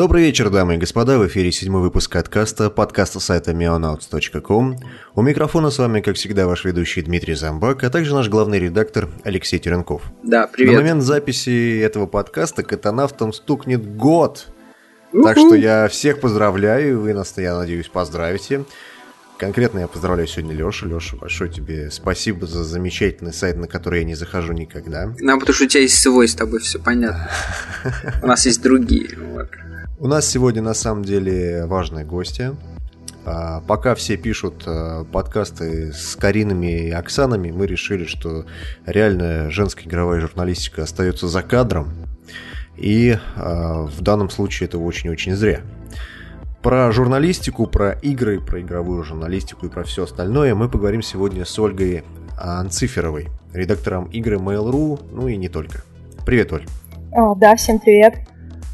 Добрый вечер, дамы и господа, в эфире седьмой выпуск подкаста, подкаста сайта meonauts.com. У микрофона с вами, как всегда, ваш ведущий Дмитрий Замбак, а также наш главный редактор Алексей Теренков. Да, привет. На момент записи этого подкаста катанавтам стукнет год. Так что я всех поздравляю, вы нас, я надеюсь, поздравите. Конкретно я поздравляю сегодня Лешу. Леша, большое тебе спасибо за замечательный сайт, на который я не захожу никогда. Ну, потому что у тебя есть свой, с тобой все понятно. У нас есть другие. У нас сегодня на самом деле важные гости. А, пока все пишут а, подкасты с Каринами и Оксанами, мы решили, что реальная женская игровая журналистика остается за кадром. И а, в данном случае это очень-очень зря. Про журналистику, про игры, про игровую журналистику и про все остальное мы поговорим сегодня с Ольгой Анциферовой, редактором игры Mail.ru, ну и не только. Привет, Оль. да, всем привет.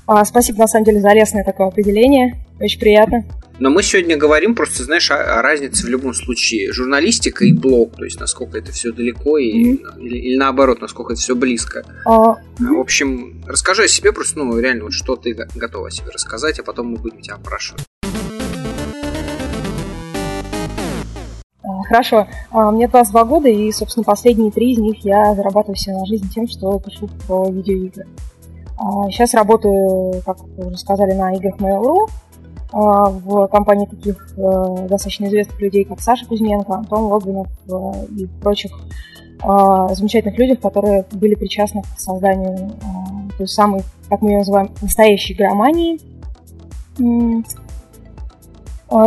А, спасибо, на самом деле, за лестное такое определение. Очень приятно. Но мы сегодня говорим просто, знаешь, о, о разнице в любом случае журналистика и блог, то есть насколько это все далеко и, mm-hmm. или, или наоборот, насколько это все близко. Uh-huh. В общем, расскажи о себе просто, ну, реально, вот что ты готова о себе рассказать, а потом мы будем тебя опрашивать. Хорошо. Мне 22 года, и, собственно, последние три из них я зарабатываю себе на жизнь тем, что пишу про видеоигры. Сейчас а, работаю, как вы уже сказали, на играх Mail.ru а, в компании таких э, достаточно известных людей, как Саша Кузьменко, Антон Логвинов э, и прочих а, замечательных людях, которые были причастны к созданию той самой, как мы ее называем, настоящей громании.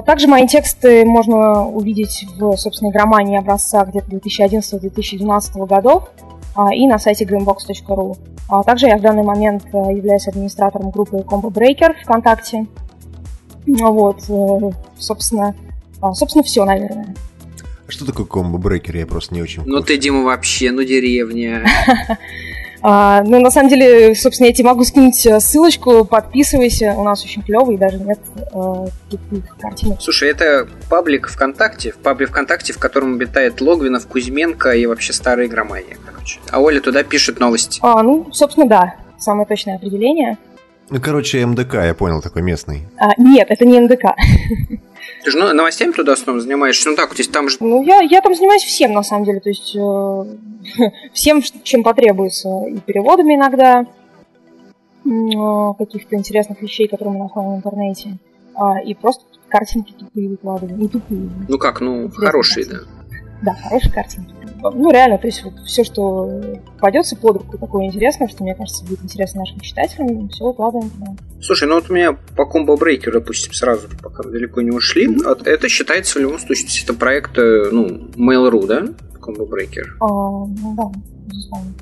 Также мои тексты можно увидеть в, собственно, громании образца где-то 2011-2012 годов. А, и на сайте greenbox.ru. А также я в данный момент э, являюсь администратором группы Combo Breaker ВКонтакте. Вот, э, собственно, а, собственно, все, наверное. Что такое комбо-брейкер? Я просто не очень... Ну ты, Дима, вообще, ну деревня. А, ну, на самом деле, собственно, я тебе могу скинуть э, ссылочку, подписывайся, у нас очень клевый, даже нет э, картинок. Слушай, это паблик ВКонтакте, паблик ВКонтакте, в котором обитает Логвинов, Кузьменко и вообще старые игромания, короче. А Оля туда пишет новости. А, ну, собственно, да, самое точное определение. Ну, короче, МДК, я понял, такой местный. А, нет, это не МДК. Ты же новостями туда основном занимаешься? Ну так, то есть там же... Ну, я, я там занимаюсь всем, на самом деле. То есть э, всем, чем потребуется. И переводами иногда э, каких-то интересных вещей, которые мы находим в интернете. Э, и просто картинки тупые выкладываем. Не тупые. Ну как, ну, хорошие, да. Да, хорошие картинки. Ну, реально, то есть вот все, что попадется под руку, такое интересное, что, мне кажется, будет интересно нашим читателям, все укладываем туда. Слушай, ну вот у меня по комбо брейкеру, допустим, сразу, пока далеко не ушли, mm-hmm. это считается в любом случае, это проект, э, ну, Mail.ru, да? Комбо брейкер. А, ну да, безусловно.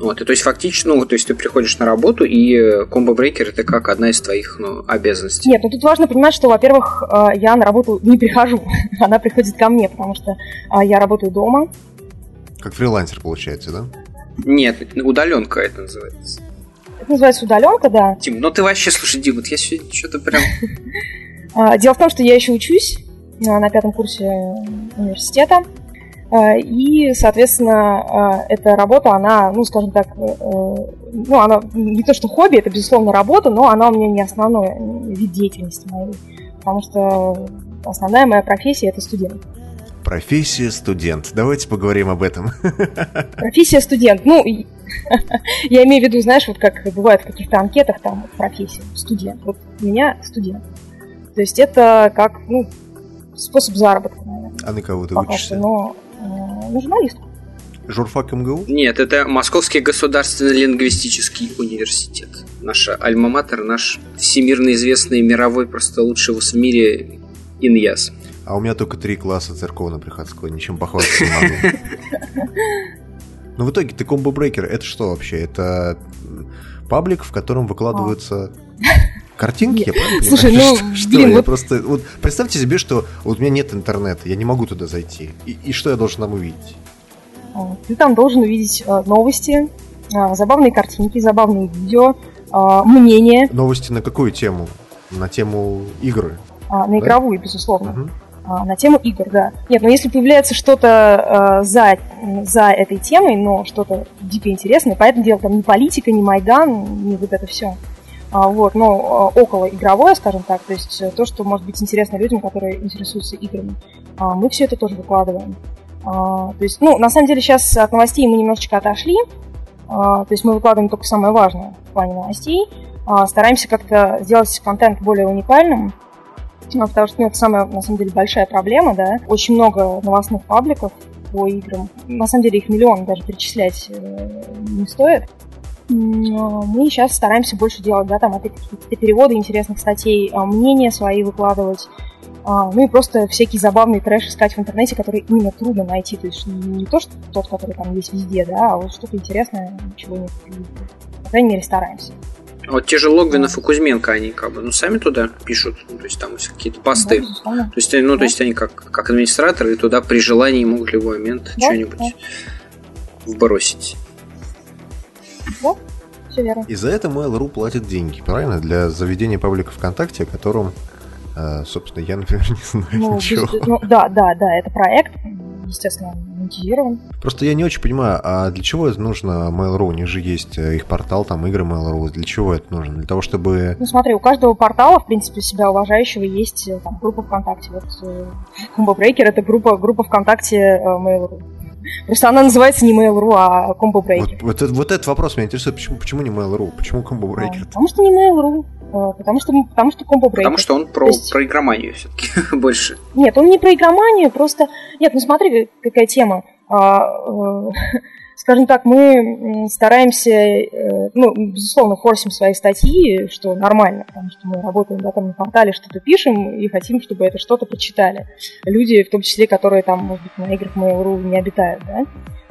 Вот, и то есть фактически, ну, то есть ты приходишь на работу, и комбо-брейкер это как одна из твоих ну, обязанностей. Нет, ну тут важно понимать, что, во-первых, э, я на работу не прихожу, она приходит ко мне, потому что э, я работаю дома. Как фрилансер, получается, да? Нет, удаленка это называется. Это называется удаленка, да. Дим, ну ты вообще, слушай, Дим, вот я сегодня что-то прям... А, дело в том, что я еще учусь на пятом курсе университета. А, и, соответственно, а, эта работа, она, ну, скажем так, э, ну, она не то что хобби, это, безусловно, работа, но она у меня не основной вид деятельности моей, потому что основная моя профессия – это студент. Профессия студент. Давайте поговорим об этом. Профессия студент. Ну, я имею в виду, знаешь, вот как бывает в каких-то анкетах, там, профессия студент. Вот у меня студент. То есть это как, ну, способ заработка, наверное. А на кого ты учишься? Но на журналистку. Журфак МГУ? Нет, это Московский государственный лингвистический университет. Наша альма-матер, наш всемирно известный мировой, просто лучший в мире Иньяс. А у меня только три класса церковно-приходского, ничем похвастаться не могу. Но в итоге ты комбо-брейкер, это что вообще? Это паблик, в котором выкладываются картинки, я правильно Слушай, понимаю? ну, что, блин, я вот... просто... Вот представьте себе, что вот у меня нет интернета, я не могу туда зайти. И, и что я должен там увидеть? А, ты там должен увидеть э, новости, э, забавные картинки, забавные видео, э, мнения. Новости на какую тему? На тему игры? А, на да? игровую, безусловно. Угу. А, на тему игр, да. Нет, но если появляется что-то э, за, за этой темой, но что-то дико интересное, поэтому дело там не политика, не Майдан, не вот это все а, вот, но а, около игровое, скажем так, то есть то, что может быть интересно людям, которые интересуются играми. А, мы все это тоже выкладываем. То есть, ну, на самом деле сейчас от новостей мы немножечко отошли, то есть мы выкладываем только самое важное в плане новостей, стараемся как-то сделать контент более уникальным, потому что ну, это самая, на самом деле, большая проблема, да. Очень много новостных пабликов по играм. На самом деле их миллион, даже перечислять э, не стоит мы сейчас стараемся больше делать, да, там, опять какие-то переводы интересных статей, а, мнения свои выкладывать, а, ну и просто всякий забавный трэш искать в интернете, который именно трудно найти, то есть не то, что тот, который там есть везде, да, а вот что-то интересное, чего нет. По крайней мере, стараемся. Вот те же Логвинов и Кузьменко, они как бы, ну, сами туда пишут, ну, то есть там какие-то посты. Да, то есть, ну, да. то есть они как, как администраторы туда при желании могут в любой момент да, что-нибудь да. вбросить. Да, все верно. И за это Mail.ru платит деньги, правильно? Для заведения паблика ВКонтакте, о котором, э, собственно, я, например, не знаю ну, ничего. Без, ну, да, да, да, это проект, естественно, монетизирован. Просто я не очень понимаю, а для чего это нужно Mail.ru? У них же есть э, их портал, там игры Mail.ru. Для чего это нужно? Для того, чтобы... Ну смотри, у каждого портала, в принципе, себя уважающего есть э, там, группа ВКонтакте. Вот Combo Breaker это группа, группа ВКонтакте Mail.ru. Просто она называется не Mail.ru, а Combo Breaker. Вот, вот, вот этот вопрос меня интересует. Почему, почему не Mail.ru? Почему Combo Breaker? А, потому что не Mail.ru. А, потому что, потому что Combo Breaker. Потому что он про, есть... про игроманию все-таки больше. Нет, он не про игроманию, просто... Нет, ну смотри, какая тема. Скажем так, мы стараемся, э, ну, безусловно, форсим свои статьи, что нормально, потому что мы работаем да, там на портале, что-то пишем и хотим, чтобы это что-то прочитали. Люди, в том числе, которые там, может быть, на играх Mail.ru не обитают, да,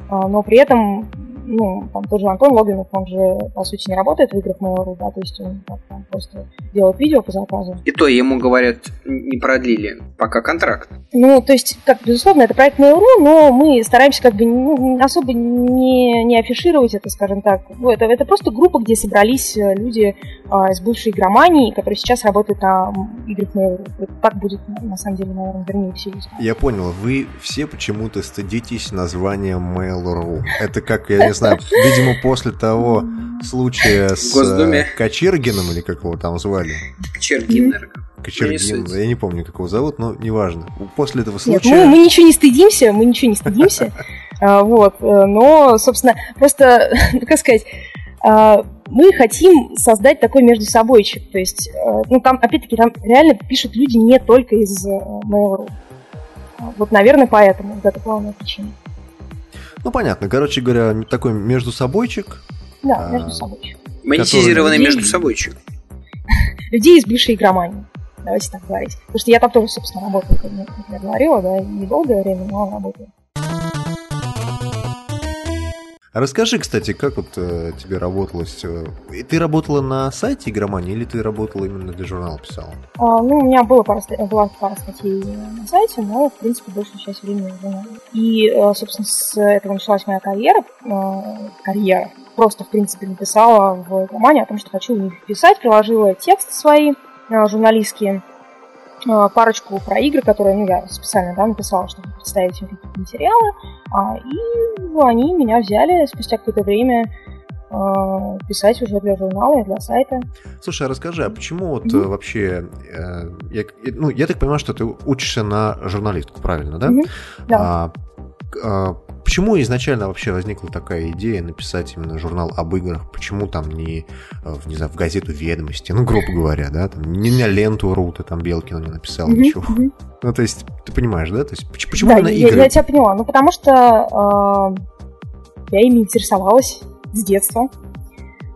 а, но при этом ну, там тот же Антон Логинов, он же, по сути, не работает в играх Mail.ru, да, то есть он там, просто делает видео по заказу. И то ему, говорят, не продлили пока контракт. Ну, то есть, как, безусловно, это проект Mail.ru, но мы стараемся как бы ну, особо не, не афишировать это, скажем так. Ну, это, это просто группа, где собрались э, люди а, из бывшей игромании, которые сейчас работают на играх Mail.ru. Это так будет, на самом деле, наверное, вернее всего. Я понял, вы все почему-то стыдитесь названия Mail.ru. Это как, я не знаю, видимо, после того случая с Госдуме. Э, Кочергиным, или как его там звали? Кочергин, Кочергин, я не помню, как его зовут, но неважно. После этого случая... Нет, мы, мы ничего не стыдимся, мы ничего не стыдимся. А, вот, э, но, собственно, просто, как сказать, а, мы хотим создать такой между собойчик. То есть, э, ну, там, опять-таки, там реально пишут люди не только из Mail.ru. Вот, наверное, поэтому, вот это главная причина. Ну, понятно. Короче говоря, такой между собойчик. Да, а, между собойчик. Монетизированный людей... между собойчик. Людей из бывшей игромании. Давайте так говорить. Потому что я там тоже, собственно, работаю, как я говорила, да, недолгое время, но работаю. Расскажи, кстати, как вот э, тебе работалось? Э, ты работала на сайте игромании или ты работала именно для журнала писала? А, ну, у меня было пара, была пара статей на сайте, но, в принципе, большую часть времени в журнале. И, э, собственно, с этого началась моя карьера. Э, карьера. Просто, в принципе, написала в игромании о том, что хочу писать, приложила тексты свои э, журналистские, парочку про игры, которые ну, я специально да, написала, чтобы представить им какие-то материалы. А, и ну, они меня взяли спустя какое-то время э, писать уже для журнала и для сайта. Слушай, а расскажи, а почему вот mm-hmm. вообще, э, я, ну, я так понимаю, что ты учишься на журналистку, правильно, да? Mm-hmm. Да. А, а, почему изначально вообще возникла такая идея написать именно журнал об играх? Почему там не, э, не знаю, в газету «Ведомости», ну, грубо говоря, да, там, не на ленту РУ ты там Белкина не написал mm-hmm. ничего. Mm-hmm. Ну, то есть, ты понимаешь, да? То есть, почему да, я, игры? я тебя поняла. Ну, потому что э, я ими интересовалась с детства.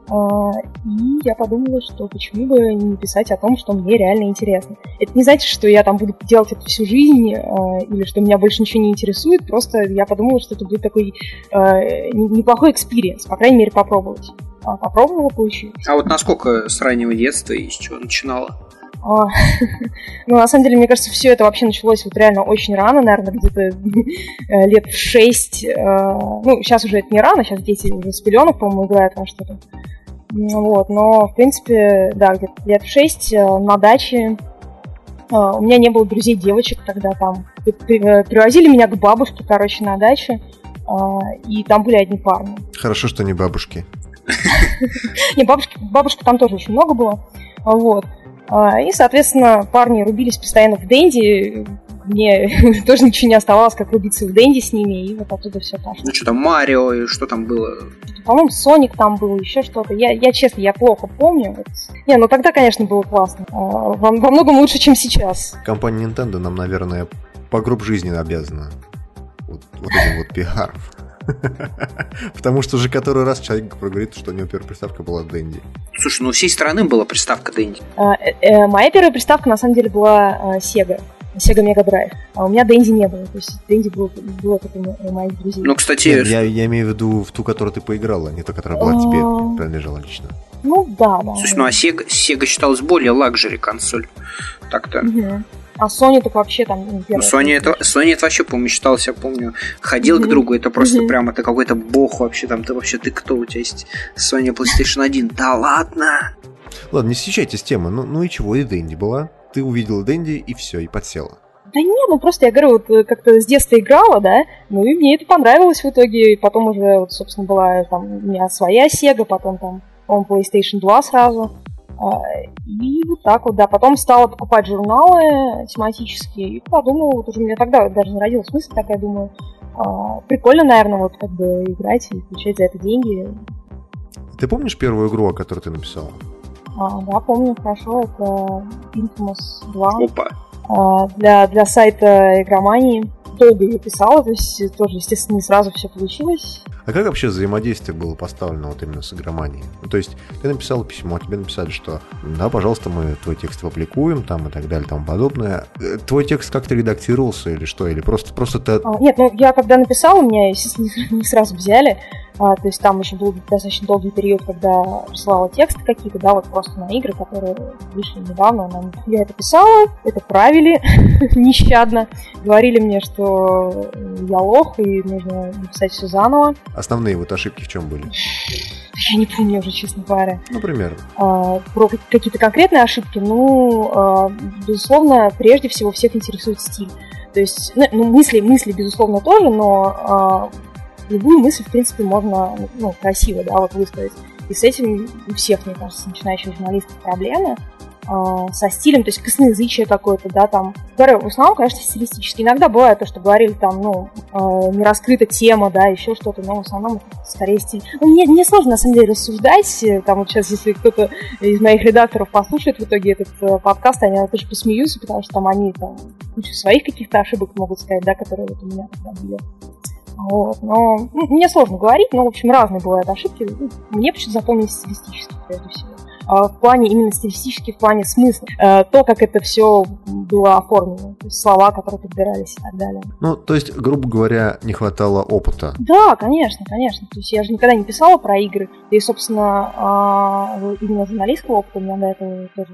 А, и я подумала, что почему бы не писать о том, что мне реально интересно. Это не значит, что я там буду делать это всю жизнь, а, или что меня больше ничего не интересует, просто я подумала, что это будет такой а, неплохой experience, по крайней мере, попробовать. Попробовала, получилось. А вот насколько с раннего детства и с чего начинала? Ну, на самом деле, мне кажется, все это вообще началось вот реально очень рано, наверное, где-то э, лет в шесть. Э, ну, сейчас уже это не рано, сейчас дети уже с пеленок, по-моему, играют во что-то. Вот, но, в принципе, да, где-то лет шесть э, на даче у меня не было друзей девочек тогда там. Привозили меня к бабушке, короче, на даче, и там были одни парни. Хорошо, что не бабушки. Не, бабушки, бабушка там тоже очень много было. Вот. И, соответственно, парни рубились постоянно в Дэнди. Мне тоже ничего не оставалось, как рубиться в Дэнди с ними, и вот оттуда все пошло. Ну что там, Марио, и что там было? По-моему, Соник там был, еще что-то. Я, я честно, я плохо помню. Не, ну тогда, конечно, было классно. А, во, во многом лучше, чем сейчас. Компания Nintendo нам, наверное, по групп жизни обязана. Вот, вот этим вот пиаром. Потому что уже который раз человек говорит, что у него первая приставка была Дэнди. Слушай, ну у всей страны была приставка Дэнди. А, э, э, моя первая приставка на самом деле была Sega. Sega Mega Drive. А у меня Дэнди не было. То есть Дэнди было, было только у моих друзей. Ну, кстати... Нет, я, я имею в виду в ту, которую ты поиграла, не ту, которая была тебе а. принадлежала лично. Ну, да, да. Слушай, ну а Sega, Sega считалась более лакжери консоль. Так-то. Угу. А Sony так вообще там ну, ну Sony это, Sony это вообще, помню, считался, я помню, ходил mm-hmm. к другу, это просто mm-hmm. прям, это какой-то бог вообще, там, ты вообще, ты кто, у тебя есть Sony PlayStation 1, да ладно? Ладно, не съезжайте с темы, ну, ну и чего, и Дэнди была, ты увидела Дэнди и все, и подсела. Да нет, ну просто я говорю, вот э, как-то с детства играла, да, ну и мне это понравилось в итоге, и потом уже, вот, собственно, была там у меня своя Sega, потом там, по PlayStation 2 сразу, а, и вот так вот, да. Потом стала покупать журналы тематические и подумала, вот уже у меня тогда даже не родилась мысль, так я думаю, а, прикольно, наверное, вот как бы играть и получать за это деньги. Ты помнишь первую игру, о которой ты написала? А, да, помню хорошо, это Infamous 2. Опа. А, для, для сайта игромании долго ее писала, то есть тоже, естественно, не сразу все получилось. А как вообще взаимодействие было поставлено вот именно с игроманией? Ну, то есть ты написал письмо, тебе написали, что да, пожалуйста, мы твой текст опубликуем, там и так далее, тому подобное. Э, твой текст как-то редактировался или что? Или просто, просто ты... А, нет, ну я когда написала, меня, естественно, не сразу взяли. А, то есть там еще был достаточно долгий период, когда присылала тексты какие-то, да, вот просто на игры, которые вышли недавно. Нам... Я это писала, это правили нещадно. Говорили мне, что я лох и нужно написать все заново. Основные вот ошибки в чем были? Я не помню уже, честно говоря. Например? А, про какие-то конкретные ошибки, ну, а, безусловно, прежде всего всех интересует стиль. То есть, ну, ну мысли, мысли, безусловно, тоже, но а, любую мысль, в принципе, можно ну, красиво да, вот высказать. И с этим у всех, мне кажется, начинающих журналистов проблемы со стилем, то есть косноязычие какое-то, да, там. Говорю, в основном, конечно, стилистически. Иногда бывает то, что говорили там, ну, э, не раскрыта тема, да, еще что-то, но в основном скорее стиль. Ну, мне, мне сложно, на самом деле, рассуждать, там вот сейчас, если кто-то из моих редакторов послушает в итоге этот э, подкаст, они тоже посмеются, потому что там они там кучу своих каких-то ошибок могут сказать, да, которые вот у меня тогда были. Вот, но ну, мне сложно говорить, но, в общем, разные бывают ошибки. Ну, мне почему-то запомнились стилистически, прежде всего. А в плане, именно стилистически, в плане смысла. Э, то, как это все было оформлено. То есть слова, которые подбирались и так далее. Ну, то есть, грубо говоря, не хватало опыта. Да, конечно, конечно. То есть я же никогда не писала про игры. И, собственно, а, именно журналистского опыта у меня до этого тоже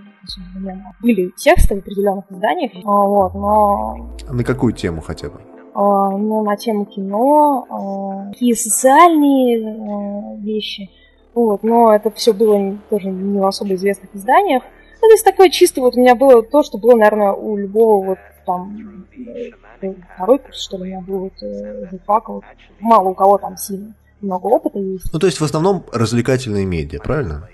были тексты в определенных изданиях. А, вот, но... На какую тему хотя бы? Ну, на тему кино, какие социальные а, вещи. Вот, но это все было тоже не в особо известных изданиях. Ну, то есть такое чисто вот у меня было то, что было, наверное, у любого вот там э, второй курс, что ли, у меня был вот э, журфака, вот, мало у кого там сильно много опыта есть. Ну, то есть в основном развлекательные медиа, правильно?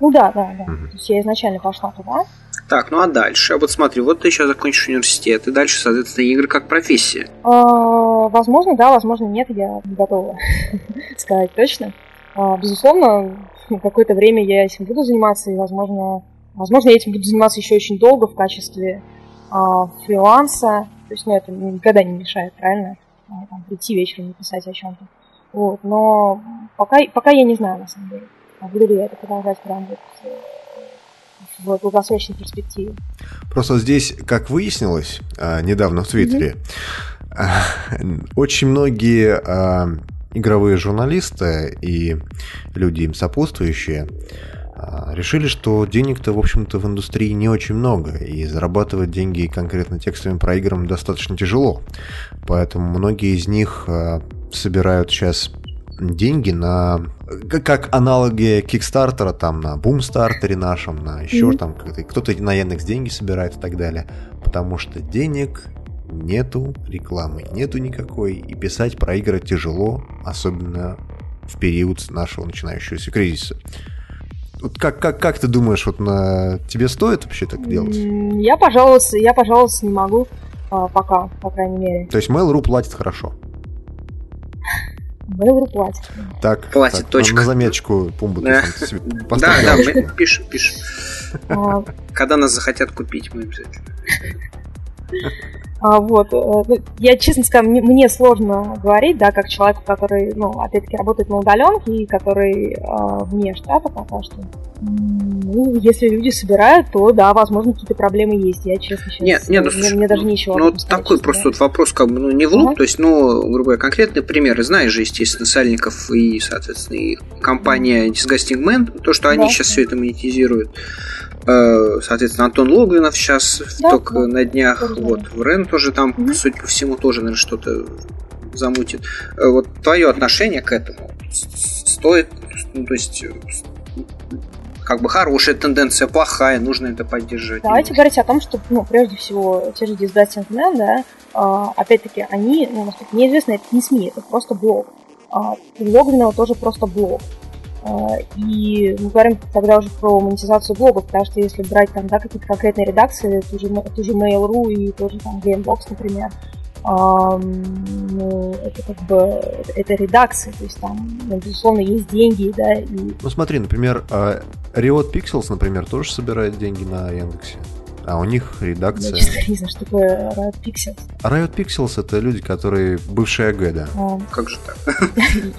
Ну да, да, да. Угу. То есть я изначально пошла туда. Так, ну а дальше? Вот смотри, вот ты сейчас закончишь университет, и дальше, соответственно, игры как профессия. А, возможно, да, возможно, нет, я не готова сказать точно. А, безусловно, какое-то время я этим буду заниматься, и, возможно, возможно, я этим буду заниматься еще очень долго в качестве а, фриланса. То есть, ну, это никогда не мешает, правильно? А, там, прийти вечером и писать о чем-то. Вот, но пока, пока я не знаю, на самом деле, буду ли я это продолжать прям вот э, в долгосрочной перспективе. Просто здесь, как выяснилось недавно в Твиттере, mm-hmm. очень многие игровые журналисты и люди им сопутствующие решили, что денег-то, в общем-то, в индустрии не очень много, и зарабатывать деньги конкретно текстовым проиграм достаточно тяжело. Поэтому многие из них собирают сейчас деньги на как аналоги Кикстартера, там на Бумстартере нашем, на еще mm-hmm. там кто-то на Яндекс деньги собирает и так далее. Потому что денег нету, рекламы нету никакой, и писать про игры тяжело, особенно в период нашего начинающегося кризиса. Вот как, как, как ты думаешь, вот на тебе стоит вообще так делать? Я пожаловаться, я пожаловаться не могу а, пока, по крайней мере. То есть Mail.ru платит хорошо? Mail.ru платит. Так, платит, так, точка. На, на заметочку пумбу. Да, да, да, мы пишем, пишем. А. Когда нас захотят купить, мы обязательно. А, вот. Э, ну, я, честно скажу, мне, сложно говорить, да, как человек, который, ну, опять-таки, работает на удаленке и который э, вне штата пока что. Ну, если люди собирают, то, да, возможно, какие-то проблемы есть. Я, честно, сейчас... Нет, нет, ну, мне, мне даже нечего Ну, такой просто вот вопрос, как бы, ну, не в лоб, ага. то есть, ну, грубо говоря, конкретные примеры. Знаешь же, естественно, Сальников и, соответственно, и компания Disgusting Man, то, что они да. сейчас все это монетизируют. Э, соответственно, Антон Логвинов сейчас да, только да, на днях. Да. Вот, в Рен тоже там, угу. судя по всему, тоже, наверное, что-то замутит. Э, вот твое отношение к этому стоит, ну, то есть как бы хорошая тенденция, плохая, нужно это поддержать. Давайте говорить о том, что, ну, прежде всего, те же Disgusting Men, да, э, опять-таки, они, ну, насколько неизвестно, это не СМИ, это просто блог. А у Логвинова тоже просто блог. А, и мы говорим тогда уже про монетизацию блогов, потому что если брать там, да, какие-то конкретные редакции, ту же, ту же Mail.ru и тоже там Gamebox, например, ну, это как бы это редакции, то есть там, ну, безусловно, есть деньги, да. И... Ну смотри, например, а, Riot Pixels, например, тоже собирает деньги на Яндексе. А у них редакция... Я, не знаю, что такое Riot Pixels. Riot Pixels — это люди, которые бывшие АГ, да. А. Как же так?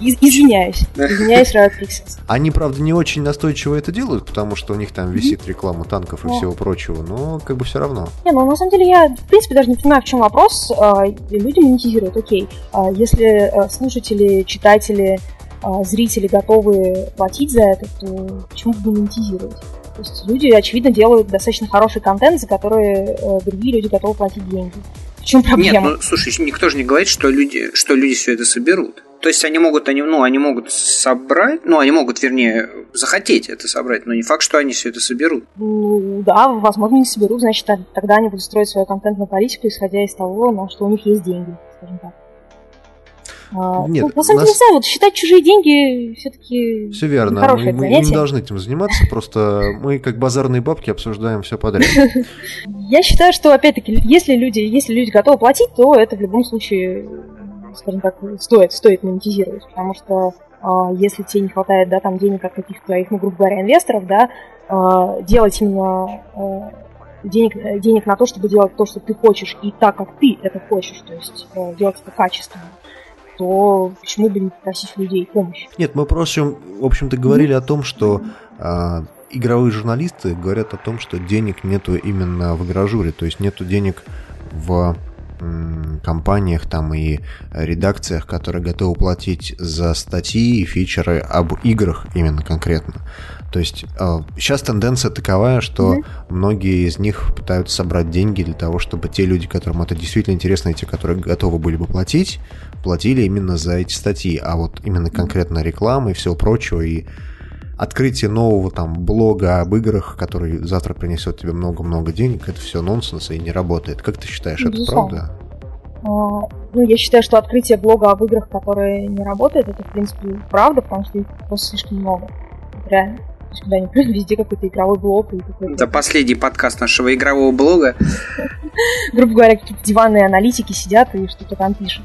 Извиняюсь. Извиняюсь, Riot Pixels. Они, правда, не очень настойчиво это делают, потому что у них там висит реклама танков и всего прочего, но как бы все равно. Не, ну на самом деле я, в принципе, даже не понимаю, в чем вопрос. А, люди монетизируют, окей. А если слушатели, читатели, зрители готовы платить за это, то почему бы не монетизировать? То есть люди, очевидно, делают достаточно хороший контент, за который э, другие люди готовы платить деньги. В чем проблема? Нет, ну слушай, никто же не говорит, что люди, что люди все это соберут. То есть они могут, они, ну, они могут собрать, ну, они могут, вернее, захотеть это собрать, но не факт, что они все это соберут. Ну, да, возможно, не соберут, значит, тогда они будут строить свою контентную политику, исходя из того, на что у них есть деньги, скажем так. А, Нет, ну, на самом деле, нас... не знаю, вот считать чужие деньги все-таки Все верно, мы, мы не должны этим заниматься, просто мы как базарные бабки обсуждаем все подряд. Я считаю, что, опять-таки, если люди, если люди готовы платить, то это в любом случае, скажем так, стоит, стоит монетизировать, потому что а, если тебе не хватает, да, там денег от каких-то твоих, ну, грубо говоря, инвесторов, да, а, делать именно денег, денег на то, чтобы делать то, что ты хочешь, и так, как ты это хочешь, то есть делать это качественно то почему бы не попросить людей помощи? Нет, мы просто, в общем-то, говорили о том, что а, игровые журналисты говорят о том, что денег нету именно в игражуре, то есть нету денег в компаниях там и редакциях, которые готовы платить за статьи и фичеры об играх именно конкретно. То есть сейчас тенденция таковая, что mm-hmm. многие из них пытаются собрать деньги для того, чтобы те люди, которым это действительно интересно, и те, которые готовы были бы платить, платили именно за эти статьи. А вот именно конкретно реклама и всего прочего, и открытие нового там блога об играх, который завтра принесет тебе много-много денег, это все нонсенс и не работает. Как ты считаешь, это правда? А, ну, я считаю, что открытие блога об играх, которые не работает, это, в принципе, правда, потому что их просто слишком много. Реально куда ни везде какой-то игровой блог. И какой-то... Это последний подкаст нашего игрового блога. Грубо говоря, какие-то диванные аналитики сидят и что-то там пишут.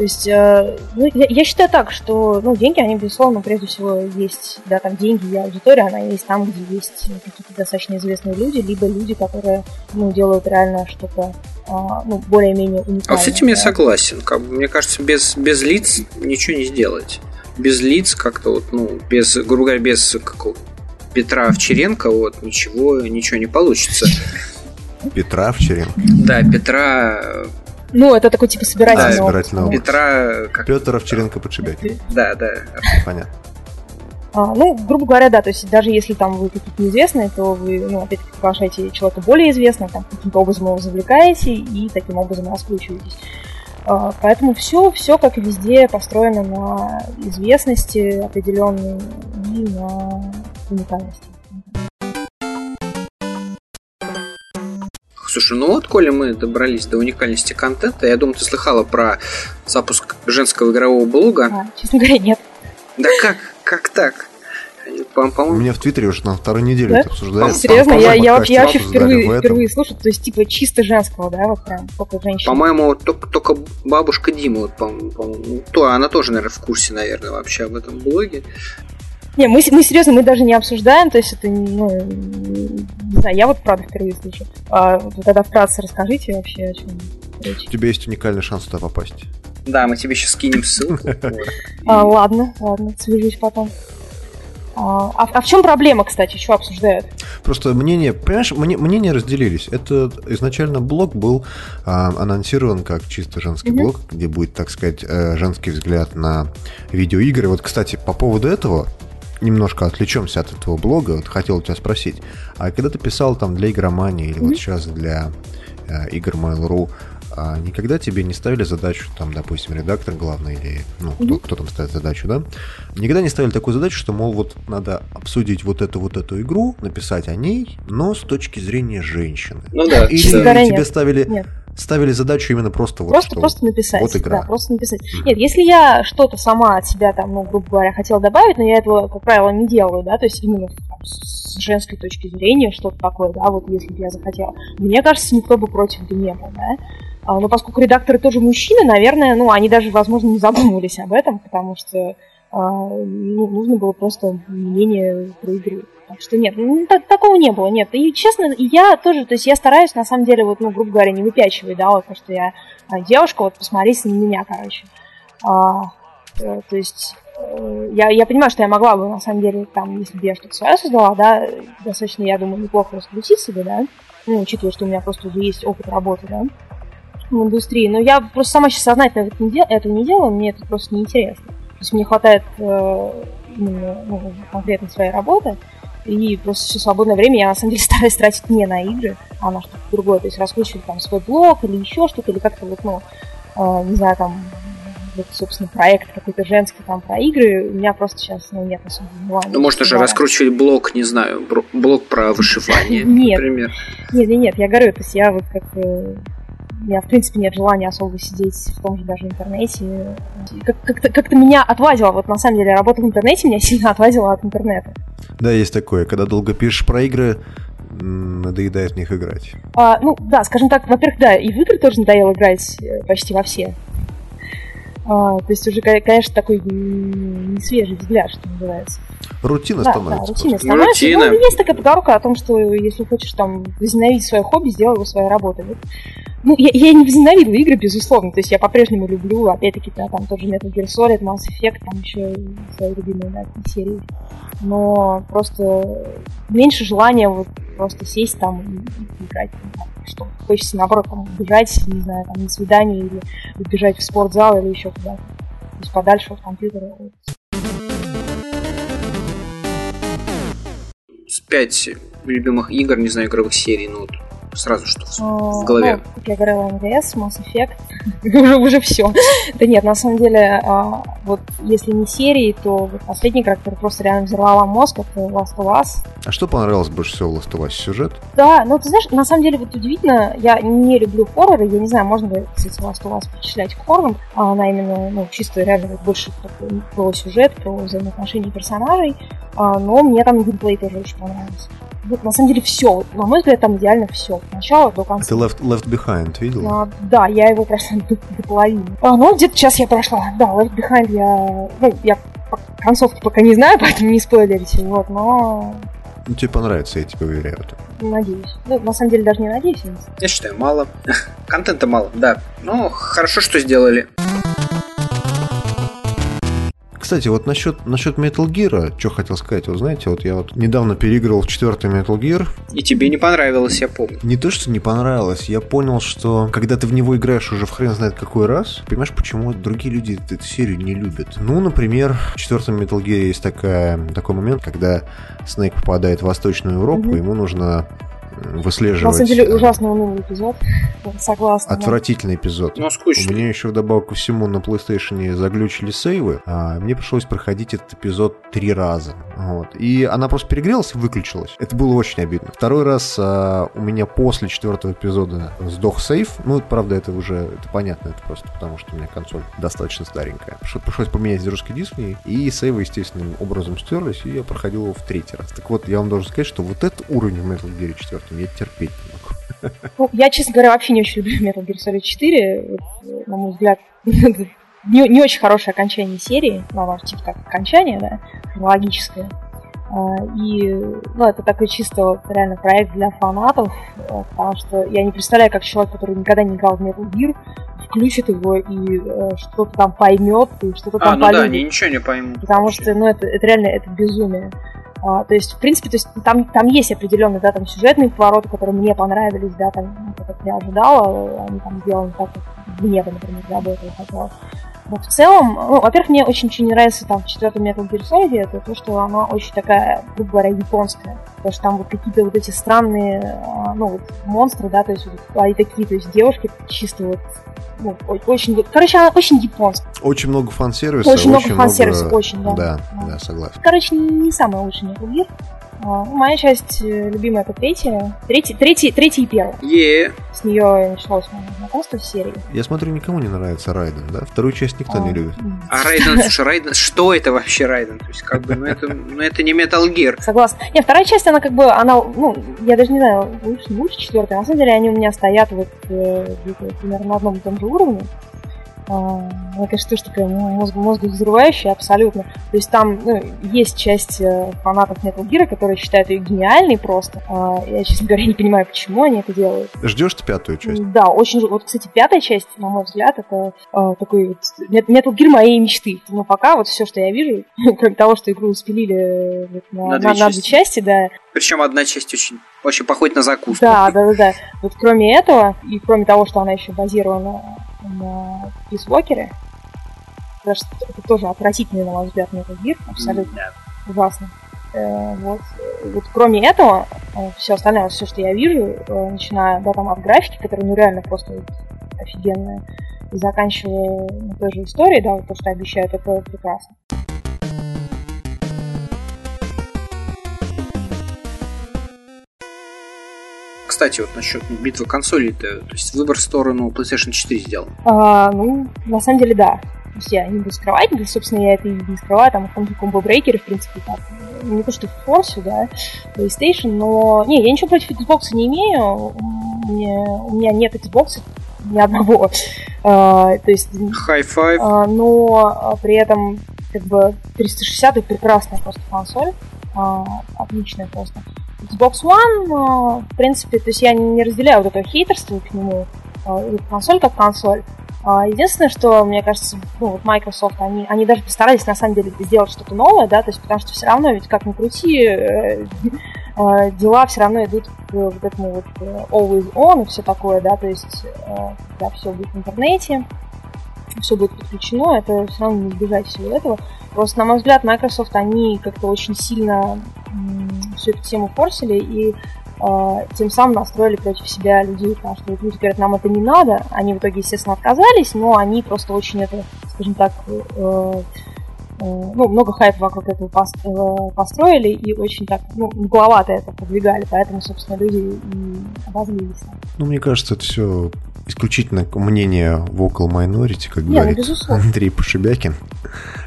То есть, э, ну, я, я считаю так, что ну, деньги, они, безусловно, прежде всего есть, да, там деньги и аудитория, она есть там, где есть какие-то достаточно известные люди, либо люди, которые, ну, делают реально что-то, э, ну, более-менее уникальное. А с этим да? я согласен. Как, мне кажется, без, без лиц ничего не сделать. Без лиц как-то вот, ну, без, грубо говоря, без какого Петра Овчаренко, вот, ничего, ничего не получится. Петра Овчаренко? Да, Петра... Ну, это такой типа собирательный, да, собирательный Петра... Как... Петр Овчаренко Подшибякин. Да, да. Понятно. А, ну, грубо говоря, да, то есть даже если там вы какие-то неизвестные, то вы, ну, опять-таки, приглашаете человека более известного, там, каким-то образом его завлекаете и таким образом раскручиваетесь. А, поэтому все, все, как и везде, построено на известности определенной и на уникальности. Слушай, ну вот, коли мы добрались до уникальности контента, я думаю, ты слыхала про запуск женского игрового блога. А, честно говоря, нет. Да как? Как так? По по У меня в Твиттере уже на второй неделе да? это обсуждается. Серьезно, я, я, вообще, я вообще впервые, впервые слушаю, то есть типа чисто женского, да, вот прям, только женщин. По-моему, вот только, только бабушка Дима, вот, по-моему, по то, она тоже, наверное, в курсе, наверное, вообще об этом блоге. Не, мы, мы серьезно, мы даже не обсуждаем, то есть это, ну, не знаю, я вот правда впервые слышу. А, тогда вкратце расскажите вообще, о чем речь. У тебя есть уникальный шанс туда попасть. Да, мы тебе сейчас скинем ссылку. А, ладно, ладно, свяжусь потом. А, а, а в чем проблема, кстати, что обсуждают? Просто мнение, понимаешь, мнения разделились. Это изначально блог был а, анонсирован как чисто женский mm-hmm. блог, где будет, так сказать, э, женский взгляд на видеоигры. Вот, кстати, по поводу этого немножко отвлечемся от этого блога. Вот хотел тебя спросить, а когда ты писал там для игромании или mm-hmm. вот сейчас для э, игр Mail.ru, а никогда тебе не ставили задачу, там, допустим, редактор главный или, ну, mm-hmm. кто, кто там ставит задачу, да? Никогда не ставили такую задачу, что, мол, вот надо обсудить вот эту вот эту игру, написать о ней, но с точки зрения женщины. Ну да. Или тебе ставили... Нет ставили задачу именно просто вот просто, что просто написать. Вот игра. Да, просто написать. Mm-hmm. Нет, если я что-то сама от себя там, ну, грубо говоря, хотела добавить, но я этого, как правило, не делаю, да, то есть именно там, с женской точки зрения что-то такое, да, вот если бы я захотела. Мне кажется, никто бы против бы не был, да. А, но поскольку редакторы тоже мужчины, наверное, ну, они даже, возможно, не задумывались об этом, потому что а, ну, нужно было просто мнение про игру. Так что нет, ну, так, такого не было, нет. И честно, я тоже, то есть я стараюсь, на самом деле, вот, ну, грубо говоря, не выпячивать, да, вот, что я а, девушка, вот, посмотрите на меня, короче. А, э, то есть э, я, я понимаю, что я могла бы, на самом деле, там, если бы я что-то свое создала, да, достаточно, я думаю, неплохо раскрутить себе, да, ну, учитывая, что у меня просто уже есть опыт работы, да, в индустрии. Но я просто сама сейчас сознательно это не, дел, это не делаю, мне это просто неинтересно. То есть мне хватает э, именно ну, конкретно своей работы, и просто все свободное время я на самом деле стараюсь тратить не на игры, а на что-то другое. То есть раскручивать там свой блог или еще что-то, или как-то вот, ну, э, не знаю, там, вот, собственно, проект какой-то женский там про игры, у меня просто сейчас ну, нет особо желания. Ну, можно же раскручивать блог, не знаю, блог про вышивание, нет, например. Нет, нет, нет, я говорю, то есть я вот как у меня, в принципе, нет желания особо сидеть в том же даже интернете. Как-то, как-то меня отвадило, вот на самом деле работа в интернете меня сильно отвадила от интернета. Да, есть такое, когда долго пишешь про игры, надоедает в них играть. А, ну, да, скажем так, во-первых, да, и в игры тоже надоело играть э, почти во все. А, то есть уже, конечно, такой не свежий взгляд, что называется. Рутина да, становится. Да, рутина становится. Рутина. Ну, есть такая поговорка о том, что если хочешь там возненавидеть свое хобби, сделай его своей работой. Вот. Ну, я, я не возненавидела игры, безусловно. То есть я по-прежнему люблю, опять-таки, да, там тот же Metal Gear Solid, Mass Effect, там еще свои любимые да, серии. Но просто меньше желания вот просто сесть там и играть. Там, что хочется, наоборот, там, бежать, не знаю, там, на свидание или бежать в спортзал или еще куда-то. То есть подальше от компьютера. Пять любимых игр, не знаю, игровых серий, ну вот сразу что в, в голове? Ну, как я говорила, МВС, Mass Effect, уже, уже все. да нет, на самом деле, а, вот если не серии, то вот последний игра, который просто реально взорвала мозг, это Last of Us. А что понравилось больше всего в Last of Us? Сюжет? Да, ну ты знаешь, на самом деле вот удивительно, я не люблю хорроры, я не знаю, можно ли, кстати, Last of Us причислять к хоррорам, а она именно, ну, чисто реально вот больше такой, про сюжет, про взаимоотношения персонажей, а, но мне там геймплей тоже очень понравился вот, на самом деле все. На мой взгляд, там идеально все. От начала до конца. А ты Left, Left Behind видел? А, да, я его прошла до, до половины. А, ну, где-то час я прошла. Да, Left Behind я... Ну, я концовки пока не знаю, поэтому не спойлерите. Вот, но... Ну, тебе понравится, я тебе уверяю. Надеюсь. Ну, на самом деле, даже не надеюсь. Я считаю, мало. Контента мало, да. Но хорошо, что сделали. Кстати, вот насчет, насчет Metal Gear, что хотел сказать, вы знаете, вот я вот недавно переигрывал в четвертый Metal Gear. И тебе не понравилось, я помню. Не то, что не понравилось, я понял, что когда ты в него играешь уже в хрен знает какой раз, понимаешь, почему другие люди эту серию не любят. Ну, например, в четвертом Metal Gear есть такая, такой момент, когда Снейк попадает в Восточную Европу, mm-hmm. ему нужно выслеживать... На самом деле э, ужасно унылый эпизод, согласна. Отвратительный да. эпизод. Ну, скучно. У меня еще вдобавок ко всему на PlayStation заглючили сейвы, а мне пришлось проходить этот эпизод три раза. Вот. И она просто перегрелась и выключилась. Это было очень обидно. Второй раз а, у меня после четвертого эпизода сдох сейв. Ну, правда, это уже это понятно, это просто потому, что у меня консоль достаточно старенькая. Пришлось поменять жесткий диск в ней, и сейвы естественным образом стерлись, и я проходил его в третий раз. Так вот, я вам должен сказать, что вот этот уровень в Metal Gear 4 я терпеть не могу. Ну, я, честно говоря, вообще не очень люблю Metal Gear Solid 4. на мой взгляд, не, не очень хорошее окончание серии, ну, оно типа как окончание, да, логическое. А, и ну, это такой чисто вот, реально проект для фанатов, э, потому что я не представляю, как человек, который никогда не играл в Metal Gear, включит его и э, что-то там поймет, и что-то а, там ну полюбит. да, они ничего не поймут. Потому вообще. что, ну, это, это реально это безумие. А, то есть, в принципе, то есть, там, там есть определенные, да, там сюжетные повороты, которые мне понравились, да, там, как я ожидала, они там сделаны так, как мне бы, например, да, бы этого хотелось. Но в целом, ну, во-первых, мне очень-очень нравится там в четвертом Metal Gear Solid, это то, что она очень такая, грубо говоря, японская. Потому что там вот какие-то вот эти странные, а, ну, вот монстры, да, то есть вот, они такие, то есть девушки чисто вот ну, очень, короче, она очень японская. Очень много фан-сервиса. Очень, очень много фан-сервиса, много... очень, да. Да, да, согласен. Короче, не самый лучший Metal Gear. А, моя часть э, любимая это третья. Третий, третий, третий и первый. Yeah. С нее началось мое знакомство с серией. Я смотрю, никому не нравится Райден, да? Вторую часть никто а, не любит. А Райден, слушай, Райден, что это вообще Райден? То есть, как бы, ну это, ну это не Metal Gear. Согласна. Нет, вторая часть, она как бы, она, ну, я даже не знаю, лучше, лучше четвертая. На самом деле, они у меня стоят вот э, примерно на одном и том же уровне. А, мне кажется, тоже такая мозг, мозговзрывающая абсолютно. То есть там ну, есть часть э, фанатов Metal Gear, которые считают ее гениальной просто. А, я, честно говоря, не понимаю, почему они это делают. Ждешь ты пятую часть? Да, очень. Вот, кстати, пятая часть, на мой взгляд, это э, такой вот Metal Gear моей мечты. Но пока вот все, что я вижу, кроме того, что игру спилили на, на, две, на, на две части, да. Причем одна часть очень, очень походит на закуску. Да, да, да, да. Вот кроме этого, и кроме того, что она еще базирована на писвокере. Потому что это тоже отвратительный, на мой взгляд, Gear, абсолютно mm-hmm. ужасно. Э, вот. вот кроме этого, э, все остальное, все, что я вижу, э, начиная да, там, от графики, которая ну реально просто вот, офигенная, и заканчивая ну, той же историей, да, вот то, что обещают, это прекрасно. Кстати, вот насчет битвы консолей, то есть выбор в сторону PlayStation 4 сделан? А, ну, на самом деле, да. То есть я не буду скрывать, да, собственно, я это и не скрываю, там, в том же Combo Breaker, в принципе, так, не то, что в Force, да, PlayStation, но... Не, я ничего против Xbox не имею, у меня, у меня нет Xbox ни одного, а, то есть... High five. А, но при этом, как бы, 360 это прекрасная просто консоль, а, отличная просто. Xbox One, в принципе, то есть я не разделяю вот это хейтерство к нему, а, консоль как консоль. А, единственное, что, мне кажется, ну, вот Microsoft, они, они даже постарались, на самом деле, сделать что-то новое, да, то есть потому что все равно, ведь как ни крути, э, э, дела все равно идут к вот этому вот э, always on и все такое, да, то есть когда все будет в интернете, все будет подключено, это все равно не избежать всего этого. Просто, на мой взгляд, Microsoft, они как-то очень сильно всю эту тему форсили и э, тем самым настроили против себя людей, потому что люди говорят, нам это не надо, они в итоге, естественно, отказались, но они просто очень это, скажем так, э, э, ну, много хайпа вокруг этого э, построили и очень так, ну, угловато это продвигали, поэтому, собственно, люди и обозлились. Ну, мне кажется, это все исключительно мнение vocal minority, как Не, ну, говорит ну, Андрей Пошибякин.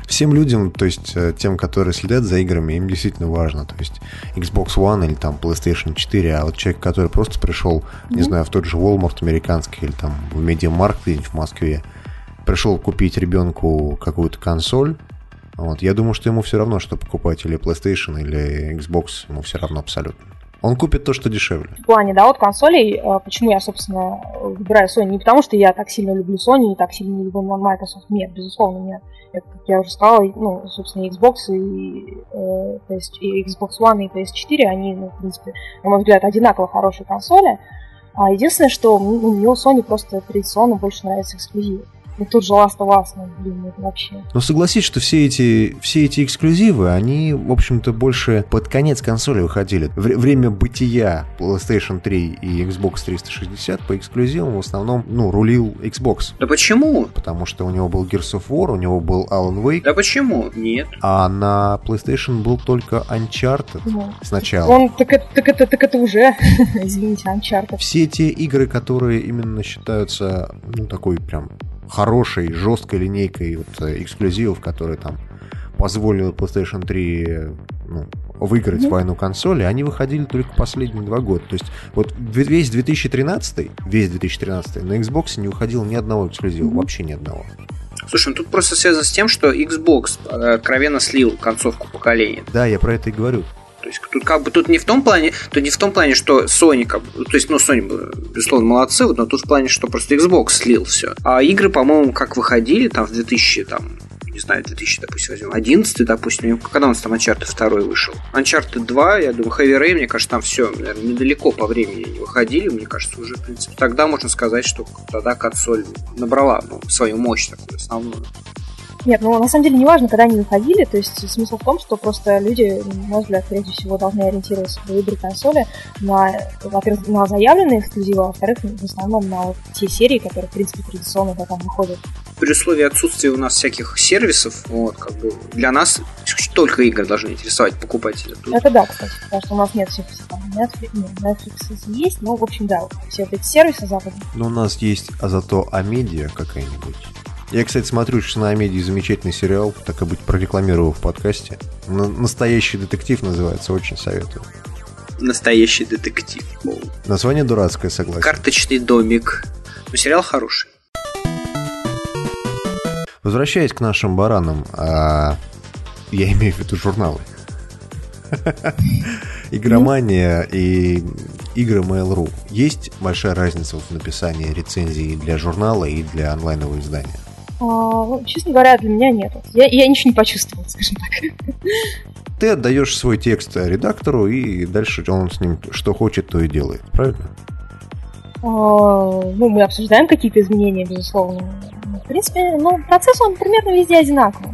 Всем людям, то есть э, тем, которые следят за играми, им действительно важно. То есть Xbox One или там PlayStation 4, а вот человек, который просто пришел, mm-hmm. не знаю, в тот же Walmart американский или там в где-нибудь в Москве, пришел купить ребенку какую-то консоль, вот, я думаю, что ему все равно, что покупать или PlayStation, или Xbox, ему все равно абсолютно. Он купит то, что дешевле. В плане, да, вот консолей, э, почему я, собственно, выбираю Sony? Не потому, что я так сильно люблю Sony, не так сильно люблю Microsoft. Нет, безусловно, нет. Это, как я уже сказала, ну, собственно, Xbox и, э, и Xbox One и PS4, они, ну, в принципе, на мой взгляд, одинаково хорошие консоли. А единственное, что ну, у Sony просто традиционно больше нравится эксклюзивы. Ну тут же Last of Us, ну блин, это вообще. Но согласись, что все эти, все эти эксклюзивы, они, в общем-то, больше под конец консоли выходили. Вре- время бытия PlayStation 3 и Xbox 360 по эксклюзивам в основном, ну, рулил Xbox. Да почему? Потому что у него был Gears of War, у него был Alan Wake. Да почему? Нет. А на PlayStation был только Uncharted ну, сначала. Он, так, это, так, это, так это уже, извините, Uncharted. Все те игры, которые именно считаются, ну, такой прям хорошей, жесткой линейкой вот, э, эксклюзивов, которые там позволили PlayStation 3 ну, выиграть mm-hmm. войну консоли, они выходили только последние два года. То есть вот весь 2013, весь 2013 на Xbox не выходило ни одного эксклюзива, mm-hmm. вообще ни одного. Слушай, ну тут просто связано с тем, что Xbox э, откровенно слил концовку поколения. Да, я про это и говорю. То есть тут как бы тут не в том плане, тут не в том плане, что Sony, как то есть, ну, Sony, безусловно, молодцы, но тут в плане, что просто Xbox слил все. А игры, по-моему, как выходили там в 2000, там, не знаю, 2000, допустим, возьмем, 11, допустим, когда у нас там Uncharted 2 вышел. Uncharted 2, я думаю, Heavy Rain, мне кажется, там все, наверное, недалеко по времени не выходили, мне кажется, уже, в принципе, тогда можно сказать, что тогда консоль набрала ну, свою мощь такую основную. Нет, ну на самом деле не важно, когда они выходили, то есть смысл в том, что просто люди, на мой взгляд, прежде всего должны ориентироваться в выборе консоли на, во-первых, на заявленные эксклюзивы, а во-вторых, в основном на вот те серии, которые, в принципе, традиционно да, там выходят. При условии отсутствия у нас всяких сервисов, вот, как бы для нас только игры должны интересовать покупателя. Тут... Это да, кстати, потому что у нас нет всех там, Netflix, нет, Netflix есть, но, в общем, да, все вот эти сервисы западные. Но у нас есть, а зато Амедиа какая-нибудь. Я, кстати, смотрю Амедии замечательный сериал, так и быть, прорекламировал в подкасте. Настоящий детектив называется, очень советую. Настоящий детектив. Название дурацкое, согласен. Карточный домик. Но сериал хороший. Возвращаясь к нашим баранам, а... я имею в виду журналы. Игромания и игры Mail.ru. Есть большая разница в написании рецензий для журнала и для онлайнового издания? А, ну, честно говоря, для меня нет. Я, я ничего не почувствовала, скажем так. Ты отдаешь свой текст редактору, и дальше он с ним что хочет, то и делает, правильно? А, ну, мы обсуждаем какие-то изменения, безусловно. В принципе, ну, процесс, он примерно везде одинаковый.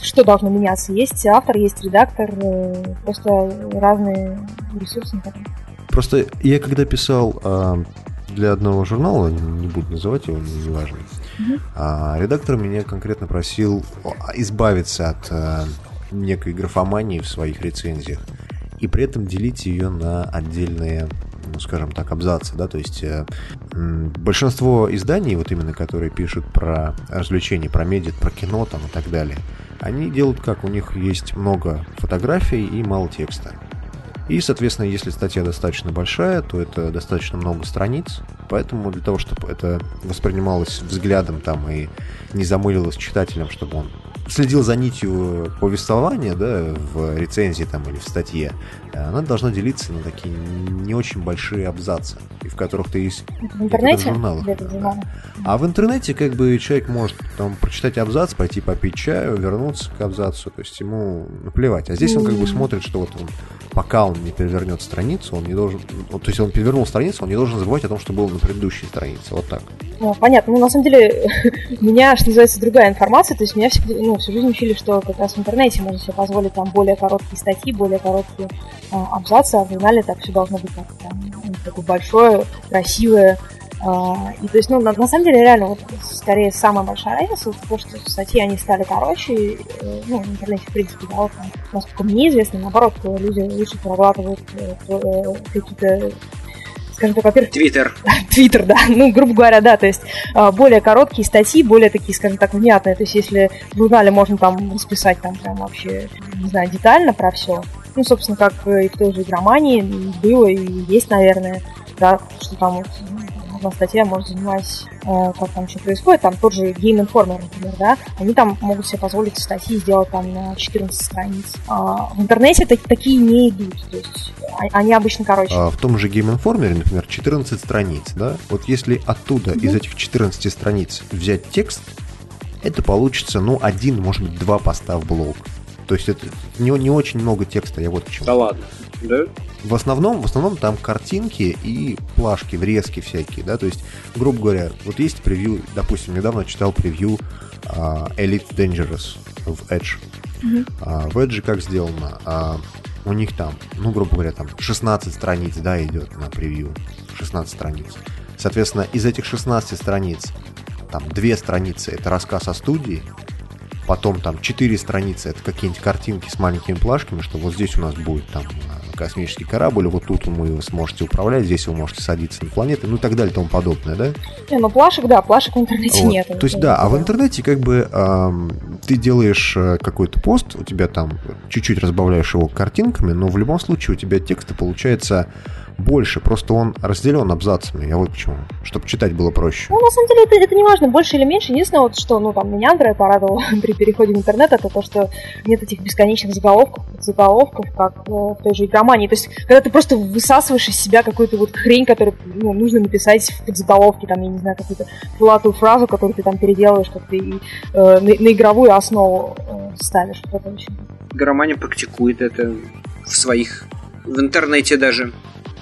Что должно меняться? Есть автор, есть редактор, э, просто разные ресурсы. Просто я когда писал а, для одного журнала, не буду называть его, неважно, а, редактор меня конкретно просил избавиться от а, некой графомании в своих рецензиях и при этом делить ее на отдельные ну, скажем так, абзацы, да, то есть э, большинство изданий, вот именно которые пишут про развлечения, про медиа, про кино там и так далее, они делают как, у них есть много фотографий и мало текста. И, соответственно, если статья достаточно большая, то это достаточно много страниц. Поэтому для того, чтобы это воспринималось взглядом там и не замылилось читателем, чтобы он следил за нитью повествования, да, в рецензии там или в статье, она должна делиться на такие не очень большие абзацы, и в которых ты есть в интернете, в журналах. Да. А в интернете как бы человек может там прочитать абзац, пойти попить чаю, вернуться к абзацу, то есть ему наплевать. А здесь он как бы смотрит, что вот он, пока он не перевернет страницу, он не должен, то есть он перевернул страницу, он не должен забывать о том, что было на предыдущей странице, вот так. Ну, понятно. Ну, на самом деле, у меня, что называется, другая информация. То есть меня всегда, ну, всю жизнь учили, что как раз в интернете можно себе позволить там более короткие статьи, более короткие а, абзацы, а в журнале так все должно быть как там, ну, такое большое, красивое. А, и то есть, ну, на, на самом деле, реально, вот скорее самая большая разница, вот, то, что статьи, они стали короче, и, э, ну, в интернете, в принципе, да, вот, там, насколько мне известно, наоборот, люди лучше прорабатывают э, э, какие-то скажем так, во-первых... Твиттер. Твиттер, да. Ну, грубо говоря, да, то есть а, более короткие статьи, более такие, скажем так, внятные. То есть если в журнале можно там расписать там прям вообще, не знаю, детально про все. Ну, собственно, как и в той же игромании было и есть, наверное, да, что там вот одна статья может занимать, э, как там что происходит, там тот же Game Informer, например, да, они там могут себе позволить статьи сделать там на 14 страниц. А в интернете так, такие не идут, то есть а, они обычно короче. А в том же Game Informer, например, 14 страниц, да, вот если оттуда, mm-hmm. из этих 14 страниц взять текст, это получится, ну, один, может быть, два поста в блог. То есть это не, не очень много текста, я вот к чему. Да ладно, да? В основном, в основном там картинки и плашки, врезки всякие, да, то есть, грубо говоря, вот есть превью, допустим, недавно читал превью uh, Elite Dangerous в Edge. Mm-hmm. Uh, в Edge как сделано? Uh, у них там, ну, грубо говоря, там 16 страниц, да, идет на превью. 16 страниц. Соответственно, из этих 16 страниц, там, две страницы это рассказ о студии, потом там 4 страницы это какие-нибудь картинки с маленькими плашками, что вот здесь у нас будет там космический корабль, вот тут вы его сможете управлять, здесь вы можете садиться на планеты, ну и так далее и тому подобное, да? Не, ну плашек, да, плашек в интернете вот. нет. То есть, да, а в интернете как бы эм, ты делаешь э, какой-то пост, у тебя там чуть-чуть разбавляешь его картинками, но в любом случае у тебя текста получается больше, просто он разделен абзацами. Я вот почему. Чтобы читать было проще. Ну, на самом деле, это, это не важно, больше или меньше. Единственное, вот, что, ну, там, меня, Андрея порадовало при переходе в интернет, это то, что нет этих бесконечных заголовков, заголовков, как э, в той же игромании. То есть, когда ты просто высасываешь из себя какую-то вот хрень, которую ну, нужно написать в подзаголовке, там, я не знаю, какую-то крылатую фразу, которую ты там переделываешь, как ты э, на, на игровую основу э, ставишь. Это очень... Игромания практикует это в своих в интернете даже.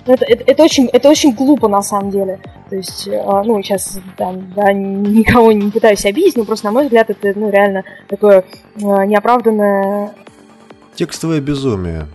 Ну, это, это, это, очень, это очень глупо на самом деле. То есть, а, ну, сейчас там, да, никого не пытаюсь обидеть, но просто, на мой взгляд, это ну, реально такое а, неоправданное... Текстовое безумие.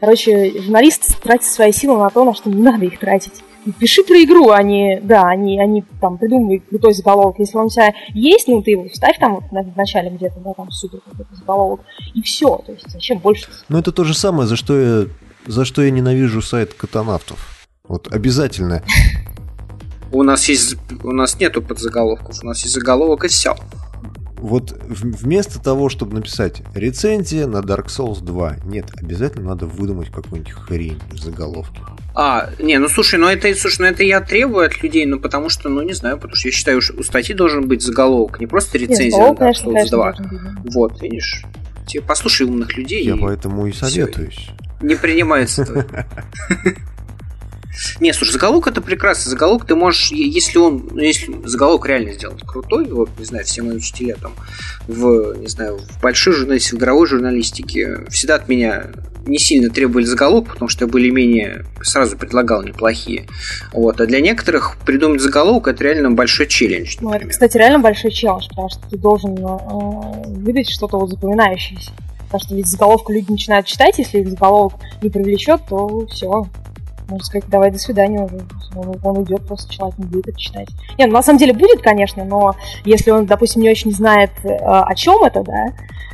Короче, журналист тратит свои силы на то, на что не надо их тратить. Пиши про игру, а не, да, они, они там придумывают крутой заголовок. Если он у тебя есть, ну ты его вставь там вот в начале где-то, да, там супер какой-то заголовок, и все. То есть зачем больше? Ну это то же самое, за что я за что я ненавижу сайт катанавтов. Вот обязательно. У нас есть, у нас нету подзаголовков, у нас есть заголовок и все. Вот вместо того, чтобы написать рецензия на Dark Souls 2, нет, обязательно надо выдумать какую-нибудь хрень в заголовке. А, не, ну слушай, ну это, слушай, ну это я требую от людей, ну потому что, ну не знаю, потому что я считаю, что у статьи должен быть заголовок, не просто рецензия Нет, на Dark Souls 2. Вот, видишь. Тебе послушай умных людей. Я и... поэтому и советуюсь. Все не принимается. Не, слушай, заголовок это прекрасно. Заголовок ты можешь, если он, ну, если заголовок реально сделан крутой, вот, не знаю, все мои учителя там в, не знаю, в большой журналистике, в игровой журналистике всегда от меня не сильно требовали заголовок, потому что я более-менее сразу предлагал неплохие. Вот. А для некоторых придумать заголовок это реально большой челлендж. Ну, это, кстати, реально большой челлендж, потому что ты должен э, выдать что-то вот запоминающееся. Потому что ведь заголовку люди начинают читать, если их заголовок не привлечет, то все. Можно сказать, давай до свидания уже. Он, он уйдет, просто человек не будет это читать. Не, ну, на самом деле будет, конечно, но если он, допустим, не очень знает, э, о чем это, да,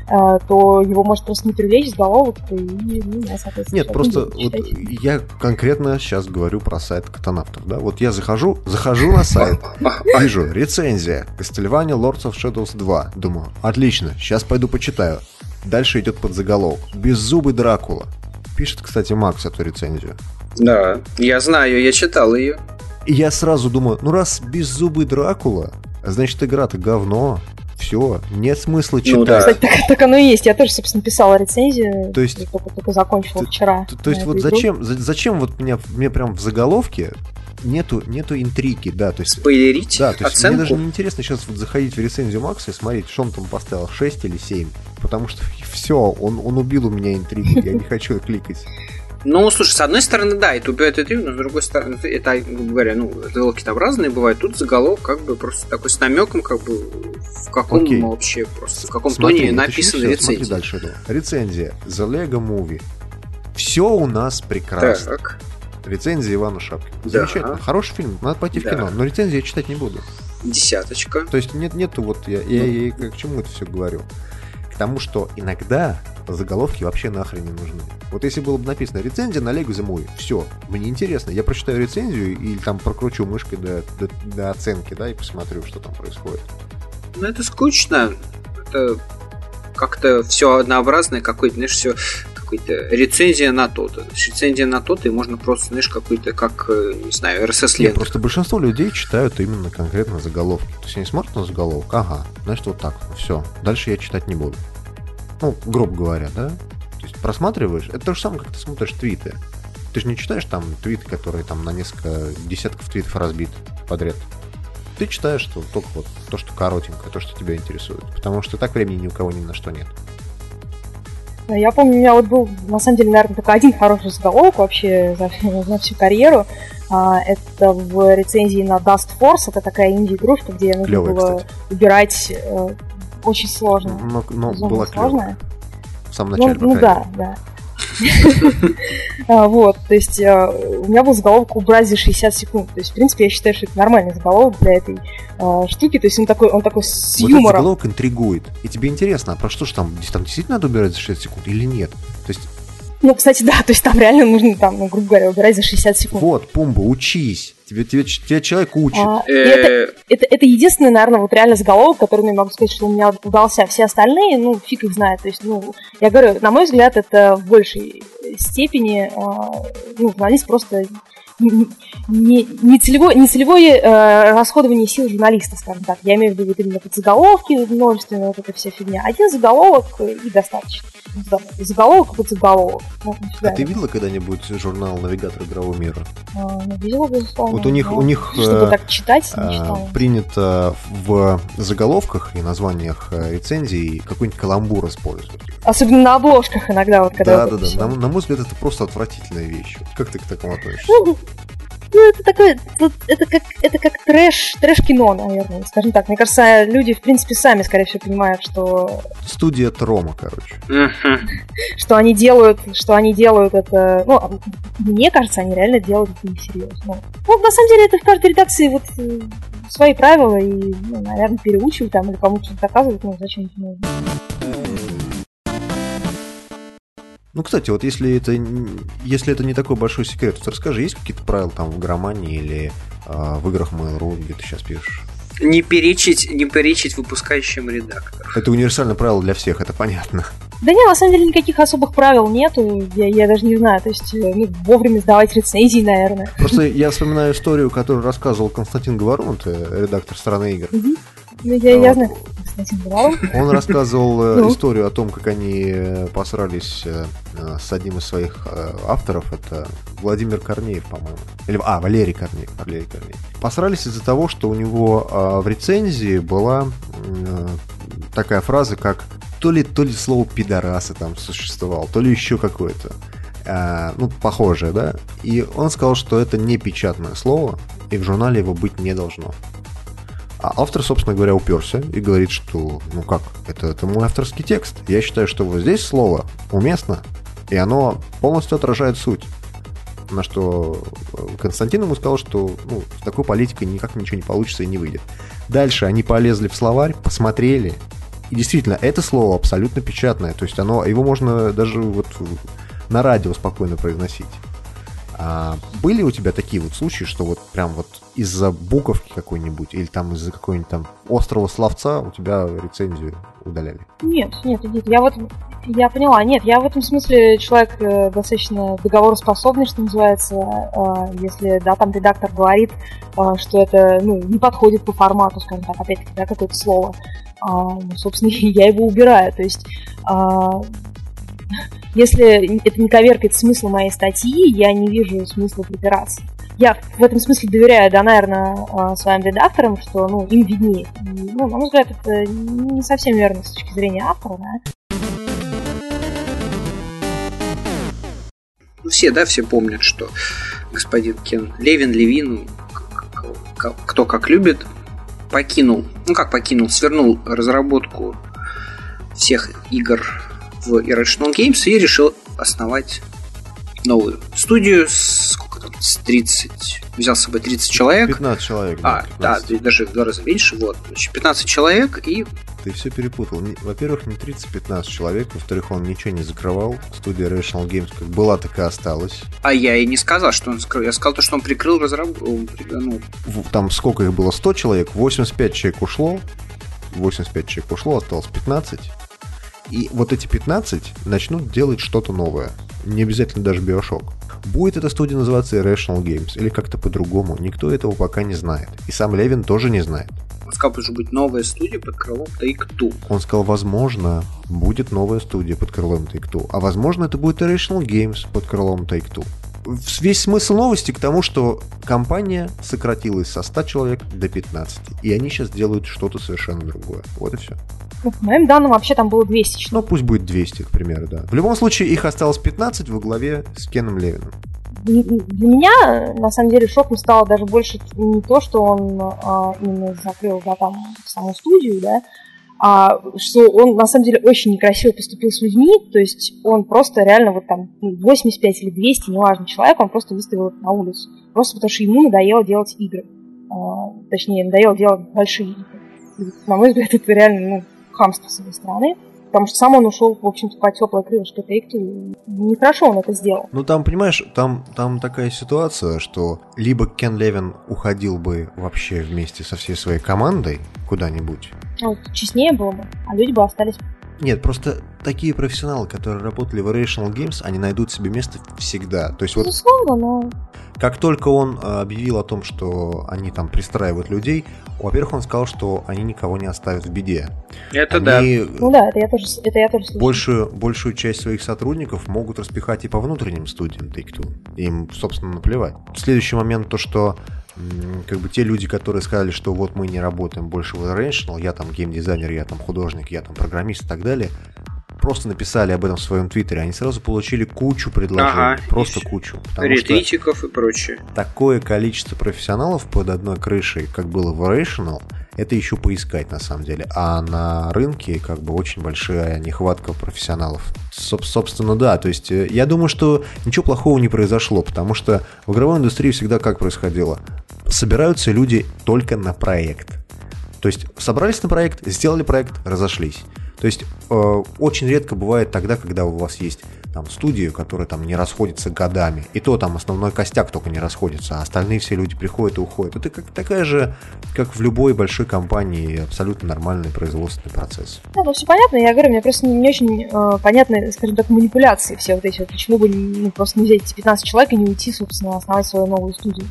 э, то его может просто не привлечь заголовок, и, ну, да, соответственно... Нет, просто вот я конкретно сейчас говорю про сайт катанавтов, да, вот я захожу, захожу на сайт, вижу рецензия Castlevania Lords of Shadows 2, думаю, отлично, сейчас пойду почитаю. Дальше идет подзаголовок. Беззубый Дракула. Пишет, кстати, Макс эту рецензию. Да, я знаю, я читал ее. И я сразу думаю, ну раз беззубый Дракула, значит игра-то говно. Все, нет смысла читать. Ну, да. Кстати, так, так оно и есть. Я тоже, собственно, писала рецензию. То есть только, только закончила то, вчера. То, то есть вот зачем, зачем вот меня, мне прям в заголовке нету, нету интриги, да, то есть... Спойлерить Да, то есть оценку? мне даже не интересно сейчас вот заходить в рецензию Макса и смотреть, что он там поставил, 6 или 7, потому что все, он, он убил у меня интригу, я не хочу кликать. Ну, слушай, с одной стороны, да, это убивает интригу, но с другой стороны, это, грубо говоря, ну, заголовки там разные бывают. Тут заголовок как бы просто такой с намеком, как бы в каком Окей. вообще просто, в каком смотри, тоне написано рецензия. Смотри дальше. Рецензия. The Lego Movie. Все у нас прекрасно. Так. Рецензия Ивана Шапкина. Да. Замечательно. Хороший фильм, надо пойти да. в кино, но рецензию я читать не буду. Десяточка. То есть нет, нету вот, я, я, я, я к чему это все говорю? К тому, что иногда заголовки вообще нахрен не нужны. Вот если было бы написано рецензия на Лего зимой, все, мне интересно, я прочитаю рецензию или там прокручу мышкой до, до, до оценки, да, и посмотрю, что там происходит. Ну это скучно, это как-то все однообразное, какое-то, знаешь, все какой-то рецензия на то-то. Рецензия на то-то, и можно просто, знаешь, какой-то, как, э, не знаю, RSS ленту. Просто большинство людей читают именно конкретно заголовки. То есть они смотрят на заголовок, ага, значит, вот так, все. Дальше я читать не буду. Ну, грубо говоря, да? То есть просматриваешь, это то же самое, как ты смотришь твиты. Ты же не читаешь там твиты, которые там на несколько десятков твитов разбиты подряд. Ты читаешь что, только вот то, что коротенькое, то, что тебя интересует. Потому что так времени ни у кого ни на что нет. Я помню, у меня вот был, на самом деле, наверное, только один хороший заголовок вообще за, за всю карьеру. А, это в рецензии на Dust Force. Это такая инди-игрушка, где нужно Клевая, было кстати. убирать э, очень сложно. Но, но было сложное. В самом начале, Ну, ну да, да. А, вот, то есть а, у меня был заголовок убрать за 60 секунд. То есть, в принципе, я считаю, что это нормальный заголовок для этой а, штуки. То есть он такой, он такой с вот юмором. заголовок интригует. И тебе интересно, а про что же там? Там действительно надо убирать за 60 секунд или нет? То есть ну, кстати, да, то есть там реально нужно, там, ну, грубо говоря, убирать за 60 секунд. Вот, Пумба, учись. Тебе, тебе, тебе человек учит. А, это, это, это единственный, наверное, вот реально заголовок, который я могу сказать, что у меня удался. Все остальные, ну, фиг их знает. То есть, ну, я говорю, на мой взгляд, это в большей степени, ну, журналист просто не, не, целевое, не целевое э, расходование сил журналиста, скажем так. Я имею в виду вот именно подзаголовки, множественная вот эта вся фигня. Один заголовок и достаточно. Заголовок под заголовок. Ну, а ты видела когда-нибудь журнал «Навигатор игрового мира»? А, ну, видела, безусловно. Вот у них, у них чтобы э, так читать, не читала. принято в заголовках и названиях э, рецензий какой-нибудь каламбур использовать. Особенно на обложках иногда. Вот, когда да, да, да. На, на мой взгляд, это просто отвратительная вещь. Как ты к такому относишься? Ну, ну, это такое, это как, это как трэш, трэш-кино, наверное, скажем так. Мне кажется, люди, в принципе, сами, скорее всего, понимают, что... Студия Трома, короче. Что они делают, что они делают это... Ну, мне кажется, они реально делают это несерьезно. Ну, на самом деле, это в каждой редакции вот э, свои правила, и, ну, наверное, переучивают там или кому-то что-то доказывают, ну, зачем это нужно. Ну, кстати, вот если это, если это не такой большой секрет, то расскажи, есть какие-то правила там в громании или э, в играх Mail.ru, где ты сейчас пишешь? Не перечить, не перечить выпускающим редакторам. Это универсальное правило для всех, это понятно. Да нет, на самом деле никаких особых правил нету, я, я даже не знаю, то есть э, ну, вовремя сдавать рецензии, наверное. Просто я вспоминаю историю, которую рассказывал Константин Говорун, редактор «Страны игр». Угу. Ну, я, я знаю, он рассказывал э, ну. историю о том, как они э, посрались э, с одним из своих авторов. Это Владимир Корнеев, по-моему. Или, а, Валерий Корнеев. Валерий Корнеев. Посрались из-за того, что у него в рецензии была такая фраза, как то ли, то ли слово пидорасы там существовало, то ли еще какое-то. А, ну, похожее, да? И он сказал, что это не печатное слово, и в журнале его быть не должно. А автор, собственно говоря, уперся и говорит, что, ну как, это, это мой авторский текст. Я считаю, что вот здесь слово уместно, и оно полностью отражает суть. На что э, Константин ему сказал, что ну, с такой политикой никак ничего не получится и не выйдет. Дальше они полезли в словарь, посмотрели, и действительно, это слово абсолютно печатное. То есть оно, его можно даже вот на радио спокойно произносить. А были у тебя такие вот случаи, что вот прям вот из-за буковки какой-нибудь или там из-за какой-нибудь там острого словца у тебя рецензию удаляли? Нет, нет, нет, я вот я поняла, нет, я в этом смысле человек э, достаточно договороспособный, что называется, э, если, да, там редактор говорит, э, что это, ну, не подходит по формату, скажем так, опять-таки, да, какое-то слово, ну, собственно, я его убираю, то есть если это не коверкает смысл моей статьи, я не вижу смысла припираться. Я в этом смысле доверяю, да, наверное, а, своим редакторам, что, ну, им виднее. ну, на мой взгляд, это не совсем верно с точки зрения автора, да. Ну, все, да, все помнят, что господин Кен Левин, Левин, кто как любит, покинул, ну как покинул, свернул разработку всех игр в Irrational Games и решил основать новую студию с сколько там, с 30, взял с собой 30 человек. 15 человек. Да, а, 15. да, даже в два раза меньше, вот. Значит, 15 человек и... Ты все перепутал. Во-первых, не 30-15 человек, во-вторых, он ничего не закрывал. Студия Rational Games как была, так и осталась. А я и не сказал, что он закрыл. Я сказал то, что он прикрыл разработку. Ну... Там сколько их было? 100 человек, 85 человек ушло. 85 человек ушло, осталось 15. И вот эти 15 начнут делать что-то новое. Не обязательно даже Bioshock. Будет эта студия называться Irrational Games или как-то по-другому, никто этого пока не знает. И сам Левин тоже не знает. Он сказал, что будет новая студия под крылом Take-Two. Он сказал, возможно, будет новая студия под крылом Take-Two. А возможно, это будет Irrational Games под крылом Take-Two. Весь смысл новости к тому, что компания сократилась со 100 человек до 15. И они сейчас делают что-то совершенно другое. Вот и все. Ну, по моим данным, вообще там было 200 человек. Ну, пусть будет 200, к примеру, да. В любом случае, их осталось 15 во главе с Кеном Левином. Для меня, на самом деле, шоком стало даже больше не то, что он а, именно закрыл да, там, саму студию, да, а, что он на самом деле очень некрасиво поступил с людьми, то есть он просто реально вот там 85 ну, или 200, неважно, человек, он просто выставил их на улицу, просто потому что ему надоело делать игры, а, точнее, надоело делать большие игры. И, на мой взгляд, это реально ну, хамство с его стороны потому что сам он ушел, в общем-то, по теплой крылышке Take-Two. Нехорошо он это сделал. Ну, там, понимаешь, там, там такая ситуация, что либо Кен Левин уходил бы вообще вместе со всей своей командой куда-нибудь. Ну, честнее было бы, а люди бы остались нет, просто такие профессионалы, которые работали в Rational Games, они найдут себе место всегда. То есть вот... Безусловно, но... Как только он э, объявил о том, что они там пристраивают людей, во-первых, он сказал, что они никого не оставят в беде. Это они да. Ну да, это я тоже, это я тоже слышал. Большую, большую часть своих сотрудников могут распихать и по внутренним студиям Take-Two. Им, собственно, наплевать. Следующий момент то, что как бы те люди, которые сказали, что вот мы не работаем больше в Irrational, я там геймдизайнер, я там художник, я там программист и так далее, просто написали об этом в своем твиттере, они сразу получили кучу предложений, ага, просто и кучу. Ретвитиков и прочее. Такое количество профессионалов под одной крышей, как было в Irrational, это еще поискать на самом деле. А на рынке как бы очень большая нехватка профессионалов. Соб- собственно, да, то есть э, я думаю, что ничего плохого не произошло, потому что в игровой индустрии всегда как происходило? Собираются люди только на проект. То есть собрались на проект, сделали проект, разошлись. То есть э, очень редко бывает тогда, когда у вас есть там студии, которые там не расходятся годами. И то там основной костяк только не расходится, а остальные все люди приходят и уходят. Это как, такая же, как в любой большой компании, абсолютно нормальный производственный процесс. Да, ну все понятно. Я говорю, мне просто не, не очень э, понятны, скажем так, манипуляции все вот эти. Вот, почему бы ну, просто не взять эти 15 человек и не уйти, собственно, основать свою новую студию.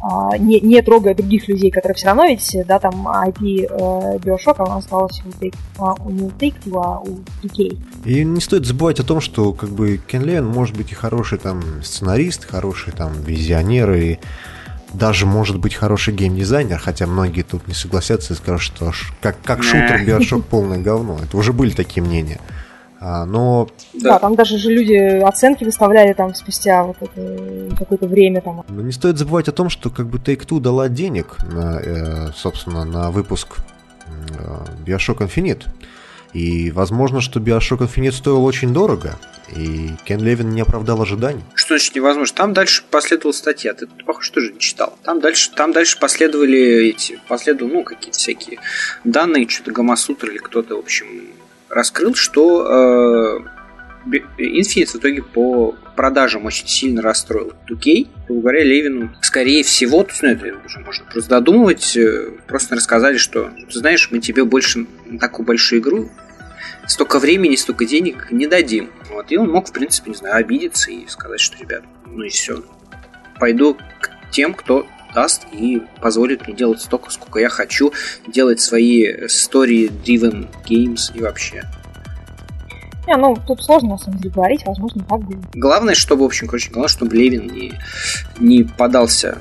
А, не, не трогая других людей, которые все равно ведь, да, там IP э, Bioshock, она осталась у, Take, а, у не Take Two, а у DK. И не стоит забывать о том, что как бы Кен Левин может быть и хороший там сценарист, хороший там визионер и даже может быть хороший геймдизайнер, хотя многие тут не согласятся и скажут, что как, как шутер Bioshock полное говно. Это уже были такие мнения. А, но... Да. да, там даже же люди оценки выставляли там спустя вот это, какое-то время там. Но не стоит забывать о том, что как бы Take-Two дала денег на, э, собственно, на выпуск э, Bioshock Infinite. И возможно, что Bioshock Infinite стоил очень дорого, и Кен Левин не оправдал ожиданий. Что значит невозможно? Там дальше последовала статья, ты, похоже, тоже не читал. Там дальше, там дальше последовали эти, последовали, ну, какие-то всякие данные, что-то Гамасутр или кто-то, в общем, раскрыл, что э, Infinite в итоге по продажам очень сильно расстроил 2K. Грубо говоря, Левину, скорее всего, то ну, это уже можно просто додумывать, э, просто рассказали, что, ты знаешь, мы тебе больше на такую большую игру столько времени, столько денег не дадим. Вот. И он мог, в принципе, не знаю, обидеться и сказать, что, ребят, ну и все. Пойду к тем, кто даст и позволит мне делать столько, сколько я хочу, делать свои story-driven games и вообще. Не, ну, тут сложно, на самом деле, говорить, возможно, так будет. Главное, чтобы, в общем, короче, главное, чтобы Левин не, не подался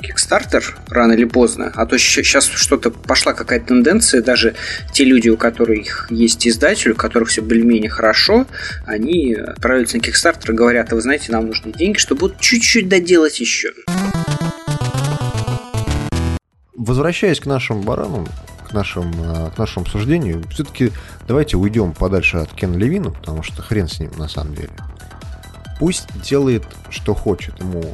Kickstarter рано или поздно, а то сейчас что-то пошла какая-то тенденция, даже те люди, у которых есть издатель, у которых все более-менее хорошо, они отправляются на Kickstarter и говорят, а вы знаете, нам нужны деньги, чтобы вот чуть-чуть доделать еще. Возвращаясь к нашим баранам, к, нашим, э, к нашему обсуждению, все-таки давайте уйдем подальше от Кен Левина, потому что хрен с ним на самом деле. Пусть делает, что хочет. Ему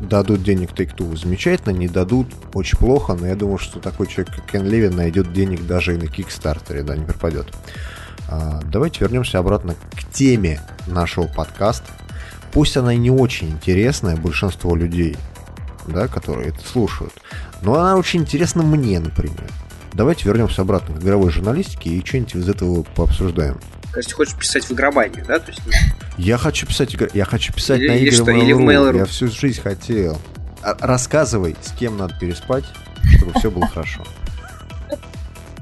дадут денег Take-Two, замечательно, не дадут, очень плохо, но я думаю, что такой человек, как Кен Левин, найдет денег даже и на Кикстартере, да, не пропадет. А, давайте вернемся обратно к теме нашего подкаста. Пусть она и не очень интересная, большинство людей, да, которые это слушают, но она очень интересна мне, например. Давайте вернемся обратно к игровой журналистике и что-нибудь из этого пообсуждаем. То есть хочешь писать в игробании, да? То есть, ну... Я хочу писать, я хочу писать или, на игры что, или в Mail.ru. Я всю жизнь хотел. А, рассказывай, с кем надо переспать, чтобы все было хорошо.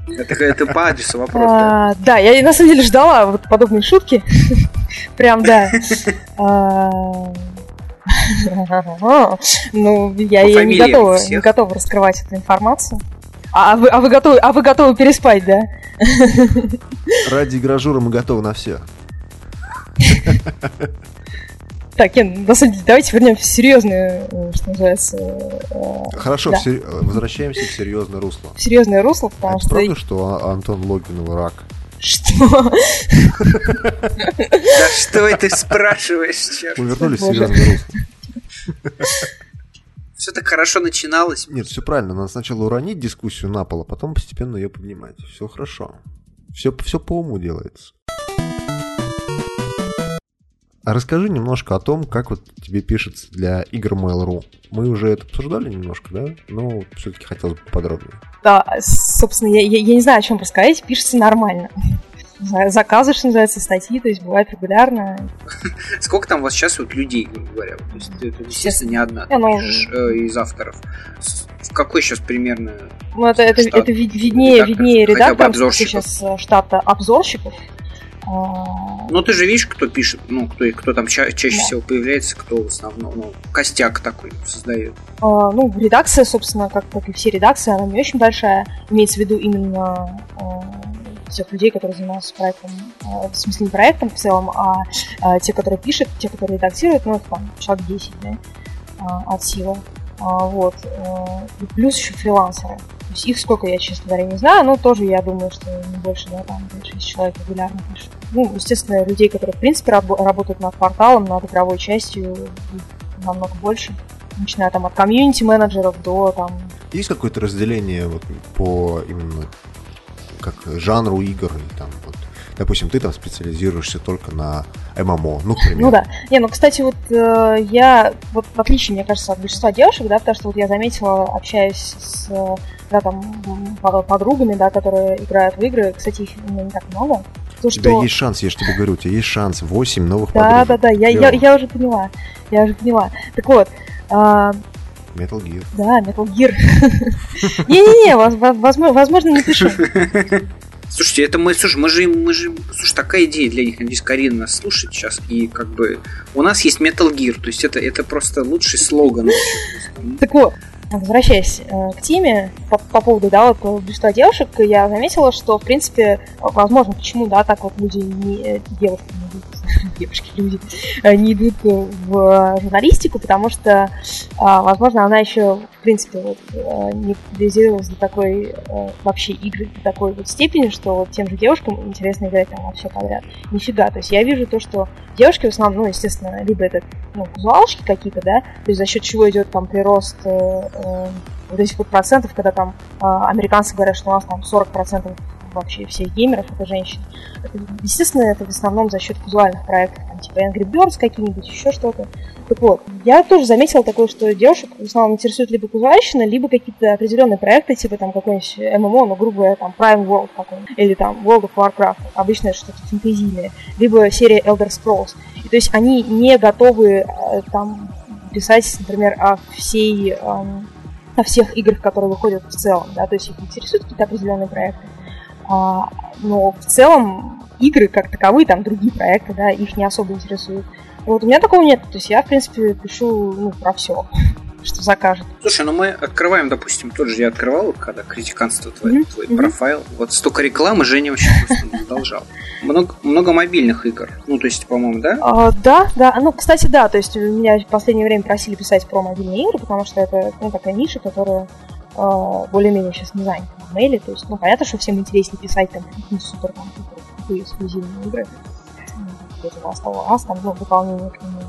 Это, это по адресу вопрос, да? А, да, я на самом деле ждала вот подобные шутки. Прям, да. А, Ну, я, я не готова, не готова раскрывать эту информацию. А вы, а вы готовы, а вы готовы переспать, да? Ради гражура мы готовы на все. Так, Кен, на самом деле, давайте вернемся в серьезное, э, что называется. Э, Хорошо, да. сер... возвращаемся в серьезное русло. В серьезное русло, потому а что. Правда, что Антон Логинов рак? Что? Да что ты спрашиваешь, черт? Мы вернулись в серьезное русло. Все так хорошо начиналось. Нет, все правильно. Надо сначала уронить дискуссию на пол, а потом постепенно ее поднимать. Все хорошо. Все, все по уму делается. А расскажи немножко о том, как вот тебе пишется для игр Mail.ru. Мы уже это обсуждали немножко, да? Но все-таки хотелось бы подробнее. Да, собственно, я, я, я не знаю, о чем рассказать. Пишется нормально. Заказы, что называется, статьи, то есть бывает регулярно. Сколько там у вас сейчас вот людей, грубо говоря? То есть это, естественно, не одна ну, э, из авторов. В какой сейчас примерно Ну, это, это, это виднее, виднее редакторам, сейчас э, штата обзорщиков, а, ну, ты же видишь, кто пишет, ну, кто, кто там ча- чаще да. всего появляется, кто в основном, ну, костяк такой создает. А, ну, редакция, собственно, как, как и все редакции, она не очень большая. Имеется в виду именно а, тех людей, которые занимаются проектом, а, в смысле проектом в целом, а, а те, которые пишут, те, которые редактируют, ну, это там человек 10, да, а, от силы. А, вот. А, и плюс еще фрилансеры есть их сколько, я, честно говоря, не знаю, но тоже я думаю, что не больше, да, там 6 человек регулярно пишут. Ну, естественно, людей, которые, в принципе, раб- работают над порталом, над игровой частью, намного больше. Начиная там от комьюнити-менеджеров до там... Есть какое-то разделение вот по именно как жанру игр или там вот допустим, ты там специализируешься только на ММО, ну, к примеру. Ну да. Не, ну, кстати, вот э, я, вот в отличие, мне кажется, от большинства девушек, да, потому что вот я заметила, общаясь с да, там, подругами, да, которые играют в игры, кстати, их у меня не так много. То, у тебя что... есть шанс, я же тебе говорю, у тебя есть шанс, 8 новых да, подруг. Да, да, да, я, я, я уже поняла, я уже поняла. Так вот, Uh, Metal Gear. Да, Metal Gear. Не-не-не, возможно, не пишу. Слушайте, это мы, слушай, мы же, мы же, слушай, такая идея для них. Надеюсь, Карина нас слушает сейчас. И как бы у нас есть Metal Gear, то есть это, это просто лучший слоган. Так вот, Возвращаясь э, к теме по, по поводу да, вот, большинства девушек, я заметила, что, в принципе, возможно, почему, да, так вот люди не, э, девушки девушки, люди э, не идут в журналистику, потому что, а, возможно, она еще, в принципе, вот, э, не популяризировалась до такой вообще игры, до такой вот степени, что вот тем же девушкам интересно играть там во все подряд. Нифига. То есть я вижу то, что девушки в основном, ну, естественно, либо это ну, визуалочки какие-то, да, то есть за счет чего идет там прирост э, вот этих вот процентов, когда там э, американцы говорят, что у нас там 40 процентов вообще всех геймеров это женщины. Естественно, это в основном за счет визуальных проектов, там, типа Angry Birds какие-нибудь, еще что-то. Так вот, я тоже заметила такое, что девушек в основном интересует либо визуальщина, либо какие-то определенные проекты, типа там какой-нибудь ММО, ну, грубо говоря, там Prime World какой-нибудь, или там World of Warcraft, обычно это что-то фэнтезийное, либо серия Elder Scrolls. И, то есть они не готовы э, там писать, например, о всей эм, о всех играх, которые выходят в целом, да, то есть их интересуют какие-то определенные проекты. А, но в целом игры как таковые, там другие проекты, да, их не особо интересуют. Вот у меня такого нет. То есть я, в принципе, пишу ну, про все что закажет. Слушай, ну мы открываем, допустим, тот же я открывал, когда критиканство твой, mm-hmm. твой mm-hmm. профайл. Вот столько рекламы Женя вообще просто задолжал. Много, много мобильных игр. Ну, то есть, по-моему, да? А, да, да. Ну, кстати, да. То есть меня в последнее время просили писать про мобильные игры, потому что это ну, такая ниша, которая более-менее сейчас не занята на мейле. То есть, ну, понятно, что всем интереснее писать там какие-нибудь супер там, такие эксклюзивные игры. Где-то Last of Us, там, ну, дополнение к нему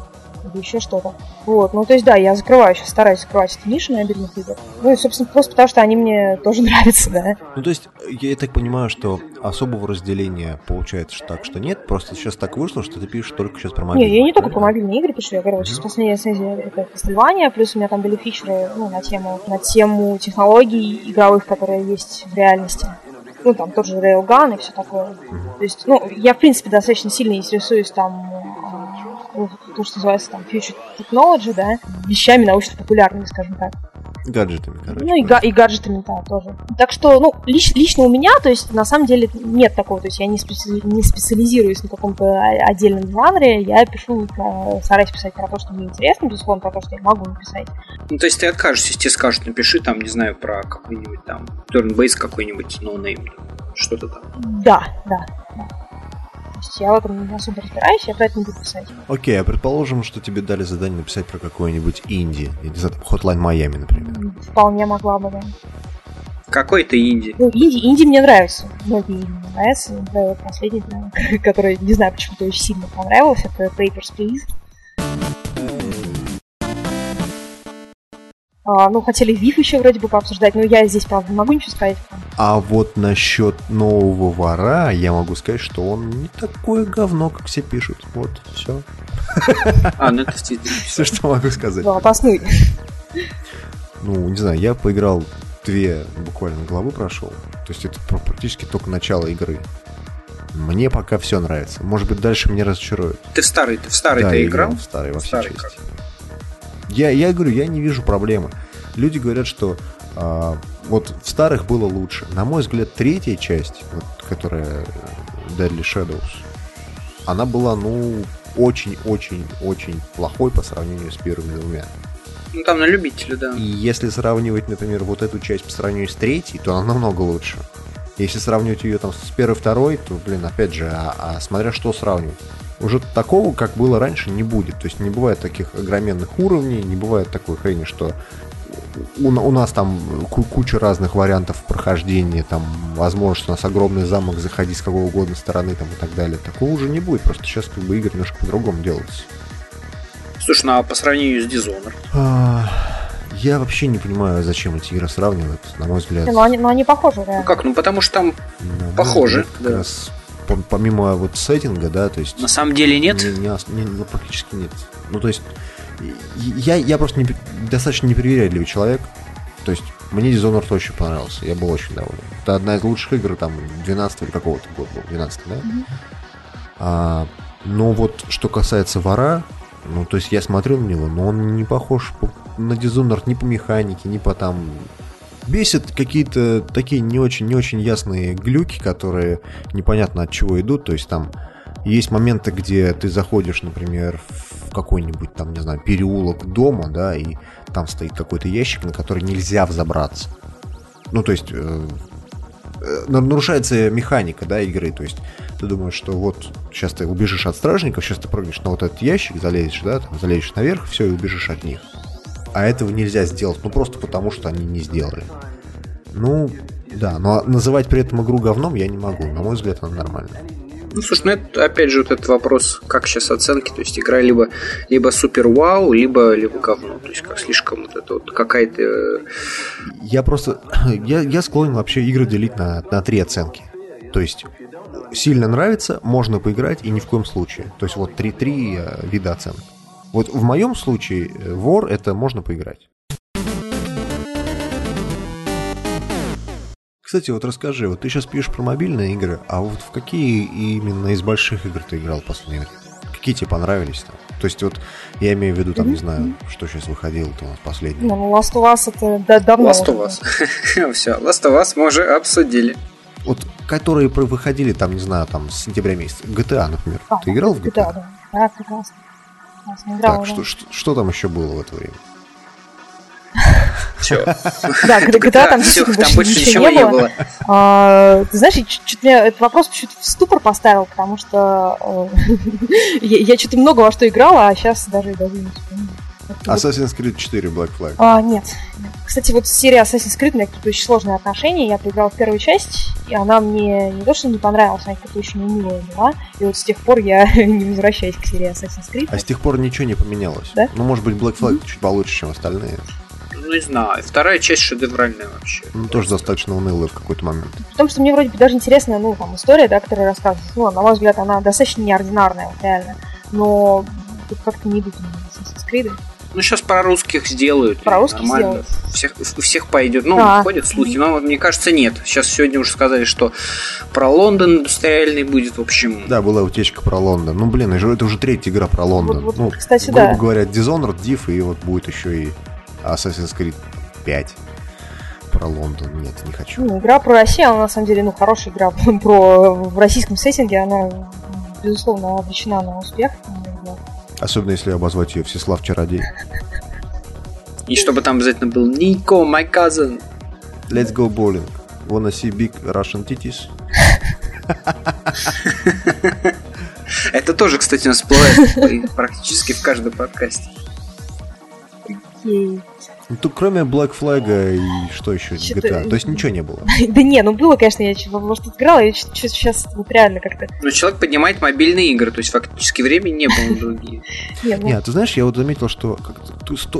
или еще что-то. Вот, ну то есть да, я закрываю сейчас, стараюсь закрывать эти ниши мобильных игр. Ну и, собственно, просто потому что они мне тоже нравятся, да. Ну то есть, я так понимаю, что особого разделения получается так, что нет, просто сейчас так вышло, что ты пишешь только сейчас про мобильные Не, я не только про мобильные игры пишу, я говорю, вот сейчас последняя рецензия это Castlevania, плюс у меня там были фичеры ну, на тему, на тему технологий игровых, которые есть в реальности ну, там, тот же Railgun и все такое. То есть, ну, я, в принципе, достаточно сильно интересуюсь там то, что называется там future technology, да, вещами научно-популярными, скажем так. Гаджетами, короче. Ну и, га- и гаджетами, да, тоже. Так что, ну, лич- лично у меня, то есть, на самом деле, нет такого. То есть, я не, специ- не специализируюсь на каком-то отдельном жанре. Я пишу, про, стараюсь писать про то, что мне интересно, безусловно, про то, что я могу написать. Ну, то есть, ты откажешься, если тебе скажут, напиши там, не знаю, про какой-нибудь там turn-based какой-нибудь no-name, что-то там. Да, да. То есть я в этом не особо разбираюсь, я про это не буду писать. Окей, а предположим, что тебе дали задание написать про какой-нибудь инди, я не знаю, Hotline Miami, например. Вполне могла бы, да. Какой ты инди? Ну, инди, инди мне нравится. Многие инди мне нравятся. Например, последний, который, не знаю, почему-то очень сильно понравился, это Papers, Please. А, ну, хотели ВИФ еще вроде бы пообсуждать, но я здесь, правда, не могу ничего сказать. А вот насчет нового вора я могу сказать, что он не такое говно, как все пишут. Вот, все. А, ну это Все, что могу сказать. Ну, обоснуй. Ну, не знаю, я поиграл две буквально главы прошел. То есть это практически только начало игры. Мне пока все нравится. Может быть, дальше меня разочарует. Ты в старый, ты в старый да, ты играл? в старый во всей части. Как? Я, я говорю, я не вижу проблемы. Люди говорят, что а, вот в старых было лучше. На мой взгляд, третья часть, вот, которая Deadly Shadows, она была, ну, очень-очень-очень плохой по сравнению с первыми двумя. Ну, там на любителя, да. И если сравнивать, например, вот эту часть по сравнению с третьей, то она намного лучше. Если сравнивать ее там с первой, второй, то, блин, опять же, а, а смотря что сравнивать уже такого, как было раньше, не будет. То есть не бывает таких огроменных уровней, не бывает такой хрени, что у, у нас там куча разных вариантов прохождения, там возможность у нас огромный замок, заходить с какого угодно стороны там, и так далее. Такого уже не будет, просто сейчас как бы игры немножко по-другому делаются. Слушай, ну а по сравнению с Dishonored? Я вообще не понимаю, зачем эти игры сравнивают, на мой взгляд. Ну они, ну, они похожи, да. Ну как, ну потому что там на похожи. Взгляд, да. раз помимо вот сеттинга, да, то есть... На самом деле нет? Не, не, не, ну, практически нет. Ну, то есть, я, я просто не, достаточно непривередливый человек, то есть, мне Dishonored очень понравился, я был очень доволен. Это одна из лучших игр, там, 12 или какого-то года был, 12 да? Mm-hmm. А, но вот, что касается вора, ну, то есть, я смотрел на него, но он не похож на Dishonored ни по механике, ни по там Бесит какие-то такие не очень, не очень ясные глюки, которые непонятно от чего идут. То есть там есть моменты, где ты заходишь, например, в какой-нибудь там, не знаю, переулок дома, да, и там стоит какой-то ящик, на который нельзя взобраться. Ну, то есть э, э, нарушается механика, да, игры. То есть ты думаешь, что вот сейчас ты убежишь от стражников, сейчас ты прыгнешь на вот этот ящик, залезешь, да, там, залезешь наверх, все, и убежишь от них а этого нельзя сделать, ну просто потому, что они не сделали. Ну, да, но называть при этом игру говном я не могу. На мой взгляд, она нормальная. Ну, слушай, ну это опять же вот этот вопрос, как сейчас оценки, то есть игра либо, либо супер вау, либо, либо говно, то есть как слишком вот это вот какая-то... Я просто, я, я склонен вообще игры делить на, на три оценки. То есть сильно нравится, можно поиграть и ни в коем случае. То есть вот три-три э, вида оценок. Вот в моем случае э, вор это можно поиграть. Кстати, вот расскажи, вот ты сейчас пишешь про мобильные игры, а вот в какие именно из больших игр ты играл в последнее время? Какие тебе понравились там? То есть вот я имею в виду, там, не знаю, что сейчас выходило-то у нас последнее. Ну, Last of Us это да, давно. Last of Us. Все, Last of Us мы уже обсудили. Вот которые выходили там, не знаю, там с сентября месяца. GTA, например. А, ты играл в GTA? Да, да. Да, прекрасно классно играла. Так, что, что, что там еще было в это время? Все. Да, когда там больше ничего не было. А, ты знаешь, чуть меня этот вопрос чуть в ступор поставил, потому что э, я что-то много во что играла, а сейчас даже даже не вспомню. Assassin's Creed 4 Black Flag. А, нет. Кстати, вот серия Assassin's Creed, у меня какие-то очень сложные отношения. Я поиграла в первую часть, и она мне не то, что не понравилась, она какая-то очень милая была. И вот с тех пор я не возвращаюсь к серии Assassin's Creed. А с тех пор ничего не поменялось? Да? Ну, может быть, Black Flag mm-hmm. чуть получше, чем остальные. Ну, не знаю. Вторая часть шедевральная вообще. Ну, тоже достаточно унылая в какой-то момент. Потому что мне вроде бы даже интересная, ну, там, история, да, которая рассказывается. Ну, на мой взгляд, она достаточно неординарная, вот, реально. Но тут как-то не идут Assassin's Creed. Ну, сейчас про русских сделают. Про русских нормально. сделают. Всех, у всех пойдет. Ну, а. ходят слухи, но мне кажется, нет. Сейчас сегодня уже сказали, что про Лондон индустриальный будет, в общем. Да, была утечка про Лондон. Ну, блин, это уже третья игра про Лондон. Вот, вот, ну, кстати, грубо да. говоря, Dishonored, Div, и вот будет еще и Assassin's Creed 5 про Лондон. Нет, не хочу. Ну, игра про Россию, она на самом деле, ну, хорошая игра про в российском сеттинге, она, безусловно, обречена на успех. Особенно если обозвать ее Всеслав Чародей. И чтобы там обязательно был Нико, my cousin. Let's go bowling. Wanna see big Russian titties? Это тоже, кстати, у нас всплывает практически в каждом подкасте. Окей. Ну, тут кроме Black Flag и что еще? GTA. То есть ничего не было. да не, ну было, конечно, я может играла, я сейчас вот реально как-то. Но человек поднимает мобильные игры, то есть фактически времени не было другие. Нет, ну... ты знаешь, я вот заметил, что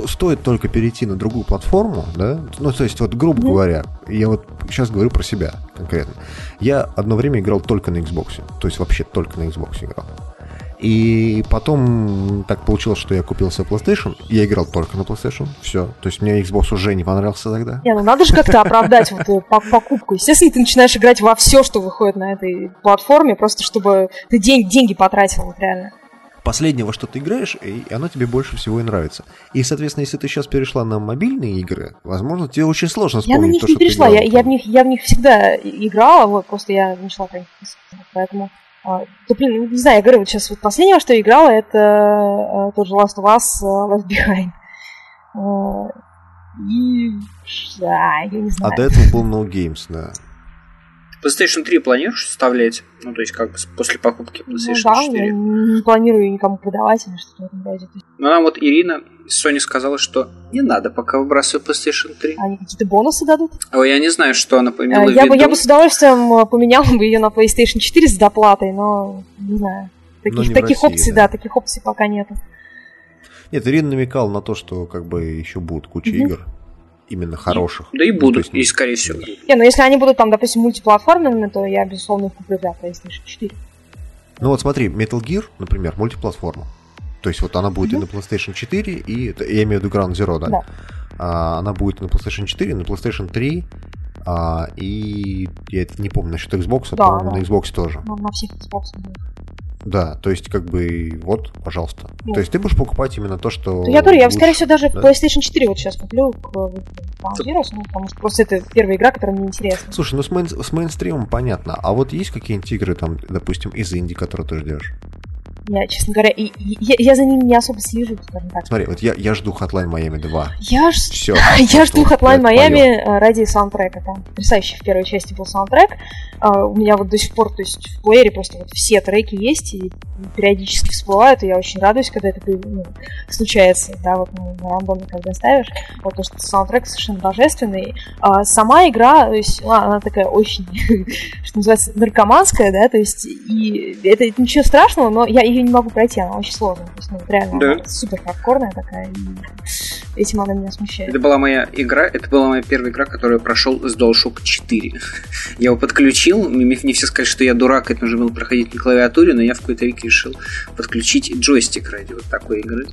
стоит только перейти на другую платформу, да, ну то есть вот грубо говоря, я вот сейчас говорю про себя конкретно. Я одно время играл только на Xbox, то есть вообще только на Xbox играл. И потом так получилось, что я купил себе PlayStation. Я играл только на PlayStation. Все. То есть мне Xbox уже не понравился тогда. Не, ну надо же как-то оправдать вот э, покупку. Естественно, ты начинаешь играть во все, что выходит на этой платформе, просто чтобы ты день, деньги потратил, вот реально. Последнего, что ты играешь, и оно тебе больше всего и нравится. И, соответственно, если ты сейчас перешла на мобильные игры, возможно, тебе очень сложно вспомнить Я на них то, не перешла, я, я, в них, я в них всегда играла, вот, просто я начала про них поэтому... А, да, блин, ну, не знаю, я говорю, вот сейчас вот последнее, что я играла, это uh, тот же Last of Us uh, Left Behind. Uh, и... Да, я не знаю. А до этого был No Games, да. PlayStation 3 планируешь вставлять? Ну, то есть, как бы после покупки PlayStation ну, да, 4? Я не планирую никому продавать или что-то в этом Ну, нам вот Ирина из Sony сказала, что не надо пока выбрасывать PlayStation 3. Они какие-то бонусы дадут? Ой, я не знаю, что она поменяла я Бы, я бы с удовольствием э, поменяла бы ее на PlayStation 4 с доплатой, но не знаю. Таких, таких России, опций, да. да, таких опций пока нет. Нет, Ирина намекал на то, что как бы еще будет куча mm-hmm. игр именно хороших. Да и ну, будут, ну, и скорее всего. Не, ну если они будут там, допустим, мультиплатформенными, то я, безусловно, их куплю для PlayStation 4. Ну вот смотри, Metal Gear, например, мультиплатформа. То есть вот она будет mm-hmm. и на PlayStation 4, и я имею в виду Ground Zero, да? да. А, она будет на PlayStation 4, на PlayStation 3, а, и я это не помню насчет Xbox, да, по-моему, да. на Xbox тоже. На, на всех Xbox будет. Да, то есть, как бы, вот, пожалуйста. Нет. То есть, ты будешь покупать именно то, что... Я говорю, я, скорее всего, даже да? PlayStation 4 вот сейчас куплю к Bounty ну, потому что просто это первая игра, которая мне интересна. Слушай, ну с, мейн, с мейнстримом понятно, а вот есть какие-нибудь игры, там, допустим, из инди, которые ты ждешь? Я, честно говоря, и, и, я, я за ними не особо слежу, скажем так. Смотри, вот я, я жду Hotline Miami 2. Я, ж... Все, я жду Hotline Miami мое. ради саундтрека. Там потрясающий в первой части был саундтрек. Uh, у меня вот до сих пор, то есть в плеере просто вот все треки есть и периодически всплывают, и я очень радуюсь, когда это ну, случается, да, вот ну, на рандоме, когда ставишь, вот то, что саундтрек совершенно божественный. Uh, сама игра, то есть ну, она такая очень, что называется, наркоманская, да, то есть и это, это ничего страшного, но я ее не могу пройти, она очень сложная, то есть, ну, реально, да. супер хардкорная такая, и этим она меня смущает. Это была моя игра, это была моя первая игра, которую я прошел с DualShock 4. я его подключил мне все сказали, что я дурак, это нужно было проходить на клавиатуре, но я в какой-то веке решил подключить джойстик ради вот такой игры.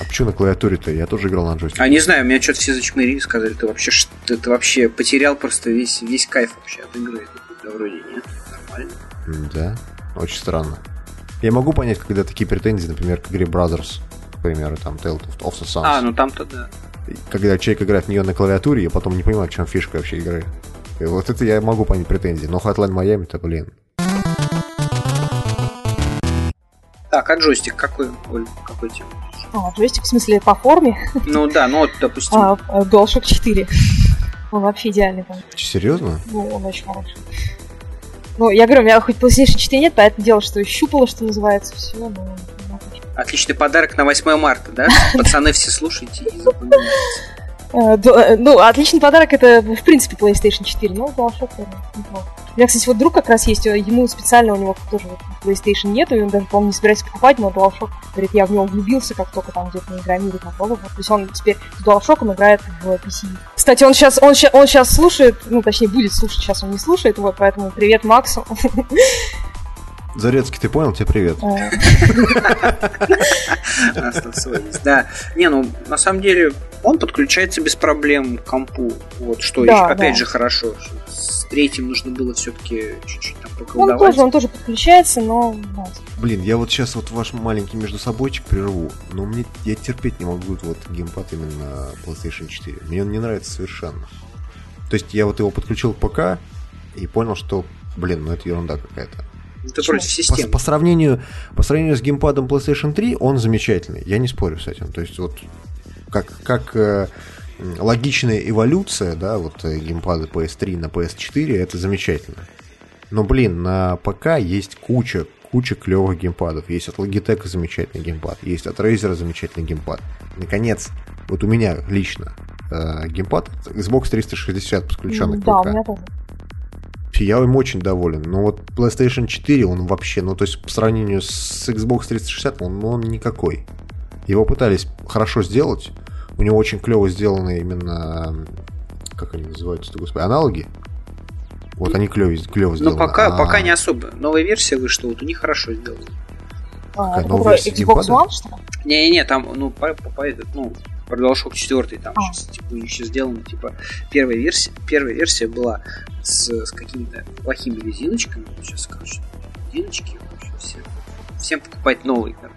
А почему на клавиатуре-то? Я тоже играл на джойстике. А не знаю, меня что-то все зачмырили, сказали, ты вообще, ты, ты вообще потерял просто весь, весь кайф вообще от игры. Да вроде нет, нормально. Да, очень странно. Я могу понять, когда такие претензии, например, к игре Brothers, к примеру, там Tale of the Suns. А, ну там-то да. Когда человек играет в нее на клавиатуре, я потом не понимаю, в чем фишка вообще игры. И вот это я могу понять претензии. Но Hotline Miami-то, блин. Так, а джойстик какой, Оль, какой тебе? А, джойстик в смысле по форме? Ну да, ну вот, допустим. А, DualShock 4. Он вообще идеальный там. Серьезно? Ну, он очень хороший. Ну, я говорю, у меня хоть PlayStation 4 нет, поэтому дело, что щупало, что называется, все, но... Отличный подарок на 8 марта, да? Пацаны все слушайте и запоминайте. Э, э, ну, отличный подарок это, в принципе, PlayStation 4, но DualShock неплохо. У меня, кстати, вот друг как раз есть, ему специально, у него тоже вот PlayStation нету, и он даже, по-моему, не собирается покупать, но DualShock, говорит, я в него влюбился, как только там где-то на Игромире попробовал. То есть он теперь с DualShock играет в PC. Кстати, он сейчас, он, он сейчас слушает, ну, точнее, будет слушать, сейчас он не слушает, вот, поэтому привет Максу. Зарецкий, ты понял? Тебе привет. Да. Не, ну, на самом деле, Он подключается без проблем к компу. Вот что да, опять да. же хорошо. С третьим нужно было все-таки чуть-чуть там поколдовать. Он тоже, он тоже подключается, но. Блин, я вот сейчас вот ваш маленький между собойчик прерву, но мне я терпеть не могу вот геймпад именно PlayStation 4. Мне он не нравится совершенно. То есть я вот его подключил к ПК и понял, что, блин, ну это ерунда какая-то. Это против системы. По, по, сравнению, по сравнению с геймпадом PlayStation 3, он замечательный. Я не спорю с этим. То есть вот как, как э, логичная эволюция, да, вот э, геймпады PS3 на PS4, это замечательно. Но, блин, на ПК есть куча, куча клевых геймпадов. Есть от Logitech замечательный геймпад, есть от Razer замечательный геймпад. Наконец, вот у меня лично э, геймпад Xbox 360 подключен к ПК. Да, у меня тоже. Я им очень доволен. Но вот PlayStation 4, он вообще, ну то есть по сравнению с Xbox 360, он, он никакой. Его пытались хорошо сделать. У него очень клево сделаны именно, как они называются, господи, аналоги. Вот они клево, клево сделаны. Но пока, а... пока не особо. Новая версия вышла, вот у них хорошо сделано. А, это новая Xbox One, что ли? Не-не-не, там, ну, по, по, по этот, ну, DualShock 4 там а. сейчас, типа, еще сделано, типа, первая версия, первая версия была с, с какими-то плохими резиночками, сейчас, короче, резиночки, вообще, все, всем покупать новые, короче.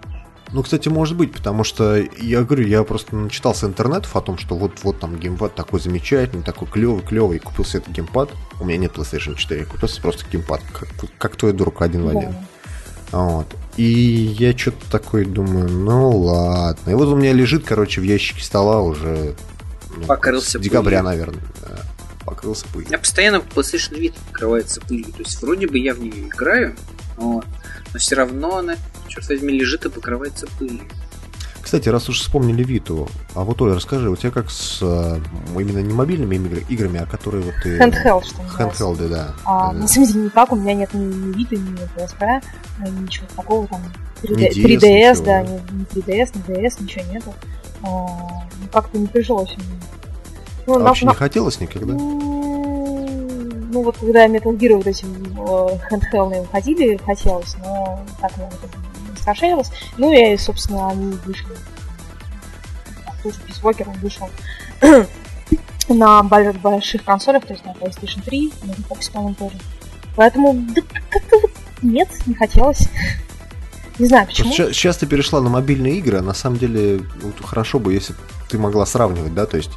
Ну, кстати, может быть, потому что я говорю, я просто начитал с интернетов о том, что вот, вот там геймпад такой замечательный, такой клевый, клевый, и купил себе этот геймпад. У меня нет PlayStation 4, я купил себе просто геймпад, как, как твой друг один в один. Вот. И я что-то такой думаю, ну ладно. И вот у меня лежит, короче, в ящике стола уже ну, покрылся декабря, пылью. наверное. Да, покрылся пылью. Я постоянно PlayStation Vita покрывается пылью. То есть вроде бы я в нее играю, вот, но все равно она черт возьми, лежит и покрывается пылью. Кстати, раз уж вспомнили Виту, а вот, Оля, расскажи, у тебя как с э, именно не мобильными играми, а которые вот ты... Handheld, что Handheld, да. А, да. На самом деле никак, у меня нет ни, ни Vita, ни PSP, ничего такого там. 3D, 3DS, 3DS да, ни, ни 3DS, ни DS, ничего нету. А, ну, как-то не прижилось мне. Ну, а на, вообще на... не хотелось никогда? Ну, вот когда Metal Gear вот этим э, handheld выходили, хотелось, но так я расширилась. Ну и, собственно, они вышли. Тоже без Walker вышел на больших консолях, то есть на PlayStation 3, на Xbox, по-моему, тоже. Поэтому да, как-то вот нет, не хотелось. Не знаю, почему. Сейчас ты перешла на мобильные игры, а на самом деле вот, хорошо бы, если ты могла сравнивать, да, то есть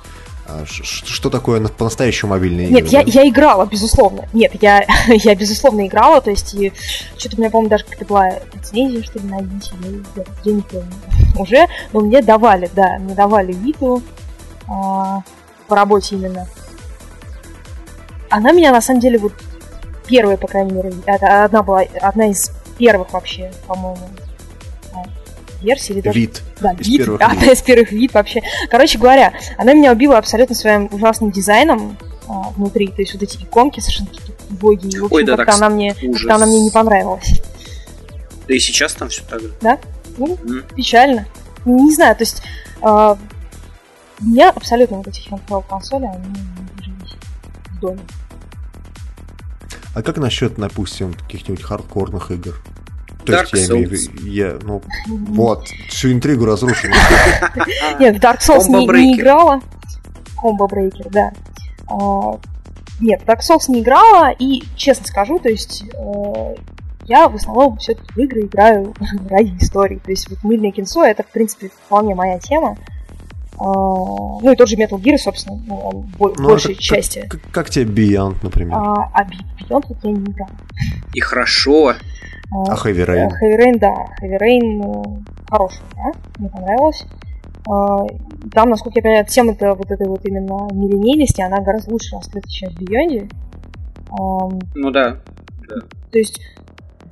что такое по-настоящему мобильные игры? Нет, я, я играла, безусловно. Нет, я, я безусловно играла, то есть и что-то у меня, по-моему, даже как-то была лицензия, что ли, на Вите, я, я не помню уже, но мне давали, да, мне давали Виту а, по работе именно. Она меня, на самом деле, вот первая, по крайней мере, одна была, одна из первых вообще, по-моему, версии. Или даже... Вид. Да, из вид. Первых одна из первых вид вообще. Короче говоря, она меня убила абсолютно своим ужасным дизайном а, внутри. То есть вот эти иконки совершенно какие-то убогие. В общем, Ой, да, как-то она мне, как она мне не понравилась. Да и сейчас там все так же. Да? Ну, mm. печально. Не знаю, то есть у меня абсолютно вот эти handheld консоли, они не жились в доме. А как насчет, допустим, каких-нибудь хардкорных игр? То Dark есть я имею я, ну, вот, всю интригу разрушил. Нет, в Dark Souls не, не играла. Комбо Брейкер, да. А, нет, Dark Souls не играла, и, честно скажу, то есть э, я в основном все-таки в игры играю ради истории. То есть вот мыльное кинцо это, в принципе, вполне моя тема. А, ну и тот же Metal Gear, собственно, ну, он ну, большей части. Как, как, как тебе Beyond, например? А, а Beyond вот я не играл. И хорошо. А Heavy Rain? Heavy Rain, да. Heavy Rain ну, хороший, да? Мне понравилось. А, там, насколько я понимаю, тема-то вот этой вот именно нелинейности, она гораздо лучше раскрыта, чем в Beyond. Ну да. да. То есть,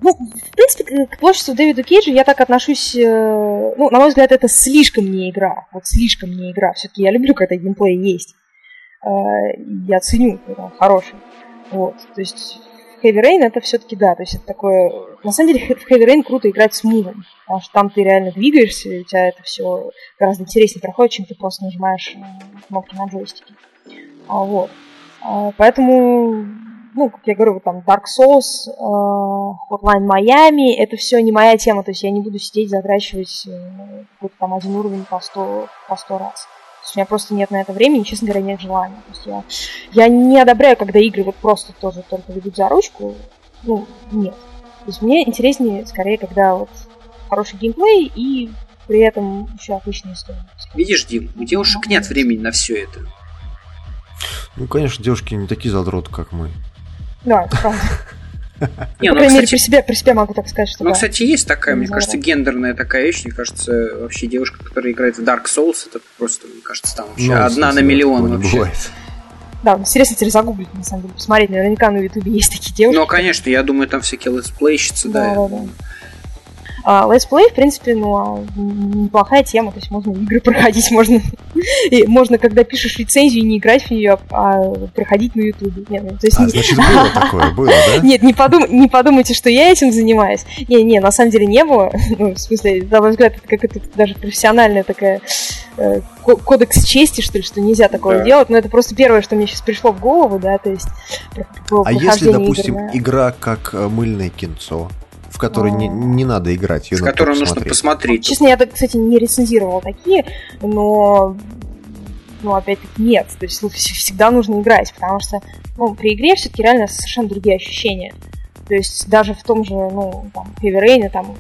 ну, в принципе, к творчеству Дэвида Кейджа я так отношусь, э, ну, на мой взгляд, это слишком не игра. Вот слишком не игра. Все-таки я люблю, когда геймплей есть. Э, я ценю, когда он хороший. Вот. То есть Heavy Rain это все-таки да, то есть это такое... На самом деле в Heavy Rain круто играть с мувом, потому что там ты реально двигаешься, и у тебя это все гораздо интереснее проходит, чем ты просто нажимаешь э, кнопки на джойстике. А, вот. А, поэтому, ну, как я говорю, там Dark Souls, uh, Hotline Miami, это все не моя тема, то есть я не буду сидеть, затрачивать uh, какой-то там один уровень по сто, по сто раз. есть у меня просто нет на это времени, честно говоря, нет желания. То есть я, я не одобряю, когда игры вот просто тоже только ведут за ручку. Ну, нет. То есть мне интереснее скорее, когда вот хороший геймплей и при этом еще отличная история. Видишь, Дим, у девушек нет времени на все это. Ну, конечно, девушки не такие задроты, как мы. Да, это правда. Не, ну, кстати, при себе, при себе могу так сказать, что Ну, да. кстати, есть такая, мне кажется, гендерная такая вещь. Мне кажется, вообще девушка, которая играет в Dark Souls, это просто, мне кажется, там вообще ну, одна на миллион вообще. Бывает. Да, интересно теперь загуглить, на самом деле, посмотреть. Наверняка на Ютубе есть такие девушки. Ну, конечно, я думаю, там всякие летсплейщицы, да. Да, да, летсплей, в принципе, ну, а, неплохая тема, то есть можно игры проходить, можно, и можно, когда пишешь рецензию, не играть в нее, а проходить на ютубе. Нет, ну, то есть, а, не... значит, было такое, было, да? Нет, не, подум... не подумайте, что я этим занимаюсь. Не, не, на самом деле не было. Ну, в смысле, на мой взгляд, это как это даже профессиональная такая э, кодекс чести, что ли, что нельзя такое да. делать, но это просто первое, что мне сейчас пришло в голову, да, то есть... А если, допустим, игр, да? игра как э, мыльное кинцо, в который не, не надо играть. Ее в которую нужно посмотреть. Честно, я, кстати, не рецензировал такие, но ну, опять-таки, нет. То есть всегда нужно играть, потому что ну, при игре все-таки реально совершенно другие ощущения. То есть даже в том же, ну, там, Heavy Rain, там,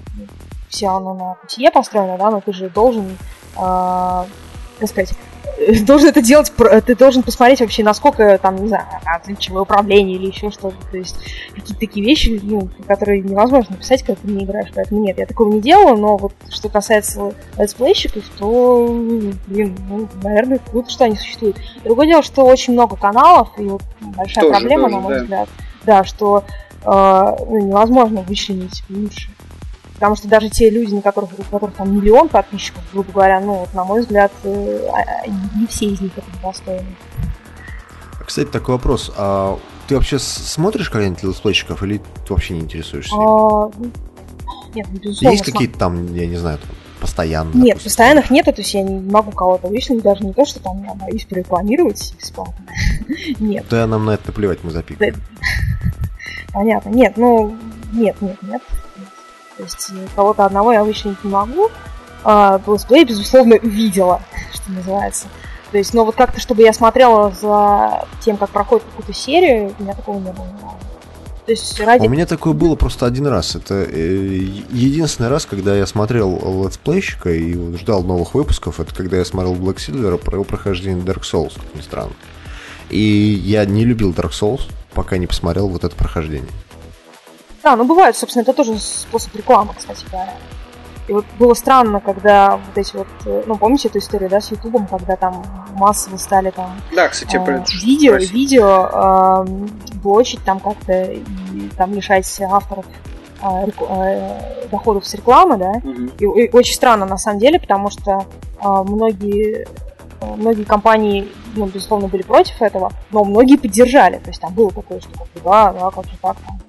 все оно на путие построено, да, но ты же должен, э, как сказать, должен это делать, ты должен посмотреть вообще, насколько там, не знаю, отличное управление или еще что-то. То есть какие-то такие вещи, ну, которые невозможно написать, когда ты не играешь. Поэтому нет, я такого не делала, но вот что касается летсплейщиков, то, блин, ну, наверное, круто, что они существуют. Другое дело, что очень много каналов, и вот большая тоже, проблема, тоже, на мой да. взгляд, да, что э, ну, невозможно вычленить лучше. Потому что даже те люди, на которых, у которых там миллион подписчиков, грубо говоря, ну, вот, на мой взгляд, э, а, а, не все из них этого достойны. Кстати, такой вопрос. А ты вообще смотришь когда-нибудь летсплейщиков или ты вообще не интересуешься? А, нет, ну, безусловно. Есть какие-то там, я не знаю, там, постоянно? Нет, допустим. постоянных нету, то есть я не могу кого-то вычислить, даже не то, что там я боюсь прорекламировать бесплатно. нет. Да нам на это наплевать, мы запикаем. Понятно. Нет, ну, нет, нет, нет. То есть э, кого-то одного я вычленить не могу. А, летсплей, безусловно, видела, что называется. То есть, но вот как-то, чтобы я смотрела за тем, как проходит какую-то серию, у меня такого не было. То есть ради... У меня такое было просто один раз. Это э, единственный раз, когда я смотрел летсплейщика и ждал новых выпусков, это когда я смотрел Black Silver про его прохождение Dark Souls, как ни странно. И я не любил Dark Souls, пока не посмотрел вот это прохождение. Да, ну бывает, собственно, это тоже способ рекламы, кстати говоря. И вот было странно, когда вот эти вот, э, ну, помните эту историю, да, с Ютубом, когда там массово стали там... Да, кстати, э, видео, спросить. видео э, блочить там как-то и там лишать авторов э, э, доходов с рекламы, да, угу. и, и очень странно на самом деле, потому что э, многие э, многие компании, ну, безусловно, были против этого, но многие поддержали. То есть там было такое, что да, да, как же так, там,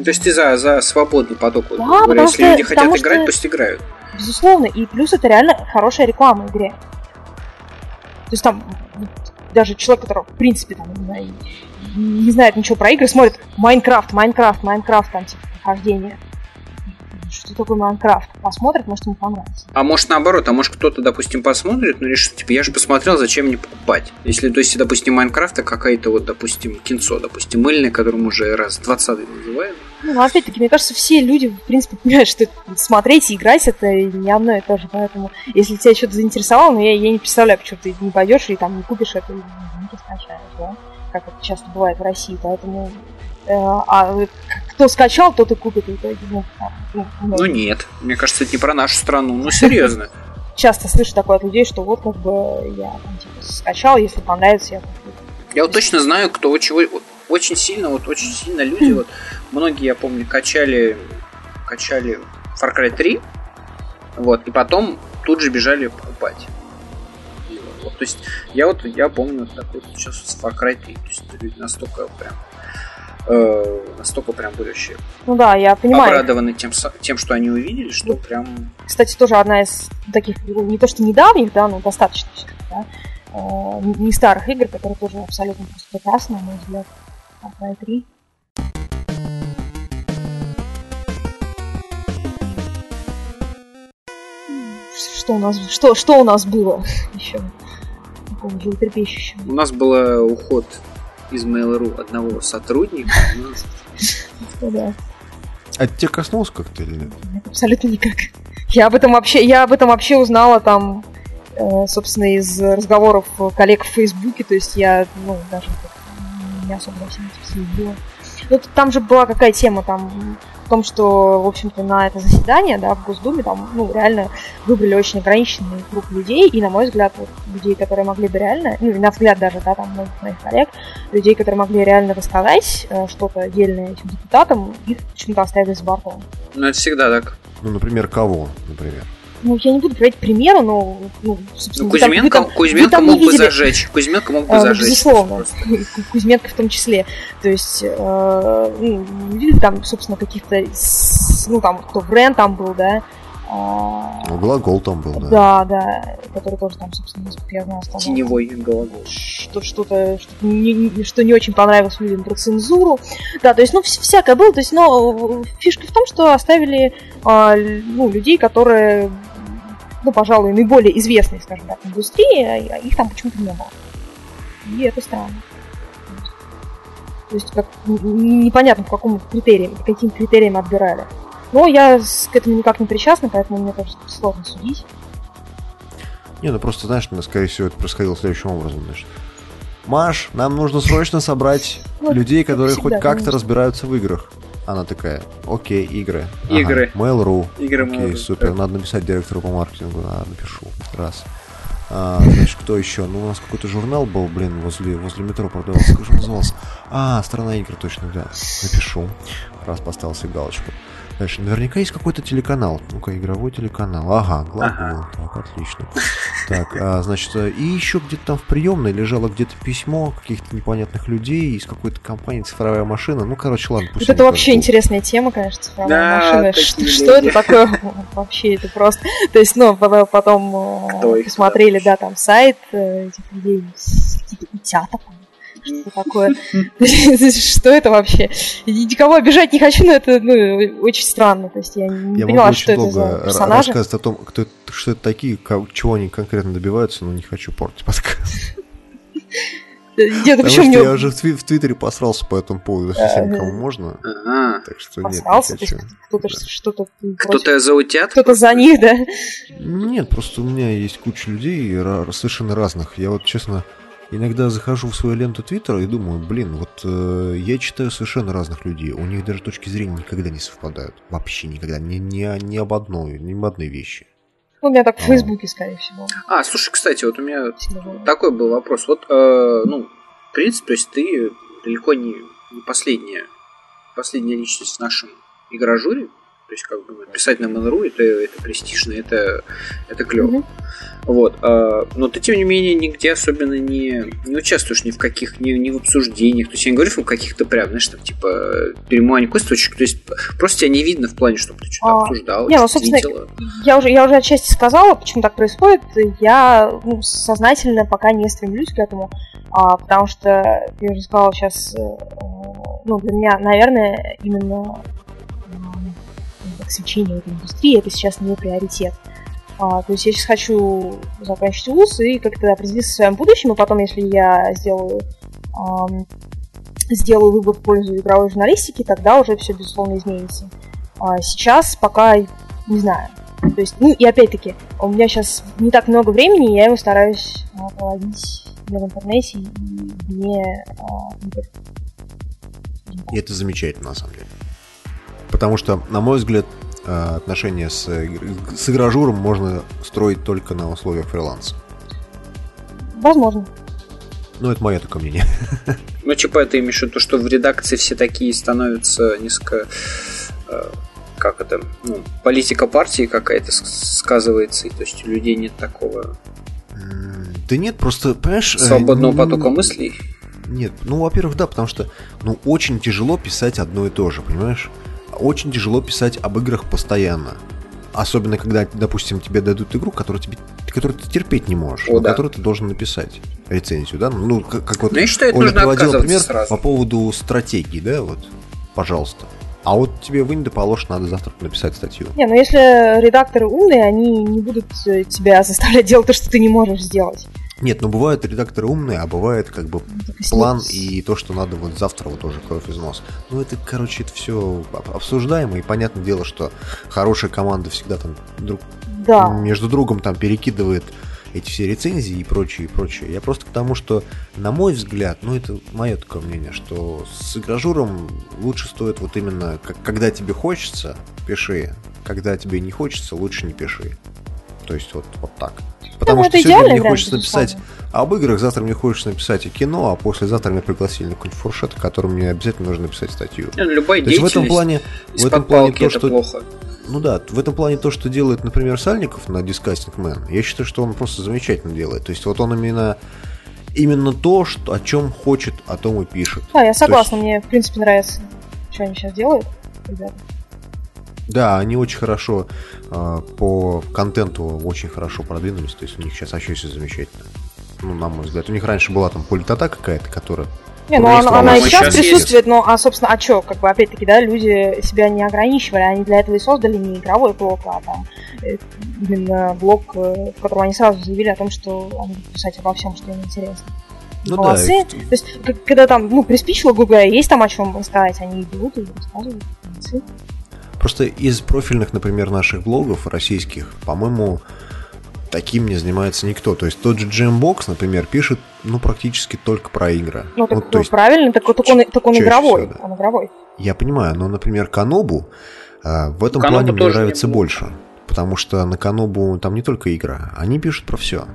ну, то есть ты за, за свободный поток. Да, говоря, если что, люди хотят играть, что, пусть играют. Безусловно, и плюс это реально хорошая реклама игре. То есть там даже человек, который в принципе там, не, знаю, не знает ничего про игры, смотрит Майнкрафт, Майнкрафт, Майнкрафт, там типа прохождение что такое Майнкрафт. Посмотрит, может ему понравится. А может наоборот, а может кто-то, допустим, посмотрит, но решит, типа, я же посмотрел, зачем мне покупать. Если, то есть, допустим, Майнкрафта какая-то вот, допустим, кинцо, допустим, мыльное, которым уже раз 20 называют. Ну, опять-таки, мне кажется, все люди, в принципе, понимают, что смотреть и играть это не одно и то же. Поэтому, если тебя что-то заинтересовало, ну, я, я не представляю, почему ты не пойдешь и там не купишь это и не скачаешь, да? Как это часто бывает в России. Поэтому э, а кто скачал, тот и купит в итоге. Ну, ну, ну нет, мне кажется, это не про нашу страну, ну серьезно. Часто слышу такое от людей, что вот как бы я там, типа, скачал, если понравится, я куплю. Я вот точно знаю, кто чего очень сильно, вот очень сильно люди, вот многие, я помню, качали, качали Far Cry 3, вот, и потом тут же бежали покупать. Вот, то есть я вот я помню вот такой сейчас с Far Cry 3, то есть люди настолько прям э, настолько прям были вообще ну да, я понимаю. обрадованы тем, тем, что они увидели, что ну, прям... Кстати, тоже одна из таких, ну, не то что недавних, да, но достаточно да, э, не старых игр, которые тоже абсолютно просто прекрасны, на мой взгляд, Far 3. Что у нас, что, что у нас было еще? такого животрепещущего. У нас был уход из Mail.ru одного сотрудника. Да. А тебя коснулось как-то или нет? Абсолютно никак. Я об этом вообще, я об этом вообще узнала там, э, собственно, из разговоров коллег в Фейсбуке, то есть я, ну, даже не особо во всем этим следила. Ну, там же была какая тема, там том, что, в общем-то, на это заседание, да, в Госдуме, там, ну, реально выбрали очень ограниченный круг людей, и, на мой взгляд, вот, людей, которые могли бы реально, ну, на взгляд даже, да, там, многих моих коллег, людей, которые могли реально рассказать э, что-то отдельное этим депутатам, их почему-то оставили с бортом. Ну, это всегда так. Ну, например, кого, например? Ну, я не буду говорить примеры, но, ну, собственно, ну, Кузьменко, там, Кузьменко там мог бы зажечь. Кузьменко мог бы А, зажечь. Безусловно. Кузьменко в том числе. То есть, э, ну, видели там, собственно, каких-то, ну, там, кто Брен там был, да, а, ну, глагол там был, да. Да, да, который тоже там, собственно, насколько я знаю, сказал. Теневой глагол. Что, что-то, что, не, что не очень понравилось людям про цензуру. Да, то есть, ну, всякое было. То есть, но фишка в том, что оставили а, ну, людей, которые ну, пожалуй, наиболее известные, скажем так, индустрии, а их там почему-то не было. И это странно. То есть как, непонятно, по какому критериям, по каким критериям отбирали. Но я к этому никак не причастна, поэтому мне тоже сложно судить. Не, ну просто, знаешь, ну, скорее всего, это происходило следующим образом, значит. Маш, нам нужно срочно собрать ну, людей, которые хоть как-то разбираются в играх. Она такая, окей, игры. Игры. Ага, Mail.ru. Игры Окей, Mail.ru. супер. Надо написать директору по маркетингу. А, напишу. Раз. А, значит, кто еще? Ну, у нас какой-то журнал был, блин, возле, возле метро продавался. Как же он назывался? А, страна игр, точно, да. Напишу. Раз поставил себе галочку. Дальше, наверняка есть какой-то телеканал. Ну-ка, игровой телеканал. Ага, глагол. Ага. Так, отлично. Так, а, значит, и еще где-то там в приемной лежало где-то письмо каких-то непонятных людей из какой-то компании «Цифровая машина». Ну, короче, ладно, пусть Вот это вообще интересная тема, конечно, «Цифровая да, машина». Что, что это такое вообще? Это просто... То есть, ну, потом Кто посмотрели, да, там сайт э, этих людей, типа утята, что такое? Что это вообще? Никого обижать не хочу, но это ну, очень странно. То есть я не поняла, что это за персонажи. рассказывать о том, кто, что это такие, чего они конкретно добиваются, но не хочу портить подкаст. Нет, Потому что я уже в, в Твиттере посрался по этому поводу совсем кому можно. Ага. Так что посрался, нет, не хочу. Кто-то что-то... Кто-то за утят? Кто-то за них, да? Нет, просто у меня есть куча людей совершенно разных. Я вот, честно, иногда захожу в свою ленту Твиттера и думаю, блин, вот э, я читаю совершенно разных людей, у них даже точки зрения никогда не совпадают. Вообще никогда. Ни, ни, ни об одной, ни об одной вещи. Ну, у меня так в Фейсбуке, скорее всего. А, слушай, кстати, вот у меня Всего. такой был вопрос. Вот, э, ну, в принципе, то есть ты далеко не, не последняя, последняя личность в нашем игражуре. То есть, как бы писать на Mail.ru это, это престижно, это, это клево. Mm-hmm. Вот. А, но ты, тем не менее, нигде особенно не, не участвуешь ни в каких, ни, ни в обсуждениях. То есть я не говорю в каких-то прям, знаешь, там, типа, перемывание косточек. То есть просто тебя не видно в плане, чтобы ты что-то а, обсуждал, не, ну, собственно, видела. Я уже, я уже отчасти сказала, почему так происходит. Я ну, сознательно пока не стремлюсь к этому, а, потому что, я уже сказала сейчас, э, ну, для меня, наверное, именно освещения этой индустрии, это сейчас не приоритет. А, то есть я сейчас хочу закончить вуз и как-то определиться в своем будущем, и потом, если я сделаю, эм, сделаю выбор в пользу игровой журналистики, тогда уже все, безусловно, изменится. А сейчас пока не знаю. То есть, ну и опять-таки, у меня сейчас не так много времени, я его стараюсь а, проводить не в интернете и не а, И это замечательно, на самом деле. Потому что, на мой взгляд, э, отношения с, с игражуром можно строить только на условиях фриланса. Возможно. Ну, это мое такое мнение. Ну, типа, это имеешь в виду, что в редакции все такие становятся несколько... Э, как это? Ну, политика партии какая-то сказывается, и то есть у людей нет такого... Да нет, просто, понимаешь... Э, Свободного потока мыслей? Нет, ну, во-первых, да, потому что, ну, очень тяжело писать одно и то же, понимаешь? Очень тяжело писать об играх постоянно. Особенно, когда, допустим, тебе дадут игру, которую, тебе, которую ты терпеть не можешь, О, но да. которую ты должен написать рецензию, да? Ну, как, как вот ну, я считаю, Оля приводила пример сразу. по поводу стратегии, да, вот, пожалуйста. А вот тебе вынь да положь, надо завтра написать статью. Не, ну если редакторы умные, они не будут э, тебя заставлять делать то, что ты не можешь сделать. Нет, ну бывают редакторы умные, а бывает как бы ну, план и то, что надо вот завтра вот тоже кровь из носа. Ну это, короче, это все обсуждаемо, и понятное дело, что хорошая команда всегда там друг да. между другом там перекидывает эти все рецензии и прочее, и прочее. Я просто к тому, что, на мой взгляд, ну это мое такое мнение, что с игражуром лучше стоит вот именно, когда тебе хочется, пиши, когда тебе не хочется, лучше не пиши. То есть вот, вот так. Потому что сегодня мне хочется написать об играх, завтра мне хочется написать о кино, а послезавтра меня пригласили на какой-нибудь фуршет, о котором мне обязательно нужно написать статью. Любая То есть в этом плане, в этом плане то, что плохо. Ну да, в этом плане то, что делает, например, Сальников на Disgusting Man, я считаю, что он просто замечательно делает. То есть вот он именно именно то, что, о чем хочет, о том и пишет. Да, я согласна, есть... мне в принципе нравится, что они сейчас делают, ребята. Да, они очень хорошо э, по контенту очень хорошо продвинулись, то есть у них сейчас вообще все замечательно. Ну, на мой взгляд. У них раньше была там политота какая-то, которая не, ну она, она и сейчас присутствует, но, а, собственно, а что, как бы, опять-таки, да, люди себя не ограничивали, они для этого и создали не игровой блок, а там э, именно блок, э, в котором они сразу заявили о том, что они будут писать обо всем, что им интересно. Ну, Молодцы. Да. То есть, когда там, ну, приспичило, говоря, есть там о чем рассказать, они идут и рассказывают. Молодцы. Просто из профильных, например, наших блогов российских, по-моему, таким не занимается никто. То есть тот же Jambox, например, пишет ну практически только про игры. Ну, так, ну, то есть, правильно, так, так он, так он игровой. Всего, да. Он игровой. Я понимаю, но, например, Канобу а, в этом Канобу плане мне нравится больше. Потому что на Канобу там не только игра, они пишут про все.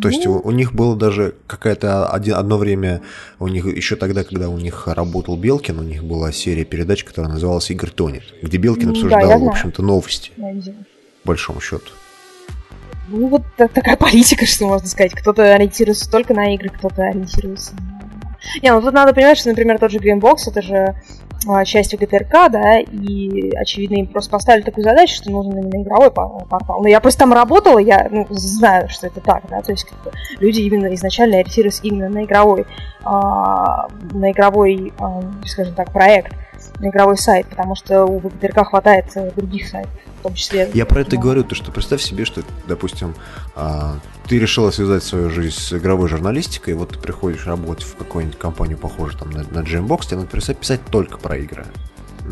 То есть у, у них было даже какая-то один, одно время, у них еще тогда, когда у них работал Белкин, у них была серия передач, которая называлась Игорь Тонет, где Белкин обсуждал, да, в общем-то, новости. По большому счету. Ну, вот такая политика, что можно сказать. Кто-то ориентируется только на игры, кто-то ориентируется на... Не, ну тут надо понимать, что, например, тот же Greenbox, это же частью ГТРК, да, и, очевидно, им просто поставили такую задачу, что нужен именно игровой портал. Но я просто там работала, я ну, знаю, что это так, да, то есть люди именно изначально ориентируются именно на игровой, а, на игровой, а, скажем так, проект, игровой сайт, потому что у ГТРК хватает э, других сайтов в том числе. Я про это и говорю, то что представь себе, что, допустим, а, ты решила связать свою жизнь с игровой журналистикой, и вот ты приходишь работать в какую-нибудь компанию, похожую там на, на Jambox, тебе надо перестать писать только про игры.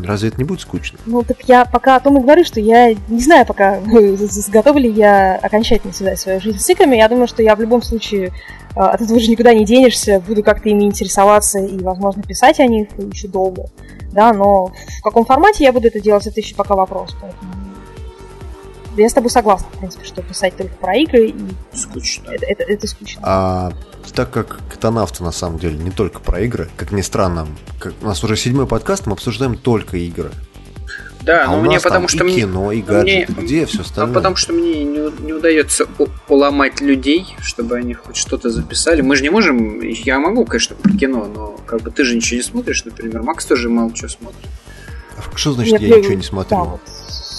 Разве это не будет скучно? Ну, так я пока о том и говорю, что я не знаю пока, готова ли я окончательно связать свою жизнь с играми. Я думаю, что я в любом случае а, от этого же никуда не денешься, буду как-то ими интересоваться и, возможно, писать о них еще долго. Да, но в каком формате я буду это делать, это еще пока вопрос. Поэтому я с тобой согласна, в принципе, что писать только про игры и... Скучно. Это, это, это скучно. А так как катанавты на самом деле не только про игры, как ни странно, как, у нас уже седьмой подкаст, мы обсуждаем только игры. Да, а но мне потому что и кино, и гаджеты, мне, где все остальное. Ну, потому что мне не, не удается поломать людей, чтобы они хоть что-то записали. Мы же не можем, я могу, конечно, про кино, но как бы ты же ничего не смотришь, например. Макс тоже мало чего смотрит. А что значит я, я ничего не смотрю? Да, вот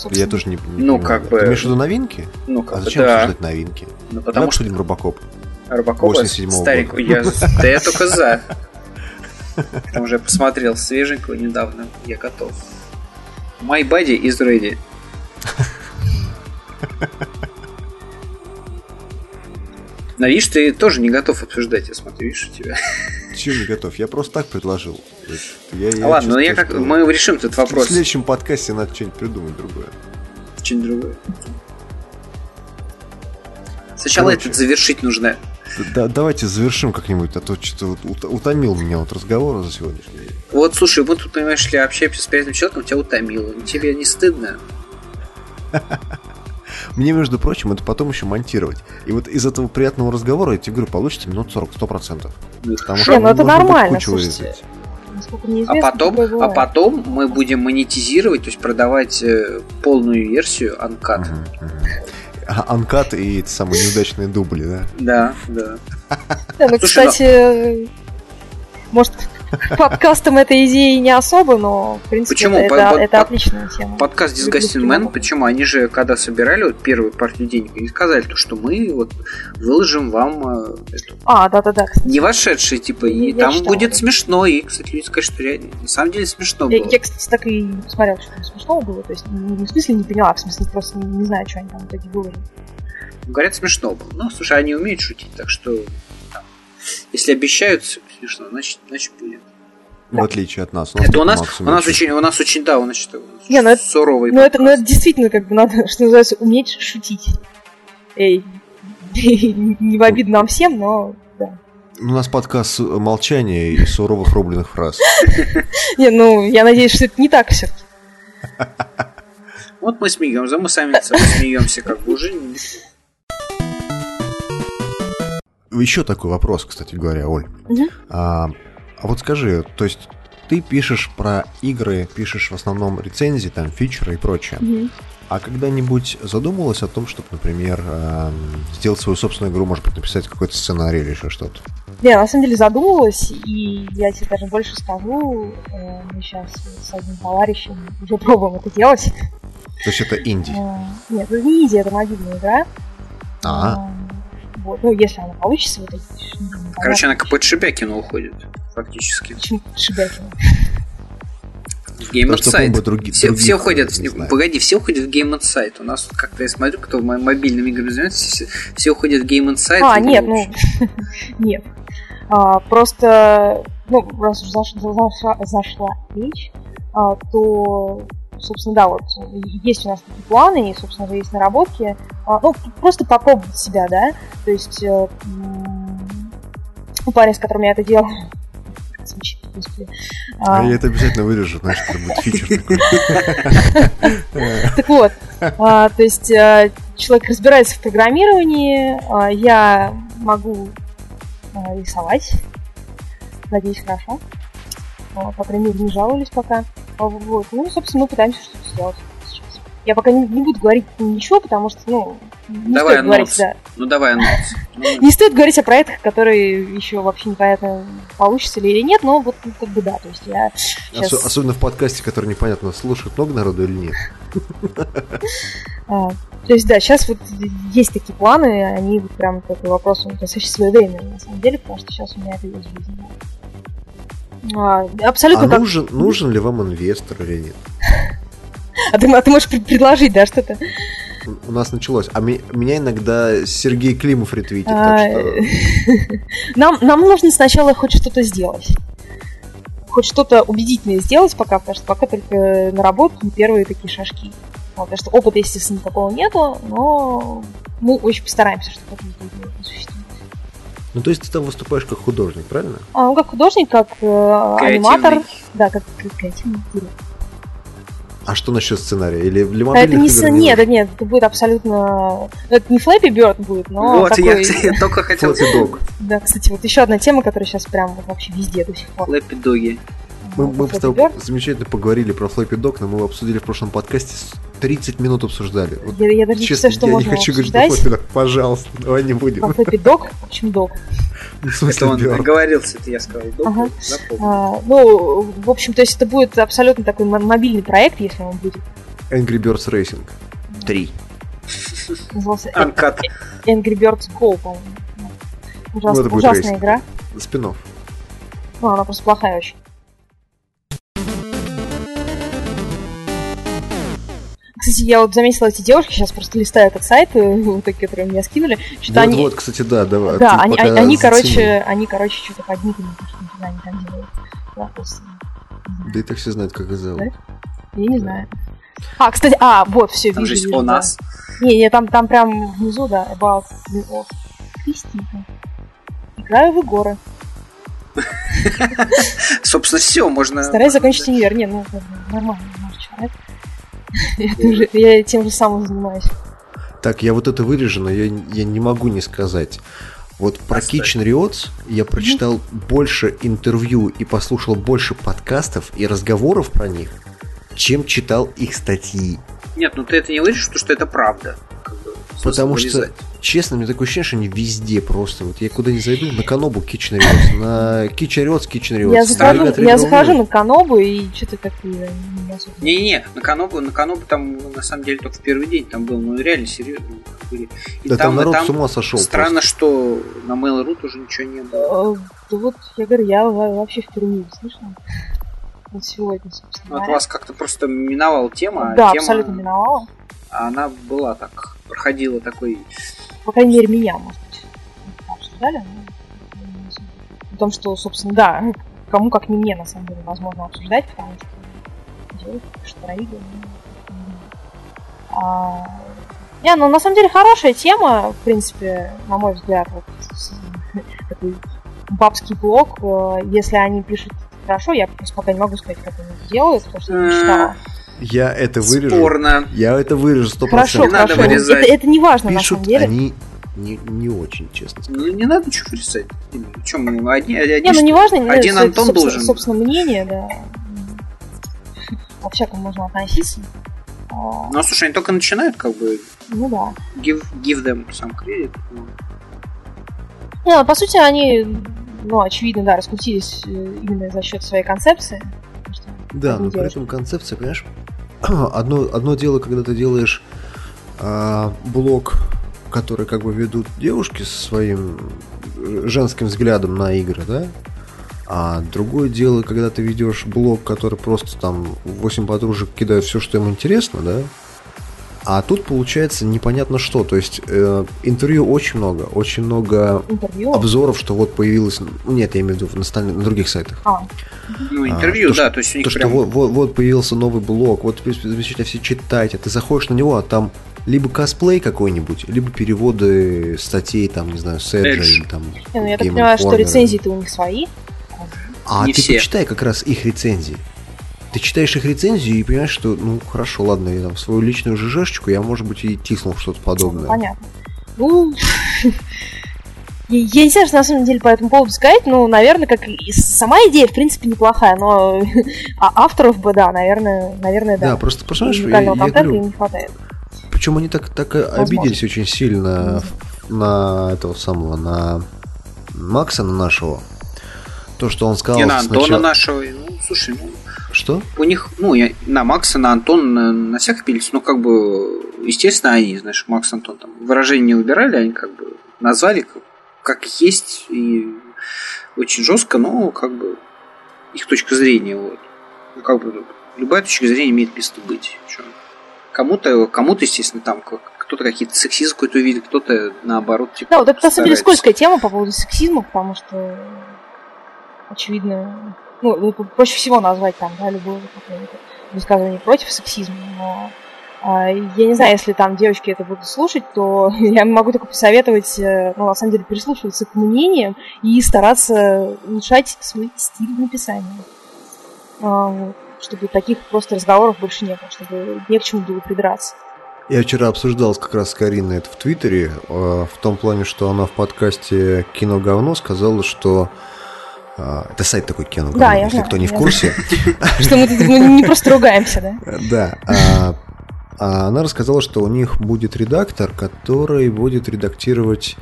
собственно. Я тоже не, не Ну, понимаю. как бы... Ты имеешь в виду новинки? Ну, как а зачем да. обсуждать новинки? Ну, потому Давай что... обсудим Робокоп. Робокоп, старик, я, да я только за. Там уже посмотрел свеженького недавно, я готов. My body is ready. Но видишь, ты тоже не готов обсуждать, я смотрю, видишь, у тебя. Чего не готов? Я просто так предложил. Я, я Ладно, но я как... мы решим этот вопрос. В следующем подкасте надо что-нибудь придумать другое. Что-нибудь другое. Сначала Короче, этот завершить нужно. Да, давайте завершим как-нибудь, а то что-то вот утомил меня вот разговор за сегодняшний день. Вот, слушай, мы тут, понимаешь ли, общаемся с приятным человеком, тебя утомило. Тебе не стыдно? Мне, между прочим, это потом еще монтировать. И вот из этого приятного разговора, я тебе говорю, получится минут 40, 100%. Потому что ну это нормально, слушайте. А потом, а потом мы будем монетизировать, то есть продавать э, полную версию Анкат. Анкат и эти самые неудачные дубли, да? Да, да. Ну, кстати, может, подкастом этой идеи не особо, но в принципе почему? это, по, это по, отличная тема. Подкаст Disgusting Man, почему? Они же, когда собирали вот первую партию денег, они сказали, то, что мы вот выложим вам э, эту... А, да-да-да. Не вошедший, типа, и я там читала, будет смешно, и, кстати, люди скажут, что реально, на самом деле смешно я, было. Я, кстати, так и смотрел, что там смешно было, то есть не в смысле не поняла, в смысле просто не, не знаю, что они там в итоге выложили. Говорят, смешно было. Ну, слушай, они умеют шутить, так что Если обещают смешно, значит, значит будет. В да. отличие от нас. У нас, это у нас, у нас очень, у нас очень, да, у нас что, не, ну это, суровый. Ну это, ну это действительно как бы надо, что называется, уметь шутить. Эй, не в обиду нам всем, но да. У нас подкаст молчания и суровых рубленых фраз. Не, ну, я надеюсь, что это не так все Вот мы смеемся, мы сами смеемся, как бы уже Еще такой вопрос, кстати говоря, Оль. А, а вот скажи, то есть ты пишешь про игры, пишешь в основном рецензии, там, фичеры и прочее. А когда-нибудь задумывалась о том, чтобы, например, э, сделать свою собственную игру, может быть, написать какой-то сценарий или еще что-то? Да, на самом деле задумывалась, и я тебе даже больше скажу, э, мы сейчас с одним товарищем уже пробуем это делать. То есть это инди? Э, нет, это не инди, это мобильная игра. А. Вот, ну, если она получится, вот эти... Короче, она под Шибякину уходит, фактически. Почему Шибякину? В Game Insight. Все, других, все уходят, в, погоди, все уходят в Game Insight. У нас как-то я смотрю, кто мобильными играми занимается, все, все уходят в Game Insight. А, нет, ну, нет. А, просто, ну, раз уж зашла, зашла, зашла речь, а, то собственно, да, вот есть у нас такие планы, и, собственно, есть наработки. А, ну, просто попробовать себя, да. То есть, э, ну, парень, с которым я это делала, звучит господи. А, а я это обязательно вырежу, знаешь, это будет фичер такой. Так вот, а, то есть а, человек разбирается в программировании, я могу рисовать, надеюсь, хорошо. По крайней мере, не жаловались пока. Вот. Ну, собственно, мы пытаемся что-то сделать. Я пока не, не буду говорить ничего, потому что, ну, не давай стоит говорить, да. Ну давай анонс. Не стоит говорить о проектах, которые еще вообще непонятно, получится ли или нет, но вот ну, как бы да, то есть я сейчас... Ос- особенно в подкасте, который непонятно, слушает много народу или нет. А, то есть да, сейчас вот есть такие планы, они вот прям такой вопрос, он достаточно своевременный на самом деле, потому что сейчас у меня это есть в жизни. А, абсолютно. А как... нужен, нужен ли вам инвестор или нет? А ты, а ты можешь предложить, да, что-то? У нас началось. А ми, меня иногда Сергей Климов ретвитит, а, так что... нам, нам нужно сначала хоть что-то сделать. Хоть что-то убедительное сделать пока, потому что пока только наработки первые такие шажки. Вот, потому что опыта, естественно, такого нету, но мы очень постараемся, чтобы это осуществить. Ну, то есть ты там выступаешь как художник, правильно? А, ну, как художник, как э, аниматор. Да, как креативный директор. А что насчет сценария? Или для мобильных это не игр? Не нет, нет, это будет абсолютно... Это не Flappy Bird будет, но Вот, такой... я, я только хотел... Flappy Dog. Да, кстати, вот еще одна тема, которая сейчас прям вообще везде до сих пор. Flappy Doggy. Мы, мы с тобой замечательно поговорили про Flappy Dog, но мы его обсудили в прошлом подкасте, 30 минут обсуждали. Вот, я, я даже не честно, что я можно не хочу обсуждать. говорить Flappy Dog, пожалуйста, давай не будем. Про Flappy Dog? Почему Dog? Ну, в смысле, это он Björk. оговорился, это я сказал. Dog, ага. а, ну, в общем, то есть это будет абсолютно такой мобильный проект, если он будет. Angry Birds Racing 3. Назывался Uncut. Angry Birds Go, по-моему. Ужас, ну, ужасная игра. Спинов. Ну, она просто плохая очень. Кстати, я вот заметила эти девушки, сейчас просто листаю этот сайт, э, вот такие, которые меня скинули. Что вот, они... вот, кстати, да, давай. Да, они, они, они короче, они, короче, что-то под никами, что они там делают. Да, да и так все знают, как их зовут. Да? Я не знаю. А, кстати, а, вот, все, там вижу. Там о нас. Не, не, там, там прям внизу, да, about me Кристина. Играю в горы. Собственно, все, можно... Стараюсь закончить универ. Не, ну, нормально, человек. Я тем же самым занимаюсь. Так, я вот это вырежу, но я, я не могу не сказать. Вот про Kitchen Riots я прочитал mm-hmm. больше интервью и послушал больше подкастов и разговоров про них, чем читал их статьи. Нет, ну ты это не говоришь, что, что это правда. Потому что, честно, мне такое ощущение, что они везде просто. Вот я куда не зайду, на Канобу Kitchen Riots, на Kitchen Riots, Kitchen. Я захожу, я захожу на Канобу и что-то такое Не-не, на Канобу, на Канобу там на самом деле только в первый день там был, ну реально серьезно. И да там, там народ там с ума сошел. Странно, просто. что на Mail.ru тоже ничего не было. Да вот, я говорю, я вообще впервые слышала вот сегодня, собственно. Вот вас как-то просто миновала тема. Да, тема, абсолютно миновала. Она была так, проходила такой... По крайней мере, меня, может быть, обсуждали, но том, что, собственно, да, кому как не мне, на самом деле, возможно обсуждать, потому что делать что игры. А, не, ну на самом деле хорошая тема, в принципе, на мой взгляд, вот такой бабский блог. Э, если они пишут хорошо, я просто пока не могу сказать, как они это делают, потому что я не читала. Я это вырежу. Спорно. Я это вырежу сто Хорошо, хорошо. Это, это не важно, Пишут на самом деле. они не, не очень, честно сказать. Ну, не надо ничего вырезать. Чем один, один, не, ну не важно, один Антон собственно, должен. Собственно, мнение, да. Во всяком можно относиться. Ну, слушай, они только начинают, как бы. Ну да. Give, give them some credit. Не, ну, по сути, они, ну, очевидно, да, раскрутились э, именно за счет своей концепции. Да, но при этом концепция, понимаешь, одно, одно дело, когда ты делаешь а, блог, который как бы ведут девушки со своим женским взглядом на игры, да, а другое дело, когда ты ведешь блог, который просто там 8 подружек кидают все, что им интересно, да, а тут получается непонятно что. То есть э, интервью очень много, очень много интервью? обзоров, что вот появилось. Ну, нет, я имею в виду на, остальных, на других сайтах. А. Ну, интервью, а, то, да, то есть у них то, прям... что вот, вот, вот появился новый блог, вот замечательно все читайте, ты заходишь на него, а там либо косплей какой-нибудь, либо переводы статей, там, не знаю, с или там. Не, ну, я так понимаю, что рецензии-то у них свои. А Не ты все. почитай как раз их рецензии. Ты читаешь их рецензию и понимаешь, что, ну, хорошо, ладно, я там свою личную ЖЖшечку, я, может быть, и тиснул что-то подобное. понятно. Ну, я не знаю, что на самом деле по этому поводу сказать, но, наверное, как и сама идея, в принципе, неплохая, но а авторов бы, да, наверное, наверное, да. Да, просто, понимаешь, я, я говорю, им не хватает. Причем они так, так обиделись очень сильно на этого самого, на Макса, на нашего, то, что он сказал... Не на Антона сначала... нашего. Ну, слушай, ну... Что? У них, ну, я, на Макса, на Антона, на, на всех пились. Ну, как бы, естественно, они, знаешь, Макс, Антон, там, выражение не выбирали, они как бы назвали как, как есть и очень жестко, но как бы их точка зрения, вот. Ну, как бы, любая точка зрения имеет место быть. Кому-то, кому-то, естественно, там кто-то какие-то сексизм какой-то увидит, кто-то наоборот. Типа, да, вот это на самом деле скользкая тема по поводу сексизма, потому что очевидно, ну, проще всего назвать там, да, любое высказывание против сексизма, но а, я не знаю, если там девочки это будут слушать, то я могу только посоветовать, э, ну, на самом деле, прислушиваться к мнениям и стараться улучшать свой стиль написания. А, чтобы таких просто разговоров больше не было, чтобы не к чему было придраться. Я вчера обсуждал как раз с Кариной это в Твиттере, э, в том плане, что она в подкасте «Кино говно» сказала, что а, это сайт такой Кену, да, если знаю, кто не в курсе. Что мы тут не просто ругаемся, да? Да. А, а она рассказала, что у них будет редактор, который будет редактировать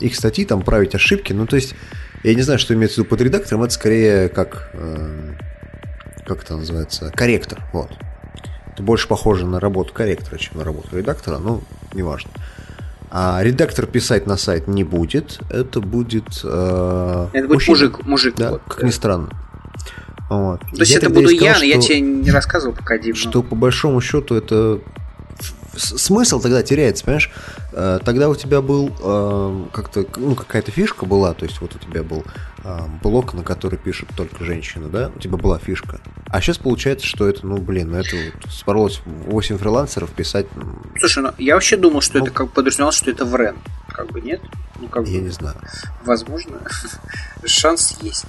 их статьи, там править ошибки. Ну, то есть, я не знаю, что имеется в виду под редактором, это скорее как, как это называется, корректор. Вот. Это больше похоже на работу корректора, чем на работу редактора, но неважно. А редактор писать на сайт не будет. Это будет... Э, это будет мужчина. мужик. мужик да, вот, как да. ни странно. Вот. То есть я это буду сказал, я, но я тебе не рассказывал пока, Дим. Что по большому счету это смысл тогда теряется, понимаешь? Э, тогда у тебя был э, как-то, ну, какая-то фишка была, то есть вот у тебя был э, блок, на который пишут только женщины, да? У тебя была фишка. А сейчас получается, что это, ну, блин, ну, это вот споролось 8 фрилансеров писать. Слушай, ну, я вообще думал, что ну, это как подразумевалось, что это врен. Как бы нет? Ну, как я бы, не знаю. Возможно, шанс есть.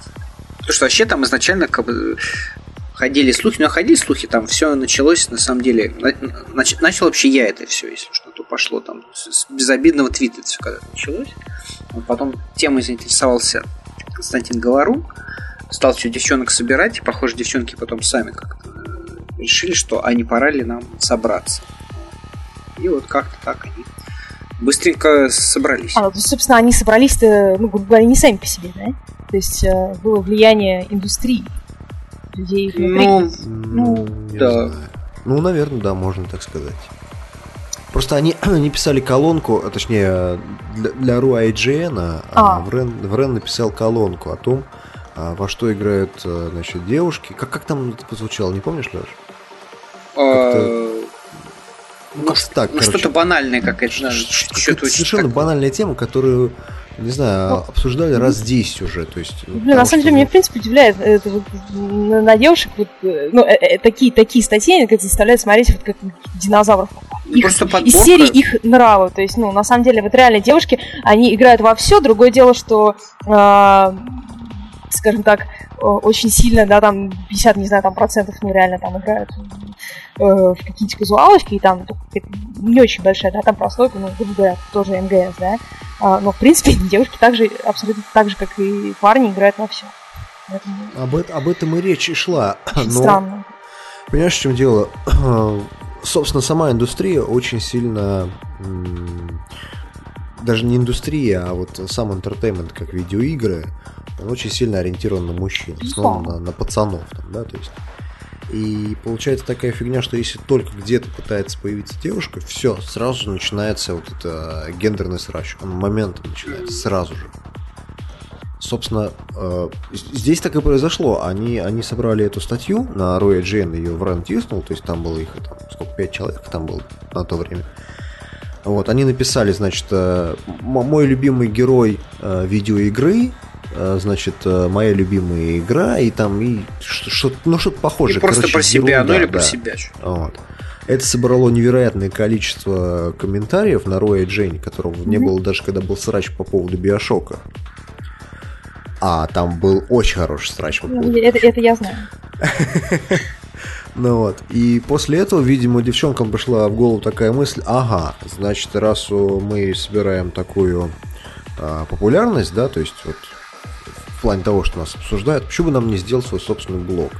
Потому что вообще там изначально как бы ходили слухи, но ходили слухи, там все началось, на самом деле, нач, начал вообще я это все, если что-то пошло там, с безобидного твита все когда началось. Потом темой заинтересовался Константин Говорун, стал все девчонок собирать, и, похоже, девчонки потом сами как-то э, решили, что а не пора ли нам собраться. И вот как-то так они быстренько собрались. А, ну, собственно, они собрались-то, ну, грубо говоря, не сами по себе, да? То есть э, было влияние индустрии людей внутри. Ну, ну да. Знаю. Ну, наверное, да, можно так сказать. Просто они, они писали колонку, а точнее, для, для RU IGN, а, а. В, Рен, в Рен написал колонку о том, а, во что играют а, значит, девушки. Как, как там это позвучало, не помнишь, Леш? А, ну, как так, ну, что-то банальное какая-то. Совершенно банальная тема, которую не знаю, ну, обсуждали раз 10 уже. То есть, блин, на самом деле, меня, в принципе, удивляет это вот, на девушек вот, ну, э, э, такие, такие статьи, как заставляют смотреть вот как динозавров. Их, Просто подборка. из серии их нравы. То есть, ну, на самом деле, вот реально девушки, они играют во все. Другое дело, что э, скажем так, очень сильно, да, там 50, не знаю, там процентов, ну, реально там играют э, в какие-то казуалочки, и там не очень большая, да, там прослойка, ну, грубо говоря, тоже МГС, да, а, но, в принципе, девушки также, абсолютно так же, как и парни, играют во все. Поэтому... Об, об этом и речь и шла. Очень но... странно. Понимаешь, в чем дело? Собственно, сама индустрия очень сильно даже не индустрия, а вот сам интертеймент, как видеоигры, он очень сильно ориентирован на мужчин, в основном на, на пацанов, там, да, то есть. И получается такая фигня, что если только где-то пытается появиться девушка, все, сразу же начинается вот это гендерный срач. Он моментом начинается, сразу же. Собственно, э, здесь так и произошло. Они, они собрали эту статью на Roy Джейн, ее в Рен тиснул, то есть там было их, там, сколько, пять человек там было на то время. Вот, они написали, значит, э, мой любимый герой э, видеоигры, значит, моя любимая игра, и там и что-то, ну, что-то похожее. И просто Короче, про себя, ерунда, ну или да. про себя. Вот. Это собрало невероятное количество комментариев на Роя Джейн, которого mm-hmm. не было даже когда был срач по поводу Биошока. А там был очень хороший срач по поводу это, это я знаю. Ну вот. И после этого, видимо, девчонкам пришла в голову такая мысль, ага, значит, раз мы собираем такую а, популярность, да, то есть вот плане того, что нас обсуждают, почему бы нам не сделать свой собственный блог?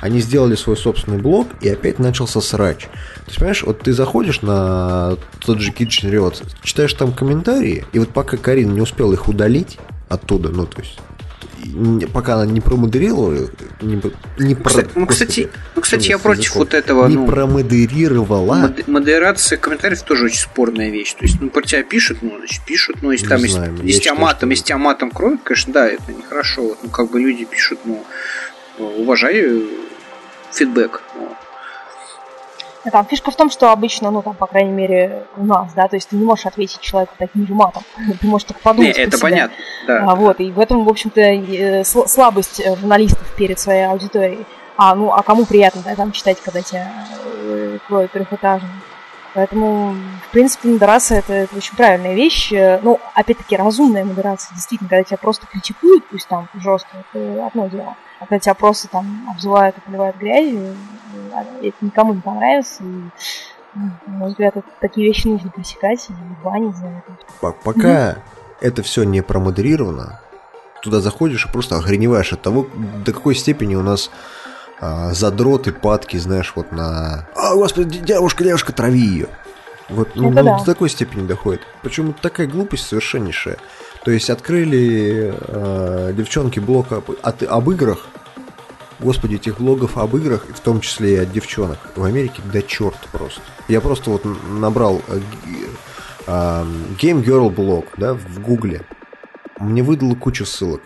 Они сделали свой собственный блог, и опять начался срач. То есть, понимаешь, вот ты заходишь на тот же Kitchen Riot, читаешь там комментарии, и вот пока Карина не успела их удалить оттуда, ну, то есть пока она не промодерировала, не, не кстати, про, ну, кстати, ну, кстати, я против языком, вот этого. Не ну, промодерировала. Модерация комментариев тоже очень спорная вещь. То есть, ну, про тебя пишут, ну, значит, пишут, но если не там знаю, есть, если тебя матом, если тебя матом кроют, конечно, да, это нехорошо. Вот, ну, как бы люди пишут, ну, уважаю фидбэк. Вот. Там фишка в том, что обычно, ну, там, по крайней мере, у нас, да, то есть ты не можешь ответить человеку таким же матом. Ты можешь только подумать. Не, это понятно, да. А, вот, и в этом, в общем-то, э, слабость э, журналистов перед своей аудиторией. А, ну, а кому приятно, да, там читать, когда тебя э, кроют трехэтажно. Поэтому, в принципе, модерация это, это очень правильная вещь. Ну, опять-таки, разумная модерация. Действительно, когда тебя просто критикуют, пусть там жестко, это одно дело. А когда тебя просто там обзывают и поливают грязью, это никому не понравится. И, ну, на мой взгляд, это, такие вещи нужно пресекать и банить за это. Пока это все не промодерировано, туда заходишь и просто охреневаешь от того, до какой степени у нас а, задроты, падки, знаешь, вот на... А, господи, девушка, девушка, трави ее. Вот, ну, ну да. до такой степени доходит. Почему такая глупость совершеннейшая. То есть открыли э, девчонки блог об, от, об играх. Господи, этих блогов об играх, в том числе и от девчонок, в Америке да черт просто. Я просто вот набрал э, э, Game Girl блог, да, в Гугле. Мне выдало кучу ссылок.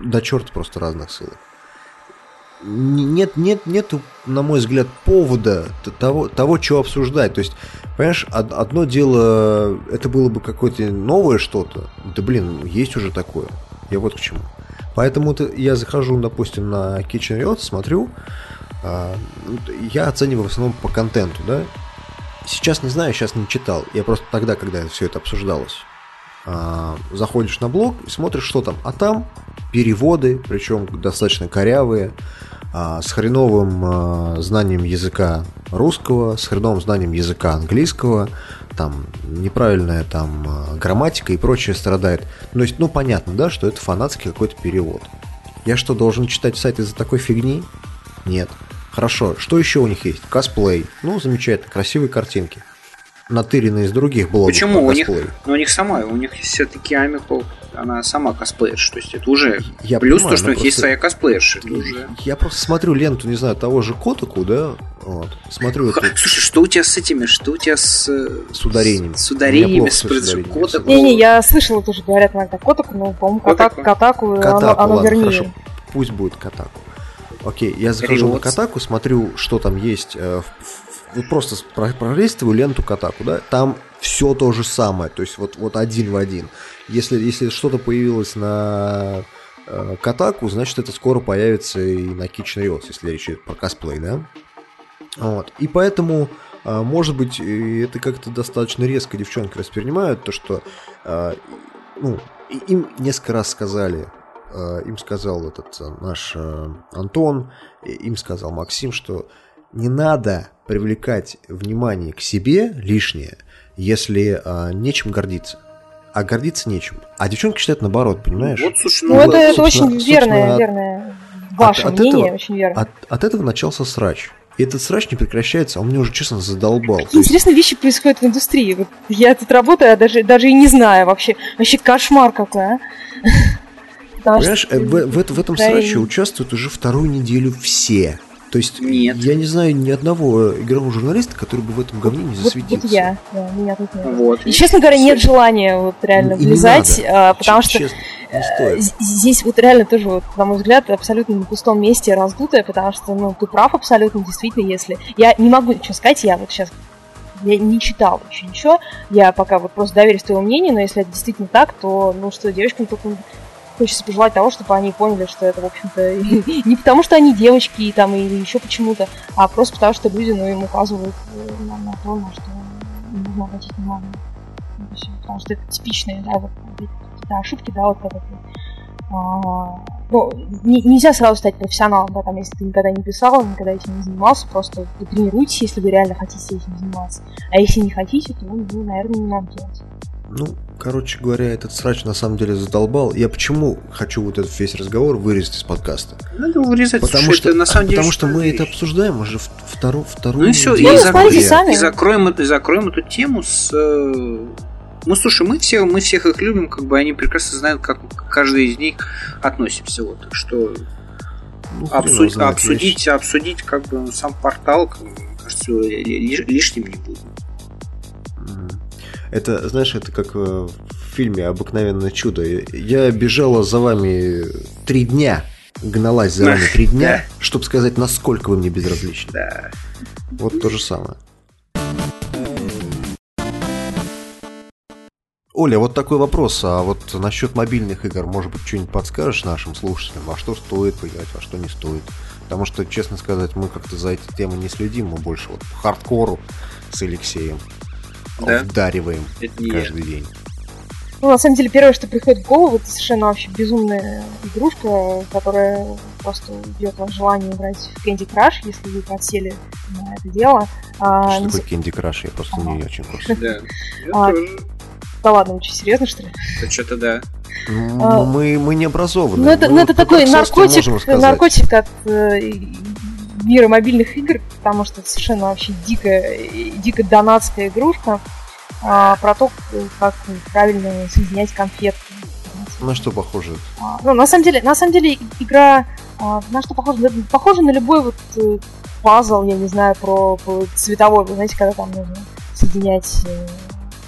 Да черт просто разных ссылок нет, нет, нету, на мой взгляд, повода того, того, что обсуждать. То есть, понимаешь, одно дело, это было бы какое-то новое что-то. Да блин, есть уже такое. Я вот к чему. Поэтому я захожу, допустим, на Kitchen Riot, смотрю, а, я оцениваю в основном по контенту, да. Сейчас не знаю, сейчас не читал. Я просто тогда, когда все это обсуждалось, а, заходишь на блог и смотришь, что там. А там переводы, причем достаточно корявые, с хреновым а, знанием языка русского, с хреновым знанием языка английского, там неправильная там а, грамматика и прочее страдает. То есть, ну понятно, да, что это фанатский какой-то перевод. Я что, должен читать сайт из-за такой фигни? Нет. Хорошо, что еще у них есть? Косплей. Ну, замечательно, красивые картинки. Натыренные из других блогов. Почему? У них, ну, у них сама, у них все-таки Амико она сама косплеерша. То есть это уже я плюс понимаю, то, что у них есть своя косплеерша. Уже... Я просто смотрю ленту, не знаю, того же Котаку, да? Вот. Смотрю Х- это... Слушай, что у тебя с этими? Что у тебя с... С ударениями. С, с ударениями, с, с Котаку. Не-не, я слышала тоже, говорят иногда Котаку, но, по-моему, Котаку, Котаку, Котаку оно, оно ладно, вернее. Хорошо. Пусть будет Котаку. Окей, я захожу Риотс. на Котаку, смотрю, что там есть. Э, в, в, просто пролистываю ленту Котаку, да? Там все то же самое, то есть вот, вот один в один. Если, если что-то появилось на э, Катаку, значит это скоро появится и на Kitchen Reels, если речь идет про косплей, да? Вот. И поэтому, э, может быть, это как-то достаточно резко девчонки воспринимают, то что э, ну, им несколько раз сказали, э, им сказал этот э, наш э, Антон, им сказал Максим, что не надо привлекать внимание к себе лишнее, если а, нечем гордиться. А гордиться нечем. А девчонки считают наоборот, понимаешь? Вот, слушай, ну, ну это, это очень верное, верное. Ваше от, мнение этого, очень верно. От, от этого начался срач. И этот срач не прекращается, он мне уже, честно, задолбал. Какие интересные вещи происходят в индустрии. Вот я тут работаю, а даже, даже и не знаю вообще. Вообще кошмар какой, а. Понимаешь, что... Э, в, в, в этом сраче участвуют уже вторую неделю все. То есть нет. я не знаю ни одного игрового журналиста, который бы в этом говне не засветился. Вот, вот я, да, меня тут нет. Вот. И, честно говоря, нет желания вот реально и влезать, а, потому Ч- что честно, э, здесь вот реально тоже, вот, на мой взгляд, абсолютно на пустом месте раздутое, потому что, ну, ты прав абсолютно, действительно, если... Я не могу ничего сказать, я вот сейчас я не читал еще ничего, я пока вот просто доверюсь твоему мнению, но если это действительно так, то, ну что, девочкам только хочется пожелать того, чтобы они поняли, что это, в общем-то, не потому, что они девочки там, или еще почему-то, а просто потому, что люди ну, им указывают э, на, на то, на что нужно обратить внимание. Потому что это типичные, да, вот какие-то ошибки, да, вот это а, ну, не, нельзя сразу стать профессионалом, да, там, если ты никогда не писал, никогда этим не занимался, просто тренируйтесь, если вы реально хотите этим заниматься. А если не хотите, то, ну, наверное, не надо делать. Ну, короче говоря, этот срач на самом деле задолбал. Я почему хочу вот этот весь разговор вырезать из подкаста? Надо вырезать, потому что, это, на самом деле, потому что мы это обсуждаем уже вторую вторую. Ну и все, и, ну, закроем, сами. и закроем, и закроем эту тему с. Э, ну слушай, мы все, мы всех их любим, как бы они прекрасно знают, как каждый из них относимся. Вот, так что ну, обсудить, знает, обсудить, обсудить как бы сам портал, кажется, лишним не будет. Это, знаешь, это как э, в фильме «Обыкновенное чудо». Я бежала за вами три дня, гналась за вами три дня, чтобы сказать, насколько вы мне безразличны. Да. Вот то же самое. Оля, вот такой вопрос. А вот насчет мобильных игр, может быть, что-нибудь подскажешь нашим слушателям? Во что стоит поиграть, во что не стоит? Потому что, честно сказать, мы как-то за этой темой не следим, мы больше вот по хардкору с Алексеем да? вдариваем каждый я. день. Ну, на самом деле, первое, что приходит в голову, это совершенно вообще безумная игрушка, которая просто идет вам желание играть в Candy Crush, если вы подсели на это дело. А, что такое Candy Crush? Я просто ага. не очень курсе. Да. А, да ладно, очень серьезно, что ли? Да что-то да. Ну, а, мы, мы не образованы. Ну, это, ну, это такой наркотик, наркотик от э, мира мобильных игр, потому что это совершенно вообще дикая, дико донатская игрушка а, про то, как правильно соединять конфетки. На что похоже? А, ну, на самом деле, на самом деле игра а, на что похожа? Похожа на любой вот э, пазл, я не знаю, про, про цветовой, вы знаете, когда там нужно соединять. Э...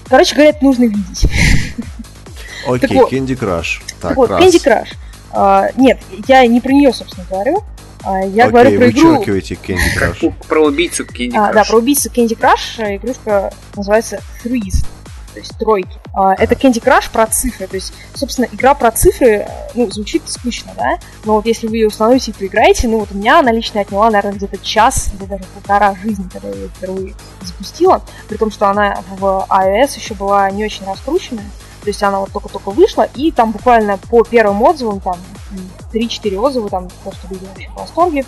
Короче говоря, это нужно видеть. Окей, Candy Crush. Так, вот. Candy Crush. Uh, нет, я не про нее, собственно, говорю. А, я Окей, говорю про игру... Candy Crush. Про убийцу Candy Crush. А, да, про убийцу Candy Crush. Игрушка называется Threes, то есть тройки. А, это Candy Crush про цифры. То есть, собственно, игра про цифры, ну, звучит скучно, да? Но вот если вы ее установите и поиграете, ну, вот у меня она лично отняла, наверное, где-то час, или даже полтора жизни, когда я ее впервые запустила. При том, что она в iOS еще была не очень раскрученная. То есть она вот только-только вышла, и там буквально по первым отзывам, там 3-4 отзыва, там просто люди вообще в восторге,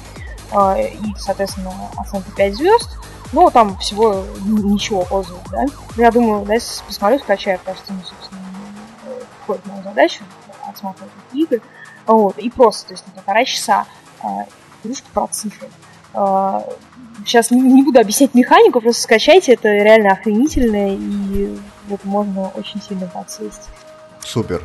а, и, соответственно, оценка 5 звезд. Ну, там всего ничего отзывов, да. Но ну, я думаю, да, если посмотрю, скачаю, что, ну, собственно, входит моя задача отсматривать эти игры. Вот, и просто, то есть на полтора часа а, игрушка про цифры. Сейчас не, не буду объяснять механику, просто скачайте, это реально охренительно, и вот можно очень сильно подсесть. Супер.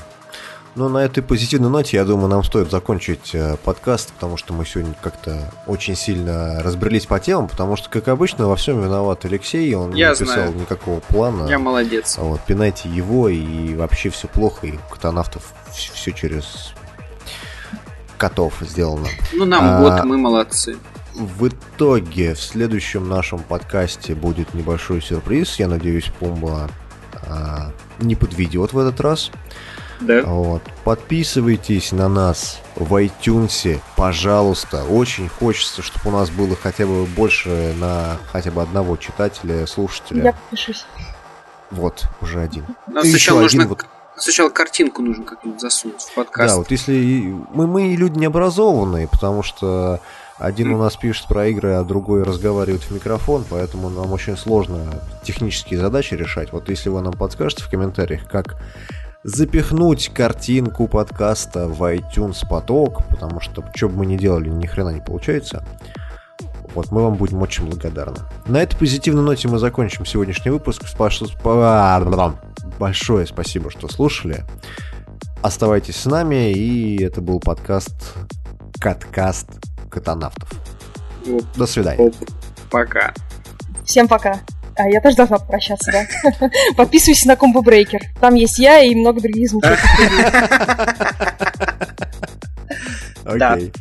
Ну, на этой позитивной ноте, я думаю, нам стоит закончить э, подкаст, потому что мы сегодня как-то очень сильно разбрелись по темам, потому что, как обычно, во всем виноват Алексей, он я не написал знаю. никакого плана. Я молодец. Вот, пинайте его, и вообще все плохо, и у катанавтов все через котов сделано. Ну, нам а, год, мы молодцы. В итоге в следующем нашем подкасте будет небольшой сюрприз. Я надеюсь, Пумба а, не подведет в этот раз. Да. Вот. Подписывайтесь на нас в iTunes, пожалуйста. Очень хочется, чтобы у нас было хотя бы больше на хотя бы одного читателя, слушателя. Я подпишусь. Вот, уже один. Но сначала нужно вот... Сначала картинку нужно как-нибудь засунуть в подкаст. Да, вот если мы, мы люди необразованные, потому что один у нас пишет про игры, а другой разговаривает в микрофон, поэтому нам очень сложно технические задачи решать. Вот если вы нам подскажете в комментариях, как запихнуть картинку подкаста в iTunes поток, потому что что бы мы ни делали, ни хрена не получается. Вот, мы вам будем очень благодарны. На этой позитивной ноте мы закончим сегодняшний выпуск. Большое спасибо, что слушали. Оставайтесь с нами, и это был подкаст Каткаст катанавтов. Ну, До свидания. Пока. Всем пока. А, я тоже должна попрощаться, да? Подписывайся на Комбо Брейкер. Там есть я и много других замечательных. Окей.